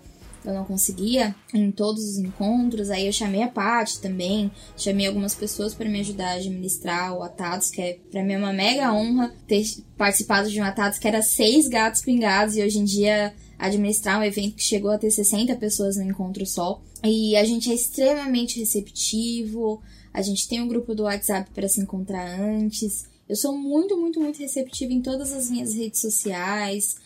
Speaker 4: eu não conseguia em todos os encontros. Aí eu chamei a Paty também, chamei algumas pessoas para me ajudar a administrar o Atados, que é para mim é uma mega honra ter participado de um Atados que era seis gatos pingados e hoje em dia administrar um evento que chegou a ter 60 pessoas no encontro só. E a gente é extremamente receptivo, a gente tem um grupo do WhatsApp para se encontrar antes. Eu sou muito, muito, muito receptiva em todas as minhas redes sociais.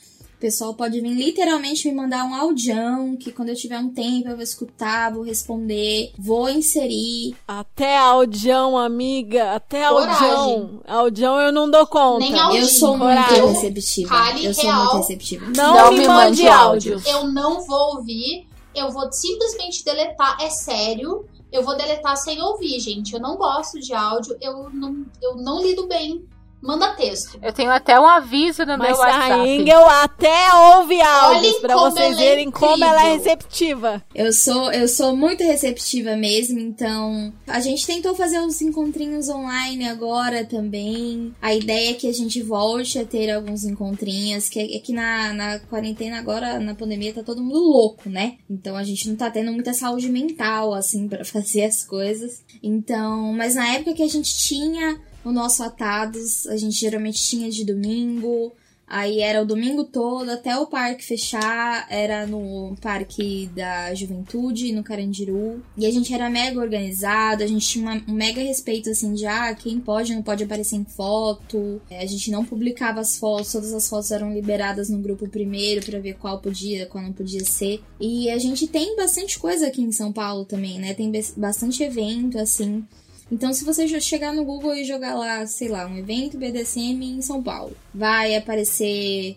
Speaker 4: O pessoal pode vir literalmente me mandar um audião, que quando eu tiver um tempo eu vou escutar, vou responder, vou inserir.
Speaker 3: Até audião, amiga. Até
Speaker 5: Coragem.
Speaker 3: audião. Audião eu não dou conta.
Speaker 5: Nem audião.
Speaker 4: Eu sou muito
Speaker 3: Coragem.
Speaker 4: receptiva.
Speaker 5: Cale,
Speaker 4: Eu sou
Speaker 5: real.
Speaker 4: muito receptiva.
Speaker 3: Não,
Speaker 7: Não
Speaker 3: me,
Speaker 7: me
Speaker 3: mande
Speaker 7: mande
Speaker 3: áudios.
Speaker 5: Eu não vou ouvir, eu vou simplesmente deletar, é sério. Eu vou deletar sem ouvir, gente. Eu não gosto de áudio, eu não, eu não lido bem. Manda texto.
Speaker 7: Eu tenho até um aviso no
Speaker 3: Mas
Speaker 7: meu WhatsApp.
Speaker 3: a Engel até ouve áudios
Speaker 5: como
Speaker 3: vocês
Speaker 5: é
Speaker 3: verem como ela é receptiva.
Speaker 4: Eu sou, eu sou muito receptiva mesmo, então a gente tentou fazer uns encontrinhos online agora também. A ideia é que a gente volte a ter alguns encontrinhos, que é que na, na quarentena agora, na pandemia, tá todo mundo louco, né? Então a gente não tá tendo muita saúde mental, assim, pra fazer as coisas. Então, mas na época que a gente tinha o nosso Atados, a gente geralmente tinha de domingo, Aí era o domingo todo até o parque fechar, era no Parque da Juventude, no Carandiru. E a gente era mega organizado, a gente tinha um mega respeito assim de ah, quem pode não pode aparecer em foto. É, A gente não publicava as fotos, todas as fotos eram liberadas no grupo primeiro pra ver qual podia, qual não podia ser. E a gente tem bastante coisa aqui em São Paulo também, né? Tem bas- bastante evento assim. Então, se você chegar no Google e jogar lá, sei lá, um evento BDSM em São Paulo, vai aparecer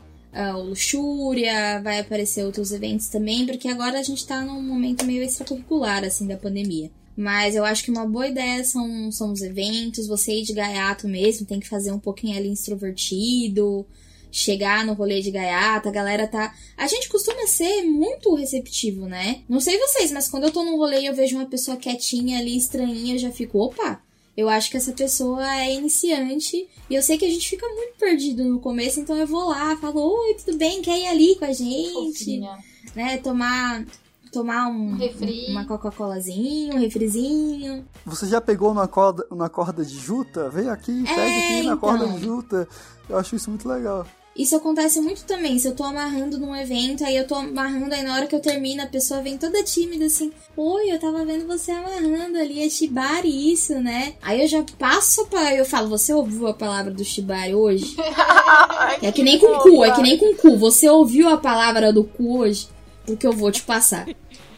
Speaker 4: o Luxúria, vai aparecer outros eventos também, porque agora a gente tá num momento meio extracurricular, assim, da pandemia. Mas eu acho que uma boa ideia são, são os eventos, você ir de gaiato mesmo, tem que fazer um pouquinho ali extrovertido, chegar no rolê de gaiata, a galera tá. A gente costuma ser muito receptivo, né? Não sei vocês, mas quando eu tô num rolê e eu vejo uma pessoa quietinha ali, estranhinha, eu já fico, opa! Eu acho que essa pessoa é iniciante e eu sei que a gente fica muito perdido no começo, então eu vou lá, falo, oi, tudo bem? Quer ir ali com a gente?
Speaker 5: Fofinha.
Speaker 4: né, tomar tomar um,
Speaker 5: Um refri.
Speaker 4: uma Coca-Colazinha, um refrizinho.
Speaker 6: Você já pegou na corda, na corda de juta? Vem aqui, pega aqui na
Speaker 4: então.
Speaker 6: corda de juta. Eu acho isso muito legal.
Speaker 4: Isso acontece muito também. Se eu tô amarrando num evento, aí eu tô amarrando, aí na hora que eu termino, a pessoa vem toda tímida assim: Oi, eu tava vendo você amarrando ali, é shibari isso, né? Aí eu já passo pra. Eu falo: Você ouviu a palavra do shibari hoje? É que nem com cu, é que nem com cu. Você ouviu a palavra do cu hoje? Porque eu vou te passar.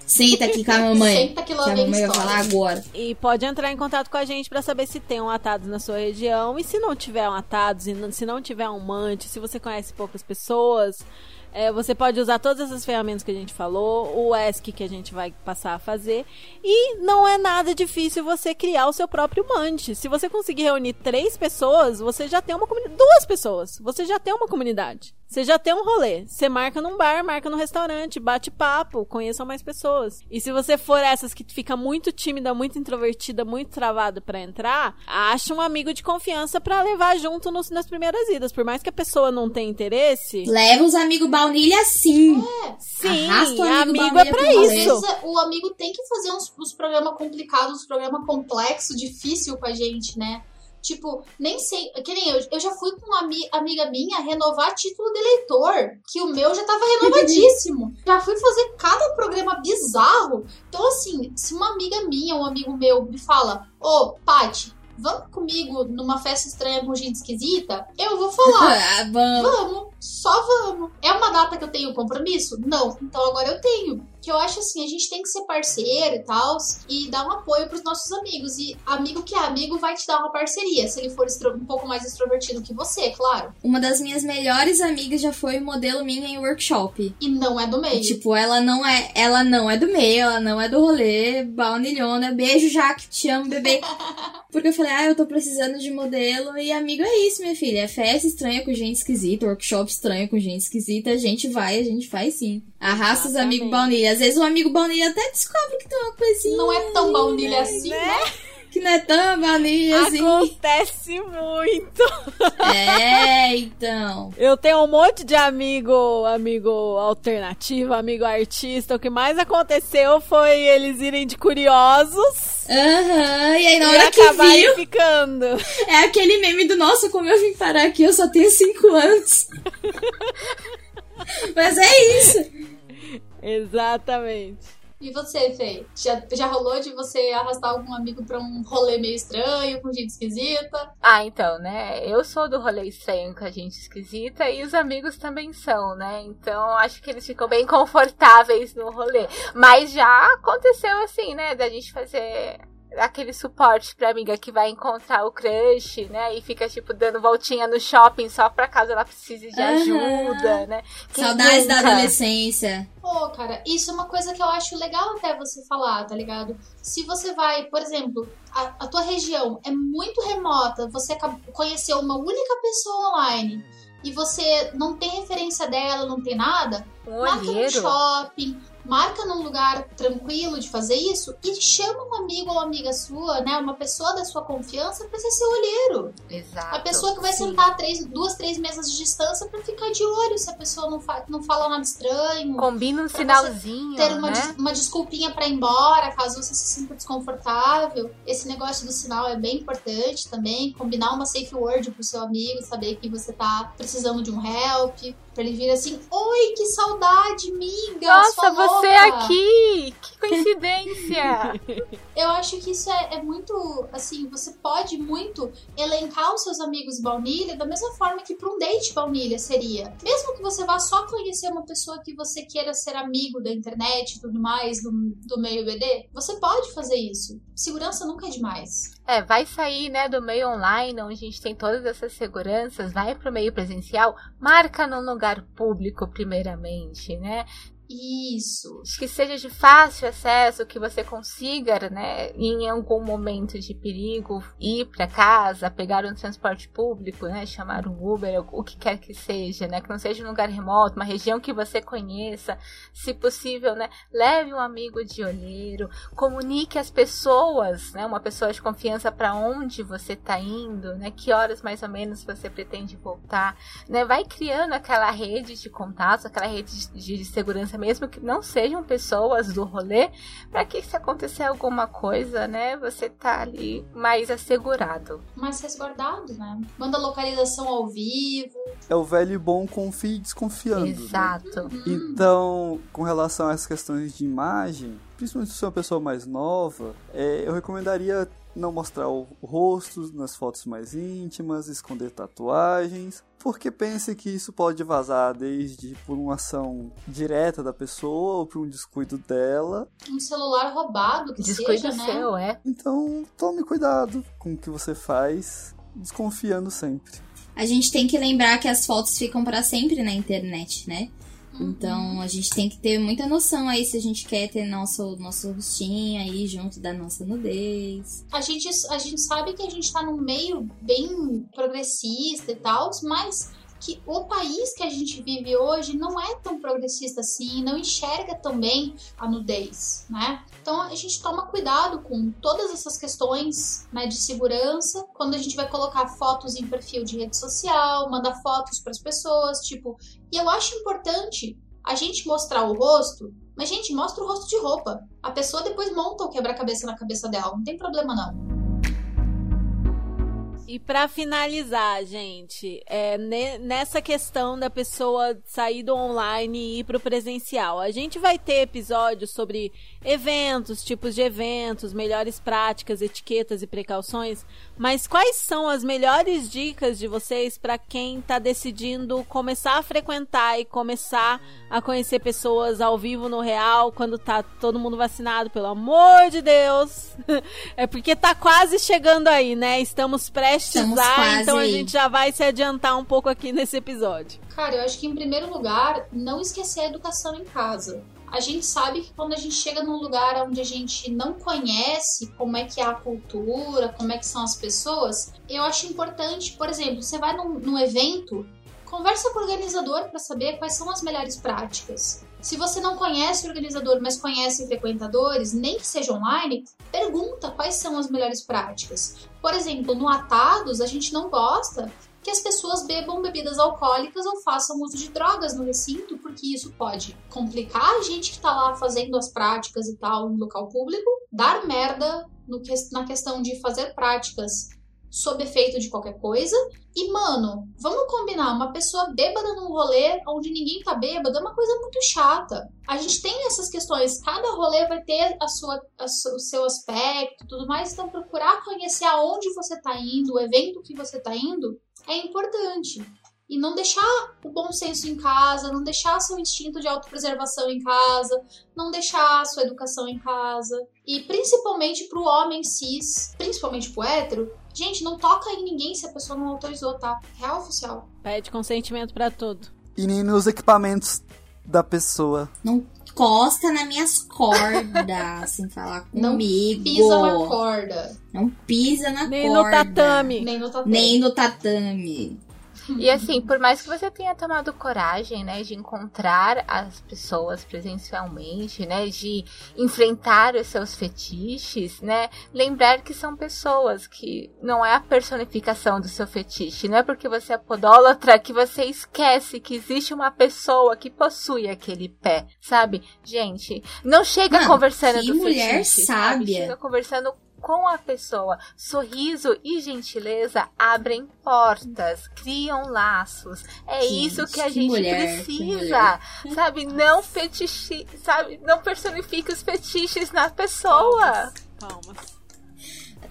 Speaker 4: Senta aqui com a mamãe.
Speaker 5: Senta que lá
Speaker 4: Que a mamãe vai falar agora.
Speaker 3: E pode entrar em contato com a gente pra saber se tem um atados na sua região. E se não tiver um atados, e não- se não tiver um mante, se você conhece poucas pessoas, é, você pode usar todas essas ferramentas que a gente falou, o ESC que a gente vai passar a fazer. E não é nada difícil você criar o seu próprio mante. Se você conseguir reunir três pessoas, você já tem uma comunidade. Duas pessoas, você já tem uma comunidade. Você já tem um rolê. Você marca num bar, marca num restaurante, bate papo, conheçam mais pessoas. E se você for essas que fica muito tímida, muito introvertida, muito travada pra entrar, acha um amigo de confiança pra levar junto nos- nas primeiras idas. Por mais que a pessoa não tenha interesse,
Speaker 4: Leva os amigos baunilha sim.
Speaker 3: sim,
Speaker 4: Arrasta o amigo
Speaker 3: amigo é pra isso.
Speaker 5: vezes o amigo tem que fazer uns, uns programas complicados, uns programas complexos, difícil com a gente, né? Tipo, nem sei. Que nem eu, eu já fui com uma ami- amiga minha renovar título de eleitor, que o meu já tava renovadíssimo. já fui fazer cada programa bizarro. Então, assim, se uma amiga minha, um amigo meu, me fala: Ô, Paty, vamos comigo numa festa estranha com gente esquisita? Eu vou falar.
Speaker 4: Ah, vamos.
Speaker 5: Vamos, só vamos. É uma data que eu tenho compromisso? Não. Então agora eu tenho. Que eu acho assim, a gente tem que ser parceiro e tal, e dar um apoio pros nossos amigos. E amigo que é amigo vai te dar uma parceria, se ele for um pouco mais extrovertido que você, claro.
Speaker 4: Uma das minhas melhores amigas já foi modelo minha em workshop.
Speaker 5: E não é do meio.
Speaker 4: E, tipo, ela não é, ela não é do meio, ela não é do rolê, baunilhona. Beijo, Jaque, te amo, bebê. Porque eu falei, ah, eu tô precisando de modelo. E amigo é isso, minha filha. É festa estranha com gente esquisita, workshop estranho com gente esquisita. A gente vai, a gente faz sim. Arrasta os amigos baunilha. Às vezes o amigo baunilha até descobre que tem uma coisinha.
Speaker 5: não é tão baunilha assim, né?
Speaker 4: Que não é tão baunilha assim.
Speaker 3: Acontece muito.
Speaker 4: É, então.
Speaker 3: Eu tenho um monte de amigo, amigo alternativo, amigo artista. O que mais aconteceu foi eles irem de curiosos
Speaker 4: Aham, e aí na
Speaker 3: e
Speaker 4: hora que viu,
Speaker 3: ficando.
Speaker 4: é aquele meme do nossa, como eu vim parar aqui, eu só tenho cinco anos. Mas é isso.
Speaker 3: Exatamente.
Speaker 5: E você, Fê? Já, já rolou de você arrastar algum amigo pra um rolê meio estranho, com gente esquisita?
Speaker 7: Ah, então, né? Eu sou do rolê estranho com a gente esquisita e os amigos também são, né? Então acho que eles ficam bem confortáveis no rolê. Mas já aconteceu assim, né? Da gente fazer aquele suporte pra amiga que vai encontrar o crush, né? E fica, tipo, dando voltinha no shopping só pra caso ela precise de ajuda, né? Quem
Speaker 4: Saudades da
Speaker 7: nunca?
Speaker 4: adolescência.
Speaker 5: Pô, cara, isso é uma coisa que eu acho legal até você falar, tá ligado? Se você vai, por exemplo, a, a tua região é muito remota, você conheceu uma única pessoa online e você não tem referência dela, não tem nada,
Speaker 7: Um
Speaker 5: marca
Speaker 7: olheiro.
Speaker 5: shopping, marca num lugar tranquilo de fazer isso e chama um amigo ou amiga sua, né? Uma pessoa da sua confiança pra ser seu olheiro.
Speaker 7: Exato.
Speaker 5: A pessoa que vai
Speaker 7: sim.
Speaker 5: sentar três, duas, três mesas de distância pra ficar de olho se a pessoa não, fa não fala nada estranho.
Speaker 7: Combina um sinalzinho,
Speaker 5: ter uma,
Speaker 7: né?
Speaker 5: des- uma desculpinha pra ir embora, caso você se sinta desconfortável. Esse negócio do sinal é bem importante também. Combinar uma safe word pro seu amigo, saber que você tá precisando de um help. Pra ele vir assim, oi, que saudade, miga!
Speaker 7: Nossa, você
Speaker 5: louca."
Speaker 7: aqui! Que coincidência!
Speaker 5: Eu acho que isso é, é muito, assim, você pode muito elencar os seus amigos baunilha da mesma forma que para um date baunilha seria. Mesmo que você vá só conhecer uma pessoa que você queira ser amigo da internet e tudo mais, do, do meio BD, você pode fazer isso. Segurança nunca é demais.
Speaker 7: É, vai sair, né, do meio online, onde a gente tem todas essas seguranças, vai pro meio presencial, marca num lugar público primeiramente, né?
Speaker 5: Isso.
Speaker 7: Que seja de fácil acesso, que você consiga, né, em algum momento de perigo, ir para casa, pegar um transporte público, né, chamar um Uber, o que quer que seja, né, que não seja um lugar remoto, uma região que você conheça, se possível, né, leve um amigo de olheiro, comunique às pessoas, né, uma pessoa de confiança para onde você está indo, né, que horas mais ou menos você pretende voltar, né, vai criando aquela rede de contatos, aquela rede de, de segurança mesmo que não sejam pessoas do rolê, para que se acontecer alguma coisa, né, você tá ali mais assegurado.
Speaker 5: Mais resguardado, né? Manda localização ao vivo.
Speaker 6: É o velho e bom confie desconfiando. né?
Speaker 7: Exato.
Speaker 6: Então, com relação a essas questões de imagem, principalmente se você é uma pessoa mais nova, é, eu recomendaria não mostrar o, rosto nas fotos mais íntimas, esconder tatuagens, porque pense que isso pode vazar desde por uma ação direta da pessoa ou por um descuido dela.
Speaker 5: Um celular roubado, que
Speaker 7: Descuido
Speaker 5: seja, né?
Speaker 7: seu, é.
Speaker 6: Então, tome cuidado com o que você faz, desconfiando sempre.
Speaker 4: A gente tem que lembrar que as fotos ficam pra sempre na internet, né? Então a gente tem que ter muita noção aí se a gente quer ter nosso, nosso rostinho aí junto da nossa nudez.
Speaker 5: A gente, a gente sabe que a gente tá num meio bem progressista e tal, mas que o país que a gente vive hoje não é tão progressista assim, não enxerga tão bem a nudez, né? Então a gente toma cuidado com todas essas questões né, de segurança quando a gente vai colocar fotos em perfil de rede social, mandar fotos para as pessoas, tipo. E eu acho importante a gente mostrar o rosto, mas gente mostra o rosto de roupa. A pessoa depois monta o quebra-cabeça na cabeça dela, não tem problema não.
Speaker 3: E pra finalizar, gente, é, ne- nessa questão da pessoa sair do online e ir pro presencial, a gente vai ter episódios sobre eventos, tipos de eventos, melhores práticas, etiquetas e precauções, mas quais são as melhores dicas de vocês pra quem tá decidindo começar a frequentar e começar a conhecer pessoas ao vivo no real quando tá todo mundo vacinado, pelo amor de Deus? é porque tá quase chegando aí, né? Estamos prestes
Speaker 4: Estamos
Speaker 3: a,
Speaker 4: quase
Speaker 3: então a gente já vai se adiantar um pouco aqui nesse episódio.
Speaker 5: Cara, eu acho que em primeiro lugar, não esquecer a educação em casa. A gente sabe que quando a gente chega num lugar onde a gente não conhece como é que é a cultura, como é que são as pessoas, eu acho importante, por exemplo, você vai num, num evento, conversa com o organizador para saber quais são as melhores práticas. Se você não conhece o organizador, mas conhece frequentadores, nem que seja online, pergunta quais são as melhores práticas. Por exemplo, no Atados, a gente não gosta que as pessoas bebam bebidas alcoólicas ou façam uso de drogas no recinto, porque isso pode complicar a gente que tá lá fazendo as práticas e tal em local público, dar merda no que- na questão de fazer práticas sob efeito de qualquer coisa. E, mano, vamos combinar, uma pessoa bêbada num rolê onde ninguém tá bêbado é uma coisa muito chata. A gente tem essas questões, cada rolê vai ter a sua, a su- o seu aspecto tudo mais, então procurar conhecer aonde você tá indo, o evento que você tá indo, é importante. E não deixar o bom senso em casa, não deixar seu instinto de autopreservação em casa, não deixar a sua educação em casa. E principalmente pro homem cis, principalmente pro hétero, gente, não toca em ninguém se a pessoa não autorizou, tá? Real oficial.
Speaker 3: Pede consentimento pra tudo.
Speaker 6: E nem nos equipamentos da pessoa.
Speaker 4: Não encosta nas minhas cordas sem falar
Speaker 5: Não
Speaker 4: comigo.
Speaker 5: Pisa na corda,
Speaker 4: Não pisa na
Speaker 3: Nem
Speaker 4: corda.
Speaker 3: no tatame.
Speaker 5: nem no tatame.
Speaker 4: Nem no tatame.
Speaker 7: E assim, por mais que você tenha tomado coragem, né, de encontrar as pessoas presencialmente, né, de enfrentar os seus fetiches, né, lembrar que são pessoas, que não é a personificação do seu fetiche, não é porque você é podólatra que você esquece que existe uma pessoa que possui aquele pé, sabe? Gente, não chega
Speaker 4: Mano,
Speaker 7: conversando
Speaker 4: que
Speaker 7: do
Speaker 4: mulher
Speaker 7: fetiche, sabe?
Speaker 4: sábia.
Speaker 7: Chega conversando com a pessoa. Sorriso e gentileza abrem portas, criam laços. É
Speaker 4: Gente,
Speaker 7: isso que a
Speaker 4: que
Speaker 7: gente
Speaker 4: mulher, que
Speaker 7: precisa, sabe? Não fetiche, sabe? Não personifique os fetiches na pessoa.
Speaker 3: Palmas.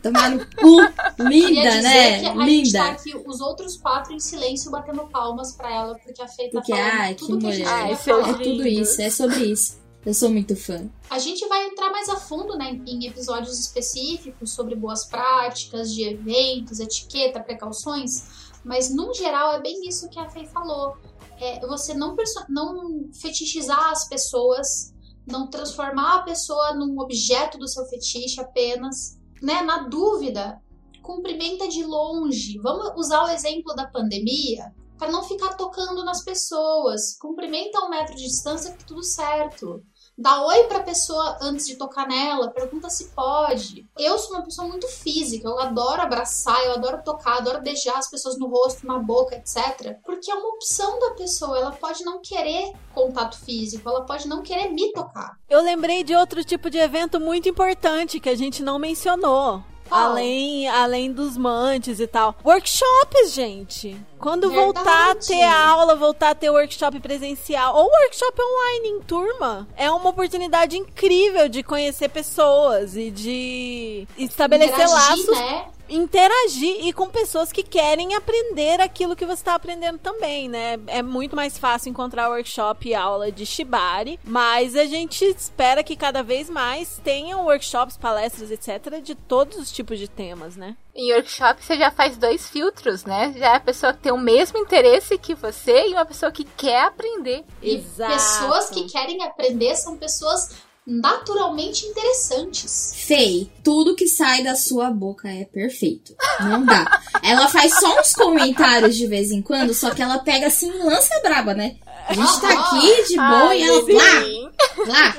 Speaker 4: Tomar no cu.
Speaker 5: Queria
Speaker 4: Linda, né?
Speaker 5: que a gente tá
Speaker 4: Linda.
Speaker 5: aqui, os outros quatro em silêncio, batendo palmas pra ela, porque a Fê tá
Speaker 4: Porque,
Speaker 5: falando
Speaker 4: ai, que
Speaker 5: tudo que a gente
Speaker 7: Ai.
Speaker 4: É tudo isso, é sobre isso. Eu sou muito fã.
Speaker 5: A gente vai entrar mais a fundo né, em episódios específicos sobre boas práticas de eventos, etiqueta, precauções, mas no geral é bem isso que a Fei falou. É você não, não fetichizar as pessoas, não transformar a pessoa num objeto do seu fetiche apenas. Né? Na dúvida, cumprimenta de longe. Vamos usar o exemplo da pandemia para não ficar tocando nas pessoas. Cumprimenta um metro de distância que tudo certo. Dá oi pra pessoa antes de tocar nela, pergunta se pode. Eu sou uma pessoa muito física, eu adoro abraçar, eu adoro tocar, adoro beijar as pessoas no rosto, na boca, etc. Porque é uma opção da pessoa, ela pode não querer contato físico, ela pode não querer me tocar.
Speaker 3: Eu lembrei de outro tipo de evento muito importante que a gente não mencionou. Além, além dos mantes e tal. Workshops, gente. Quando
Speaker 5: Verdade.
Speaker 3: voltar a ter aula, voltar a ter workshop presencial ou workshop online em turma, é uma oportunidade incrível de conhecer pessoas e de estabelecer
Speaker 5: Interagir,
Speaker 3: laços
Speaker 5: né?
Speaker 3: Interagir e com pessoas que querem aprender aquilo que você está aprendendo também, né? É muito mais fácil encontrar workshop e aula de Shibari, mas a gente espera que cada vez mais tenham workshops, palestras, etc., de todos os tipos de temas, né?
Speaker 7: Em workshop você já faz dois filtros, né? Já é a pessoa que tem o mesmo interesse que você e uma pessoa que quer aprender.
Speaker 5: E
Speaker 3: Exato.
Speaker 5: pessoas que querem aprender são pessoas naturalmente interessantes.
Speaker 4: Fei, tudo que sai da sua boca é perfeito. Não dá. Ela faz só uns comentários de vez em quando, só que ela pega assim, lança braba, né? A gente tá aqui de boa
Speaker 7: Ai,
Speaker 4: e ela
Speaker 7: sim.
Speaker 4: lá, lá.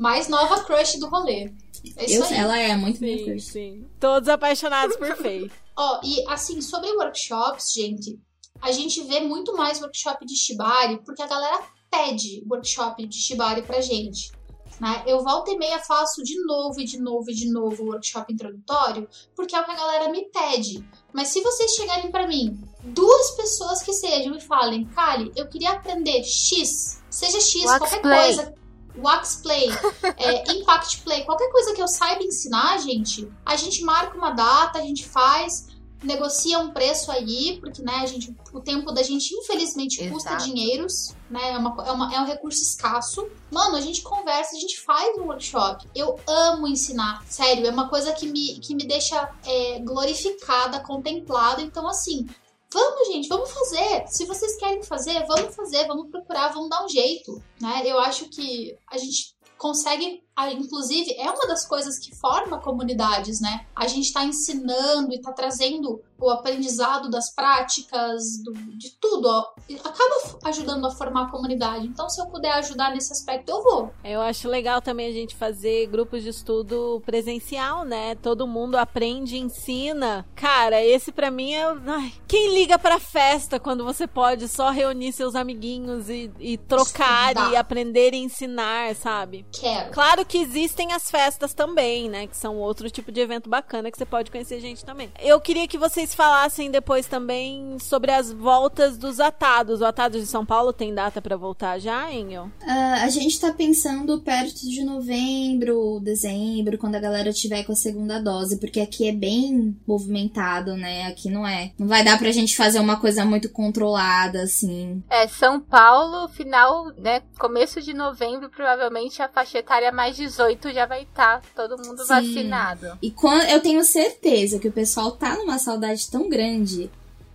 Speaker 5: Mais nova crush do rolê. É isso
Speaker 4: Eu,
Speaker 5: aí.
Speaker 4: ela é muito minha
Speaker 3: Sim,
Speaker 4: crush.
Speaker 3: sim. Todos apaixonados por Faye.
Speaker 5: Ó, e assim, sobre workshops, gente, a gente vê muito mais workshop de Shibari porque a galera pede workshop de Shibari pra gente. Né? Eu volta e meia faço de novo e de novo e de novo o workshop introdutório porque é o que a galera me pede. Mas se vocês chegarem pra mim, duas pessoas que sejam e falem, Kali, eu queria aprender X, seja X, qualquer
Speaker 7: play.
Speaker 5: coisa, Wax Play, é, Impact Play, qualquer coisa que eu saiba ensinar, gente, a gente marca uma data, a gente faz, negocia um preço aí, porque né, a gente, o tempo da gente, infelizmente, custa
Speaker 7: Exato.
Speaker 5: dinheiros, né? É, uma, é, uma- é um recurso escasso. Mano, a gente conversa, a gente faz um workshop. Eu amo ensinar, sério, é uma coisa que me, que me deixa é, glorificada, contemplada. Então, assim. Vamos, gente, vamos fazer. Se vocês querem fazer, vamos fazer, vamos procurar, vamos dar um jeito, né? Eu acho que a gente consegue, inclusive, é uma das coisas que forma comunidades, né? A gente tá ensinando e tá trazendo o aprendizado das práticas, do- de tudo, ó. Acaba ajudando a formar a comunidade. Então, se eu puder ajudar nesse aspecto, eu vou.
Speaker 3: Eu acho legal também a gente fazer grupos de estudo presencial, né? Todo mundo aprende, ensina. Cara, esse pra mim é. Ai, quem liga pra festa quando você pode só reunir seus amiguinhos e, e trocar
Speaker 5: Estudar.
Speaker 3: e aprender e ensinar, sabe?
Speaker 5: Quero.
Speaker 3: Claro que existem as festas também, né? Que são outro tipo de evento bacana que você pode conhecer gente também. Eu queria que vocês falassem depois também sobre as voltas dos atados. O Atado de São Paulo tem data pra voltar já, Engel?
Speaker 4: Ah, a gente tá pensando perto de novembro, dezembro, quando a galera tiver com a segunda dose, porque aqui é bem movimentado, né? Aqui não é. Não vai dar pra gente fazer uma coisa muito controlada, assim.
Speaker 7: É, São Paulo, final, né? Começo de novembro, provavelmente a faixa etária mais 18 já vai estar todo mundo
Speaker 4: Sim.
Speaker 7: vacinado.
Speaker 4: E quando, eu tenho certeza que o pessoal tá numa saudade tão grande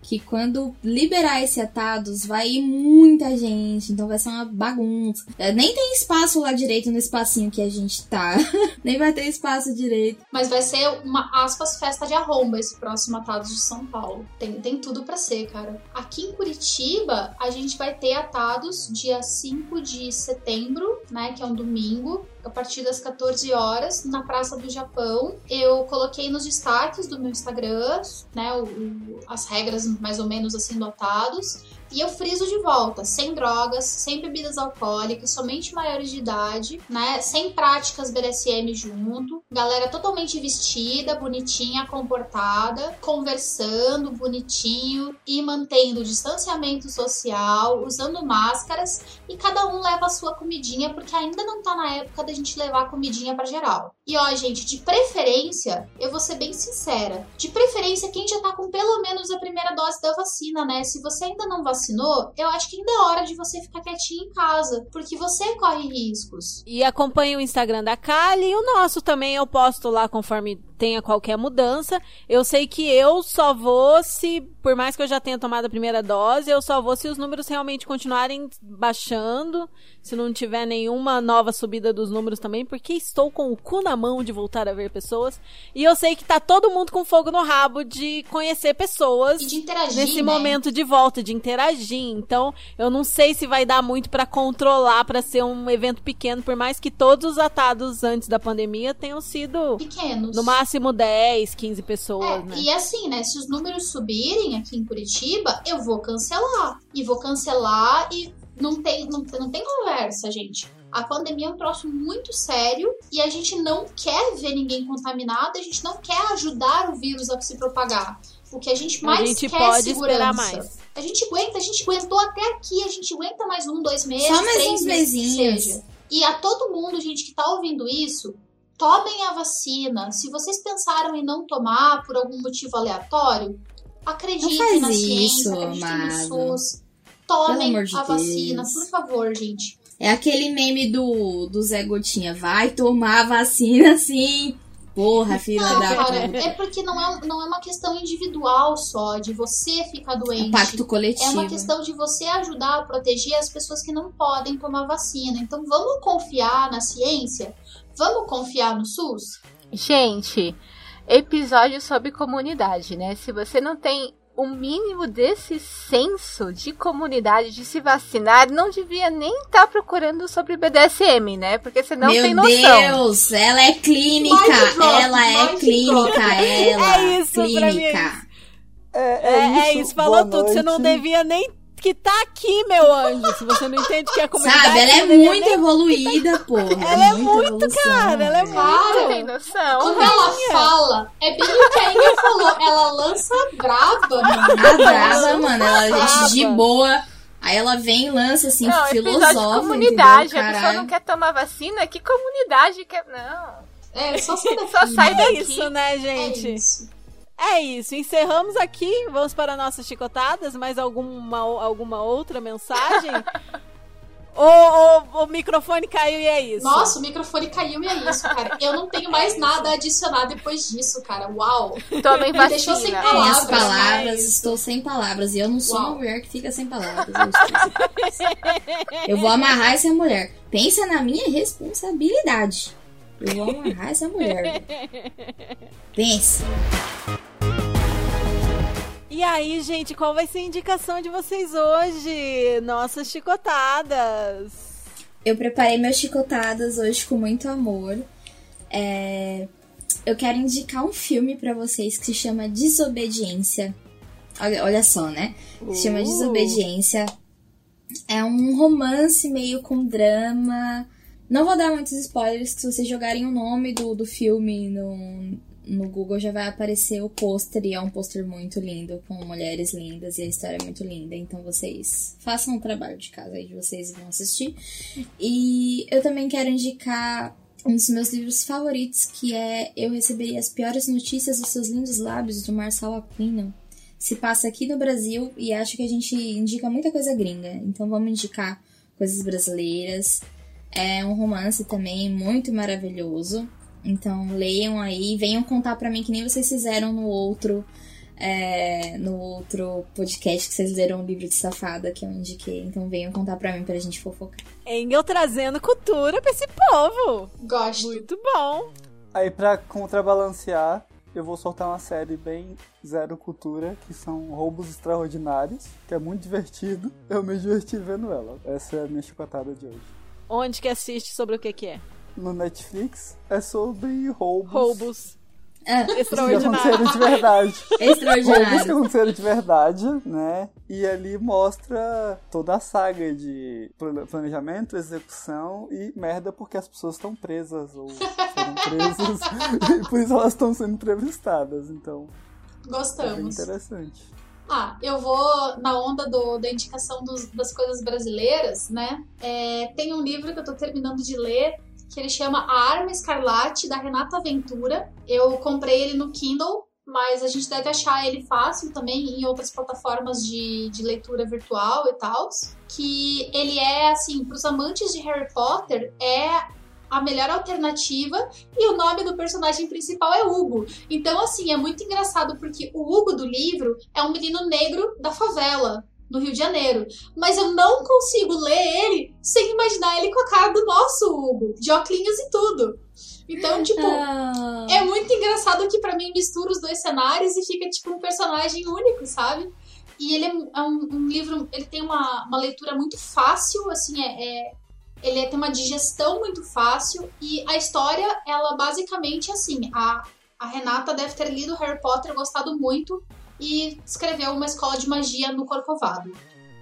Speaker 4: que quando liberar esse atados vai ir muita gente, então vai ser uma bagunça. É, Nem tem espaço lá direito no espacinho que a gente tá. Nem vai ter espaço direito.
Speaker 5: Mas vai ser uma, aspas, festa de arromba esse próximo Atados de São Paulo. Tem, tem tudo pra ser, cara. Aqui em Curitiba, a gente vai ter Atados dia 5 de setembro, né? Que é um domingo, a partir das 14 horas, na Praça do Japão. Eu coloquei nos destaques do meu Instagram, né? o- as regras mais ou menos assim do Atados. E eu friso de volta, sem drogas, sem bebidas alcoólicas, somente maiores de idade, né? Sem práticas BDSM junto. Galera totalmente vestida, bonitinha, comportada, conversando bonitinho e mantendo o distanciamento social, usando máscaras e cada um leva a sua comidinha, porque ainda não tá na época da gente levar comidinha pra geral. E ó, gente, de preferência, eu vou ser bem sincera, de preferência quem já tá com pelo menos a primeira dose da vacina, né? Se você ainda não vacinou, eu acho que ainda é hora de você ficar quietinho em casa, porque você corre riscos.
Speaker 3: E acompanhe o Instagram da Kali e o nosso também eu posto lá conforme tenha qualquer mudança. Eu sei que eu só vou se, por mais que eu já tenha tomado a primeira dose, eu só vou se os números realmente continuarem baixando, se não tiver nenhuma nova subida dos números também, porque estou com o cu na mão de voltar a ver pessoas. E eu sei que tá todo mundo com fogo no rabo de conhecer pessoas
Speaker 5: E de interagir,
Speaker 3: nesse
Speaker 5: né?
Speaker 3: momento de volta, de interagir agir. Então, eu não sei se vai dar muito pra controlar pra ser um evento pequeno, por mais que todos os atados antes da pandemia tenham sido
Speaker 5: Pequenos.
Speaker 3: no máximo 10, 15 pessoas,
Speaker 5: É,
Speaker 3: né?
Speaker 5: e assim, né? Se os números subirem aqui em Curitiba, eu vou cancelar. E vou cancelar e não tem, não, não tem conversa, gente. A pandemia é um troço muito sério e a gente não quer ver ninguém contaminado, a gente não quer ajudar o vírus a se propagar. O que a gente mais
Speaker 3: a gente
Speaker 5: quer
Speaker 3: pode
Speaker 5: é segurança.
Speaker 3: esperar mais.
Speaker 5: A gente aguenta, a gente aguentou até aqui, a gente aguenta mais um, dois meses,
Speaker 4: Só mais
Speaker 5: três
Speaker 4: uns
Speaker 5: meses
Speaker 4: mesinhos.
Speaker 5: seja. E a todo mundo, gente, que tá ouvindo isso, tomem a vacina. Se vocês pensaram em não tomar por algum motivo aleatório, acreditem na ciência, acreditem no SUS. Tomem
Speaker 4: de
Speaker 5: a vacina,
Speaker 4: Deus.
Speaker 5: por favor, gente.
Speaker 4: É aquele meme do, do Zé Gotinha. Vai tomar vacina sim. Porra, filha
Speaker 5: Não,
Speaker 4: da
Speaker 5: cara,
Speaker 4: puta.
Speaker 5: é porque não é, não é uma questão individual só, de você ficar
Speaker 4: É
Speaker 5: doente.
Speaker 4: um pacto coletivo.
Speaker 5: É uma questão de você ajudar a proteger as pessoas que não podem tomar vacina. Então vamos confiar na ciência? Vamos confiar no SUS?
Speaker 7: Gente, episódio sobre comunidade, né? Se você não tem o mínimo desse senso de comunidade, de se vacinar, não devia nem estar procurando sobre BDSM, né? Porque você não
Speaker 4: Meu
Speaker 7: tem noção.
Speaker 4: Deus, ela é clínica. Ela é clínica. Ela
Speaker 3: É isso, pra mim é
Speaker 4: clínica.
Speaker 6: É,
Speaker 3: É, é isso, falou
Speaker 6: boa
Speaker 3: tudo. Você não
Speaker 6: noite.
Speaker 3: devia nem que tá aqui, meu anjo. Se você não entende que é comunidade.
Speaker 4: Sabe, ela é
Speaker 3: devia
Speaker 4: muito evoluída, porra.
Speaker 3: Ela é muito,
Speaker 4: evolução,
Speaker 3: cara, ela é.
Speaker 7: Não tem noção.
Speaker 5: quando ela fala, é bem o que a Inga falou, ela lança braba, mano.
Speaker 4: A brava, mano, ela é
Speaker 3: Brava.
Speaker 4: de boa. Aí ela vem e lança assim,
Speaker 7: Não,
Speaker 4: filosófica.
Speaker 7: comunidade.
Speaker 4: entendeu?
Speaker 7: A pessoa não quer tomar vacina? Que comunidade quer. Não.
Speaker 5: É, só sai daqui.
Speaker 7: Só sai
Speaker 3: É
Speaker 7: daqui.
Speaker 3: isso, né,
Speaker 5: É
Speaker 3: gente?
Speaker 5: isso.
Speaker 3: É isso, encerramos aqui. Vamos para nossas chicotadas. Mais alguma, alguma outra mensagem? o, o, o microfone caiu e é isso.
Speaker 5: Nossa, o microfone caiu e é isso, cara. Eu não tenho mais nada a adicionar depois disso, cara. Uau.
Speaker 7: Tomem
Speaker 5: Me deixou sem palavras.
Speaker 4: Minhas palavras,
Speaker 3: mas-
Speaker 4: estou sem palavras. E eu não sou
Speaker 5: Uau.
Speaker 4: uma mulher que fica sem palavras. Eu, estou sem palavras. Eu vou amarrar essa mulher. Pensa na minha responsabilidade. Eu vou amarrar essa mulher. Pensa.
Speaker 3: E aí, gente, qual vai ser a indicação de vocês hoje? Nossas chicotadas.
Speaker 4: Eu preparei meus chicotadas hoje com muito amor. É, Eu quero indicar um filme pra vocês que se chama Desobediência. Olha, olha só, né? Se chama
Speaker 3: Uh.
Speaker 4: Desobediência. É um romance meio com drama. Não vou dar muitos spoilers, que se vocês jogarem o nome do, do filme no, no Google já vai aparecer o pôster. E é um pôster muito lindo, com mulheres lindas. E a história é muito linda. Então vocês façam o trabalho de casa aí de vocês e vão assistir. E eu também quero indicar um dos meus livros favoritos, que é Eu Receberia as Piores Notícias dos Seus Lindos Lábios, do Marçal Aquino. Se passa aqui no Brasil e acho que a gente indica muita coisa gringa. Então vamos indicar coisas brasileiras. É um romance também muito maravilhoso. Então leiam aí, venham contar pra mim que nem vocês fizeram no outro é, no outro podcast que vocês leram o livro de safada que eu indiquei. Então venham contar pra mim pra gente fofocar.
Speaker 3: Engel trazendo cultura pra esse povo.
Speaker 5: Gosto.
Speaker 3: Muito bom.
Speaker 6: Aí pra contrabalancear, eu vou soltar uma série bem zero cultura, que são Roubos Extraordinários, que é muito divertido. Eu me diverti vendo ela. Essa é a minha chicotada de hoje.
Speaker 3: Onde que assiste sobre o que que é?
Speaker 6: No Netflix é sobre roubos.
Speaker 3: Roubos
Speaker 4: Ah,
Speaker 6: Que
Speaker 3: extraordinários.
Speaker 6: aconteceram de verdade. Roubos que
Speaker 4: extraordinário.
Speaker 6: aconteceram de verdade, né? E ali mostra toda a saga de plane- planejamento, execução e merda porque as pessoas estão presas ou foram presas e por isso elas estão sendo entrevistadas. Então, é bem
Speaker 5: Gostamos.
Speaker 6: interessante.
Speaker 5: Ah, eu vou na onda do- da indicação dos- das coisas brasileiras, né? É, tem um livro que eu tô terminando de ler que ele chama A Arma Escarlate, da Renata Ventura. Eu comprei ele no Kindle, mas a gente deve achar ele fácil também em outras plataformas de, de leitura virtual e tal. Que ele é, assim, pros amantes de Harry Potter, é a melhor alternativa e o nome do personagem principal é Hugo. Então, assim, é muito engraçado porque o Hugo do livro é um menino negro da favela, no Rio de Janeiro. Mas eu não consigo ler ele sem imaginar ele com a cara do nosso Hugo, de óculos e tudo. Então, tipo,
Speaker 4: Ah,
Speaker 5: é muito engraçado que pra mim mistura os dois cenários e fica tipo um personagem único, sabe? e ele é um, é um- um livro, ele tem uma, uma leitura muito fácil, assim, é, é- ele tem uma digestão muito fácil e a história, ela basicamente é assim, a, a Renata deve ter lido Harry Potter, gostado muito e escreveu uma escola de magia no Corcovado.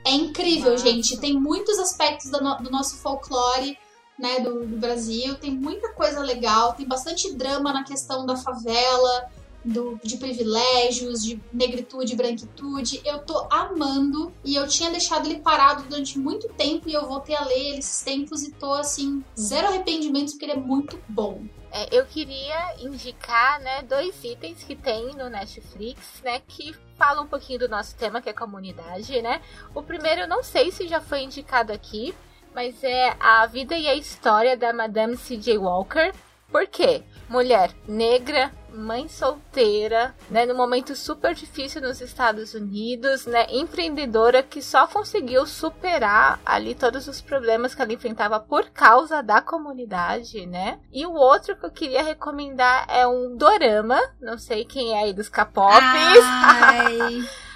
Speaker 5: É incrível,
Speaker 3: Nossa.
Speaker 5: gente, tem muitos aspectos da no- do nosso folclore, né, do, do Brasil, tem muita coisa legal, tem bastante drama na questão da favela, do, de privilégios, de negritude, branquitude. Eu tô amando e eu tinha deixado ele parado durante muito tempo e eu voltei a ler ele esses tempos e tô assim, zero arrependimentos porque ele é muito bom.
Speaker 7: É, eu queria indicar, né, dois itens que tem no Netflix, né, que falam um pouquinho do nosso tema, que é comunidade, né? O primeiro, eu não sei se já foi indicado aqui, mas é a vida e a história da Madame C.J. Walker. Por quê? Mulher negra, mãe solteira, né, num momento super difícil nos Estados Unidos, né, empreendedora que só conseguiu superar ali todos os problemas que ela enfrentava por causa da comunidade, né? E o outro que eu queria recomendar é um dorama, não sei quem é aí dos K-pops.
Speaker 4: Ai,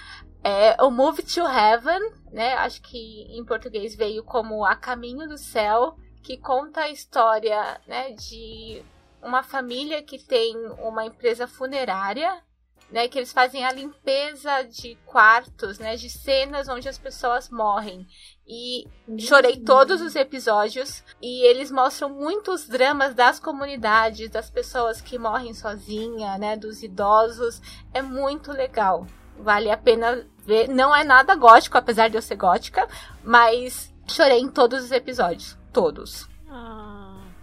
Speaker 7: É o Move to Heaven, né? Acho que em português veio como A Caminho do Céu, que conta a história, né, de uma família que tem uma empresa funerária, né, que eles fazem a limpeza de quartos, né, de cenas onde as pessoas morrem. E chorei todos os episódios e eles mostram muitos dramas das comunidades, das pessoas que morrem sozinha, né, dos idosos. É muito legal. Vale a pena ver. Não é nada gótico, apesar de eu ser gótica, mas chorei em todos os episódios. Todos.
Speaker 3: Ah,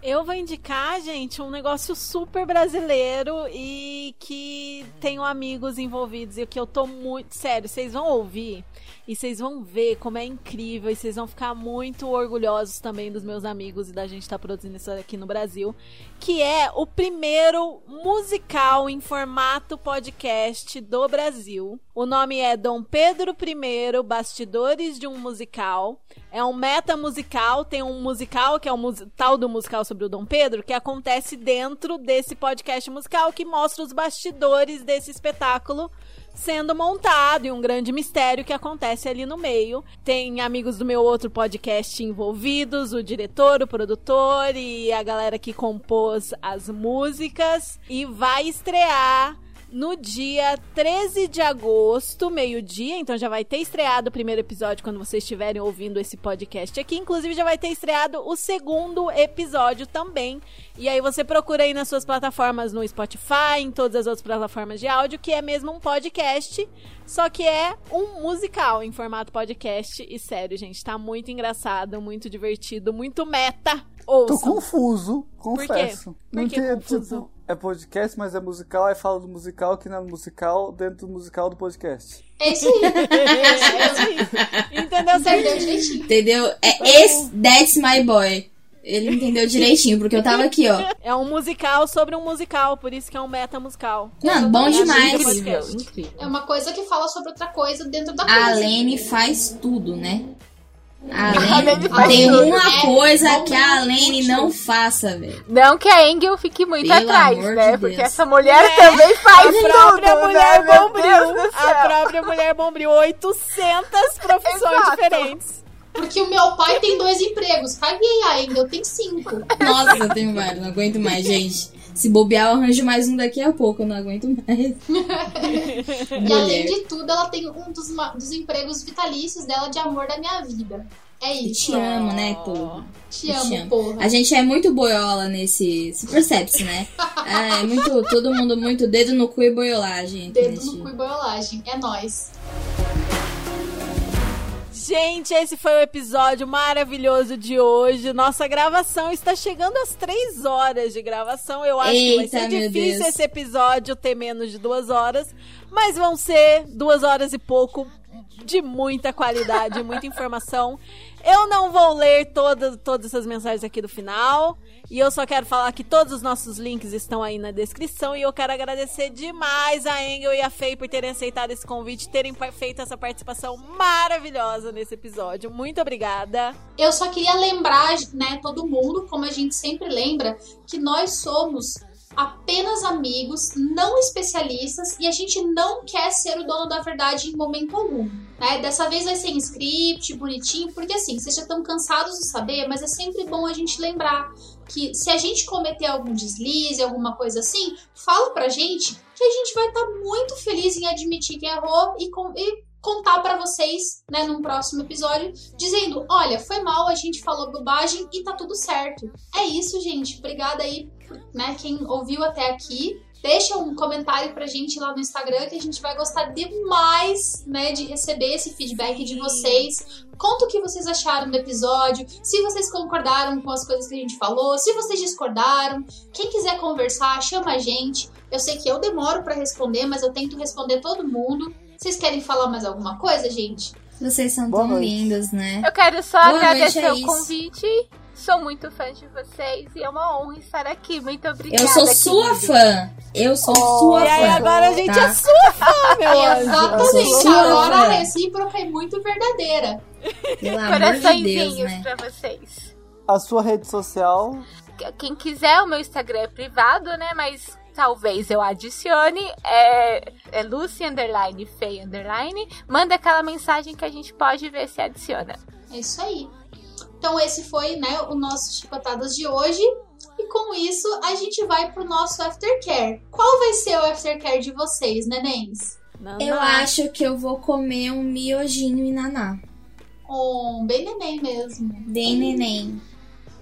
Speaker 3: eu vou indicar, gente, um negócio super brasileiro e que tenho amigos envolvidos e que eu tô muito. Sério, vocês vão ouvir e vocês vão ver como é incrível e vocês vão ficar muito orgulhosos também dos meus amigos e da gente estar produzindo isso aqui no Brasil. Que é o primeiro musical em formato podcast do Brasil. O nome é Dom Pedro I, Bastidores de um Musical. É um meta musical, tem um musical que é o mus- tal do musical sobre o Dom Pedro, que acontece dentro desse podcast musical que mostra os bastidores desse espetáculo sendo montado e um grande mistério que acontece ali no meio. Tem amigos do meu outro podcast envolvidos, o diretor, o produtor e a galera que compôs as músicas e vai estrear no dia 13 de agosto, meio-dia, então já vai ter estreado o primeiro episódio quando vocês estiverem ouvindo esse podcast aqui. Inclusive, já vai ter estreado o segundo episódio também. E aí você procura aí nas suas plataformas no Spotify, em todas as outras plataformas de áudio, que é mesmo um podcast, só que é um musical em formato podcast. E sério, gente, tá muito engraçado, muito divertido, muito meta.
Speaker 6: Tô
Speaker 3: Ouçam.
Speaker 6: confuso, confesso.
Speaker 3: Por
Speaker 6: Não
Speaker 3: que
Speaker 6: tem,
Speaker 3: confuso?
Speaker 6: tipo, é podcast, mas é musical, aí fala do musical que não é musical dentro do musical do podcast.
Speaker 5: É isso aí.
Speaker 3: É isso aí. Entendeu
Speaker 5: Entendeu
Speaker 3: certinho?
Speaker 5: direitinho.
Speaker 4: entendeu? É esse, that's my boy. Ele entendeu direitinho, porque eu tava aqui, ó.
Speaker 3: É um musical sobre um musical, por isso que é um meta musical.
Speaker 4: Não, bom demais.
Speaker 3: Incrível.
Speaker 7: Incrível.
Speaker 5: É uma coisa que fala sobre outra coisa dentro da
Speaker 4: A
Speaker 5: coisa.
Speaker 4: Lene faz tudo, né? A
Speaker 7: A Lene
Speaker 4: tem
Speaker 7: tudo.
Speaker 4: uma
Speaker 5: É,
Speaker 4: coisa que a Lene não faça, velho.
Speaker 7: Não que a Engel fique muito
Speaker 4: Pelo
Speaker 7: atrás, né?
Speaker 4: de
Speaker 7: Porque
Speaker 4: Deus.
Speaker 7: essa mulher também faz
Speaker 3: A
Speaker 7: tudo,
Speaker 3: própria mulher
Speaker 7: né?
Speaker 3: Bombril. A própria mulher bombril. 800 profissões
Speaker 7: Exato.
Speaker 3: diferentes.
Speaker 5: Porque o meu pai tem dois empregos. Caguei ainda, eu tenho cinco.
Speaker 4: Nossa, eu tenho vários, não aguento mais, gente. Se bobear, eu arranjo mais um daqui a pouco, eu não aguento mais.
Speaker 5: E além de tudo, ela tem um dos, dos empregos vitalícios dela de amor da minha vida. É
Speaker 4: Eu
Speaker 5: isso.
Speaker 4: te amo, né, porra?
Speaker 5: Te
Speaker 4: Eu te
Speaker 5: amo, porra.
Speaker 4: A gente é muito boiola nesse. Se percebe-se, né? É, é muito. Todo mundo muito dedo no cu e boiolagem.
Speaker 5: Dedo
Speaker 4: nesse-
Speaker 5: no cu e boiolagem. É nóis.
Speaker 3: Gente, esse foi o episódio maravilhoso de hoje. Nossa gravação está chegando às três horas de gravação. Eu acho que vai
Speaker 4: Eita,
Speaker 3: ser difícil
Speaker 4: Deus.
Speaker 3: esse episódio ter menos de duas horas, mas vão ser duas horas e pouco de muita qualidade, muita informação. Eu não vou ler todas, todas essas mensagens aqui do final. E eu só quero falar que todos os nossos links estão aí na descrição. E eu quero agradecer demais a Engel e a Fei por terem aceitado esse convite, terem feito essa participação maravilhosa nesse episódio. Muito obrigada.
Speaker 5: Eu só queria lembrar, né, todo mundo, como a gente sempre lembra, que nós somos apenas amigos, não especialistas, e a gente não quer ser o dono da verdade em momento algum. Né? Dessa vez vai ser em script, bonitinho, porque assim, vocês já estão cansados de saber, mas é sempre bom a gente lembrar que se a gente cometer algum deslize, alguma coisa assim, fala pra gente que a gente vai estar muito feliz em admitir que errou e, com, e contar para vocês, né, num próximo episódio, dizendo: olha, foi mal, a gente falou bobagem e tá tudo certo. É isso, gente. Obrigada aí, né, quem ouviu até aqui. Deixa um comentário pra gente lá no Instagram que a gente vai gostar demais, né, de receber esse feedback de vocês. Conta o que vocês acharam do episódio, se vocês concordaram com as coisas que a gente falou, se vocês discordaram. Quem quiser conversar, chama a gente. Eu sei que eu demoro para responder, mas eu tento responder todo mundo. Vocês querem falar mais alguma coisa, gente?
Speaker 4: Vocês são
Speaker 6: Boa
Speaker 4: tão
Speaker 6: noite.
Speaker 4: lindos, né?
Speaker 7: Eu quero só
Speaker 4: Boa
Speaker 7: agradecer
Speaker 4: noite, é
Speaker 7: o
Speaker 4: isso.
Speaker 7: convite. Sou muito fã de vocês e é uma honra estar aqui. Muito obrigada.
Speaker 4: Eu sou sua
Speaker 7: querido.
Speaker 4: fã. Eu sou sua
Speaker 3: E aí
Speaker 4: fã.
Speaker 3: agora a gente
Speaker 4: tá?
Speaker 3: é sua fã, meu anjo.
Speaker 5: Exatamente. Agora
Speaker 4: fã.
Speaker 5: a recíproca é muito verdadeira.
Speaker 4: Amor de Deus,
Speaker 7: Coraçõezinhos
Speaker 4: né?
Speaker 7: pra vocês.
Speaker 6: A sua rede social.
Speaker 7: Quem quiser, o meu Instagram é privado, né? Mas talvez eu adicione. É, é Lucy Underline Fei Underline. Manda aquela mensagem que a gente pode ver se adiciona.
Speaker 5: É isso aí. Então esse foi, né, o nosso Chicotadas de hoje. E com isso, a gente vai pro nosso aftercare. Qual vai ser o aftercare de vocês, nenéns?
Speaker 3: Não,
Speaker 4: Eu acho que eu vou comer um miojinho e naná.
Speaker 5: Um bem neném mesmo.
Speaker 4: Bem neném.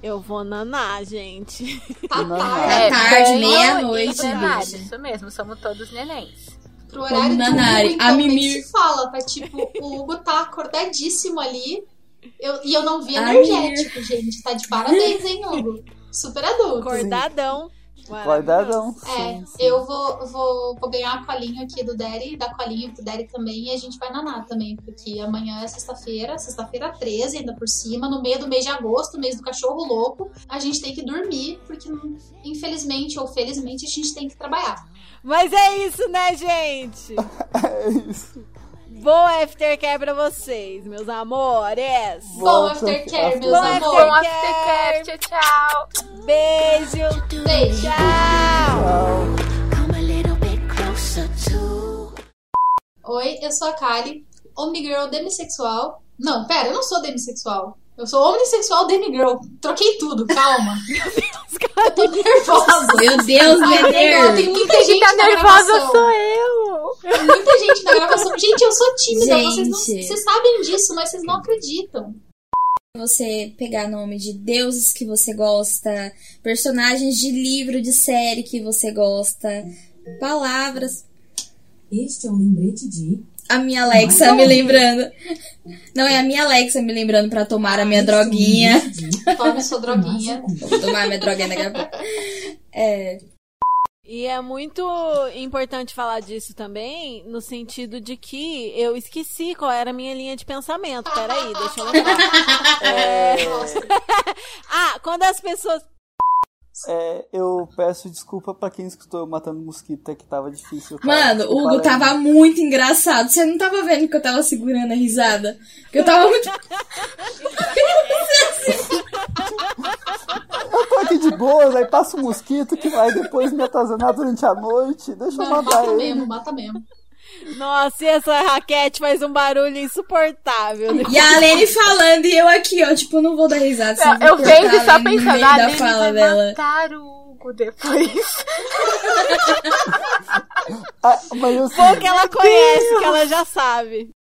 Speaker 3: Eu vou nanar, gente.
Speaker 5: Tá tarde.
Speaker 4: Tá tarde,
Speaker 7: banho
Speaker 4: meia-noite,
Speaker 7: plenário,
Speaker 4: bicha.
Speaker 7: Isso mesmo, somos todos nenéns.
Speaker 5: Pro horário do Hugo, então,
Speaker 4: a mimir.
Speaker 5: fala. Tá tipo, o Hugo tá acordadíssimo ali. Eu, e eu não vi energético, gente. Tá de parabéns, hein, Hugo? Super adulto.
Speaker 3: Acordadão.
Speaker 6: Guardadão.
Speaker 5: É,
Speaker 6: Sim, sim.
Speaker 5: eu vou, vou, vou ganhar a colinho aqui do Derry, dar colinho pro Derry também, e a gente vai nanar também, porque amanhã é sexta-feira, sexta-feira 13, ainda por cima, no meio do mês de agosto, mês do cachorro louco, a gente tem que dormir, porque infelizmente ou felizmente a gente tem que trabalhar.
Speaker 3: Mas é isso, né, gente?
Speaker 6: É isso.
Speaker 3: Boa aftercare pra vocês, meus amores.
Speaker 5: Bom aftercare,
Speaker 6: after-
Speaker 5: meus
Speaker 3: Bom
Speaker 7: Bom
Speaker 5: amores.
Speaker 7: aftercare, tchau, tchau.
Speaker 3: Beijo.
Speaker 5: Beijo.
Speaker 3: Tchau.
Speaker 6: Tchau.
Speaker 2: Come a little bit closer to.
Speaker 5: Oi, eu sou a Kali, Omnigirl demissexual. Não, pera, eu não sou demissexual. Eu sou omnissexual demigirl. Troquei tudo, calma. Eu tô nervosa.
Speaker 4: Meu Deus,
Speaker 5: Ai, legal, tem muita gente
Speaker 7: Tá nervosa sou eu.
Speaker 5: Tem muita gente na gravação. Gente, eu sou tímida. Vocês, não,
Speaker 4: Gente.
Speaker 5: vocês sabem disso, mas vocês não acreditam.
Speaker 4: Você pegar nome de deuses que você gosta, personagens de livro, de série que você gosta, palavras.
Speaker 10: Este é um lembrete de.
Speaker 4: A minha Alexa me lembrando. Não, é a minha Alexa me lembrando pra tomar a minha droguinha.
Speaker 5: Tome sua droguinha.
Speaker 4: Vou tomar a minha droguinha daqui a pouco. É,
Speaker 3: E é muito importante falar disso também, no sentido de que eu esqueci qual era a minha linha de pensamento. Peraí, deixa eu lembrar. É... ah, quando as pessoas.
Speaker 6: É, eu peço desculpa pra quem escutou eu matando mosquito, é que tava difícil.
Speaker 4: Mano, o Hugo tava muito engraçado. Você não tava vendo que eu tava segurando a risada? Que eu tava muito.
Speaker 6: Eu tô aqui de boa, aí passa um mosquito que vai depois me atazanar durante a noite. Deixa eu
Speaker 5: Não,
Speaker 6: matar
Speaker 5: mata
Speaker 6: ele.
Speaker 5: mesmo, mata mesmo.
Speaker 3: Nossa, e essa raquete faz um barulho insuportável.
Speaker 4: E a Lene falando e eu aqui, ó, tipo, não vou dar risada. senão
Speaker 7: Eu
Speaker 4: cortar
Speaker 7: só
Speaker 4: a Lene
Speaker 7: pensando,
Speaker 4: da fala
Speaker 7: vai
Speaker 4: dela.
Speaker 7: matar o Hugo depois.
Speaker 6: Ah, mas eu,
Speaker 3: Bom que ela conhece, que ela já sabe.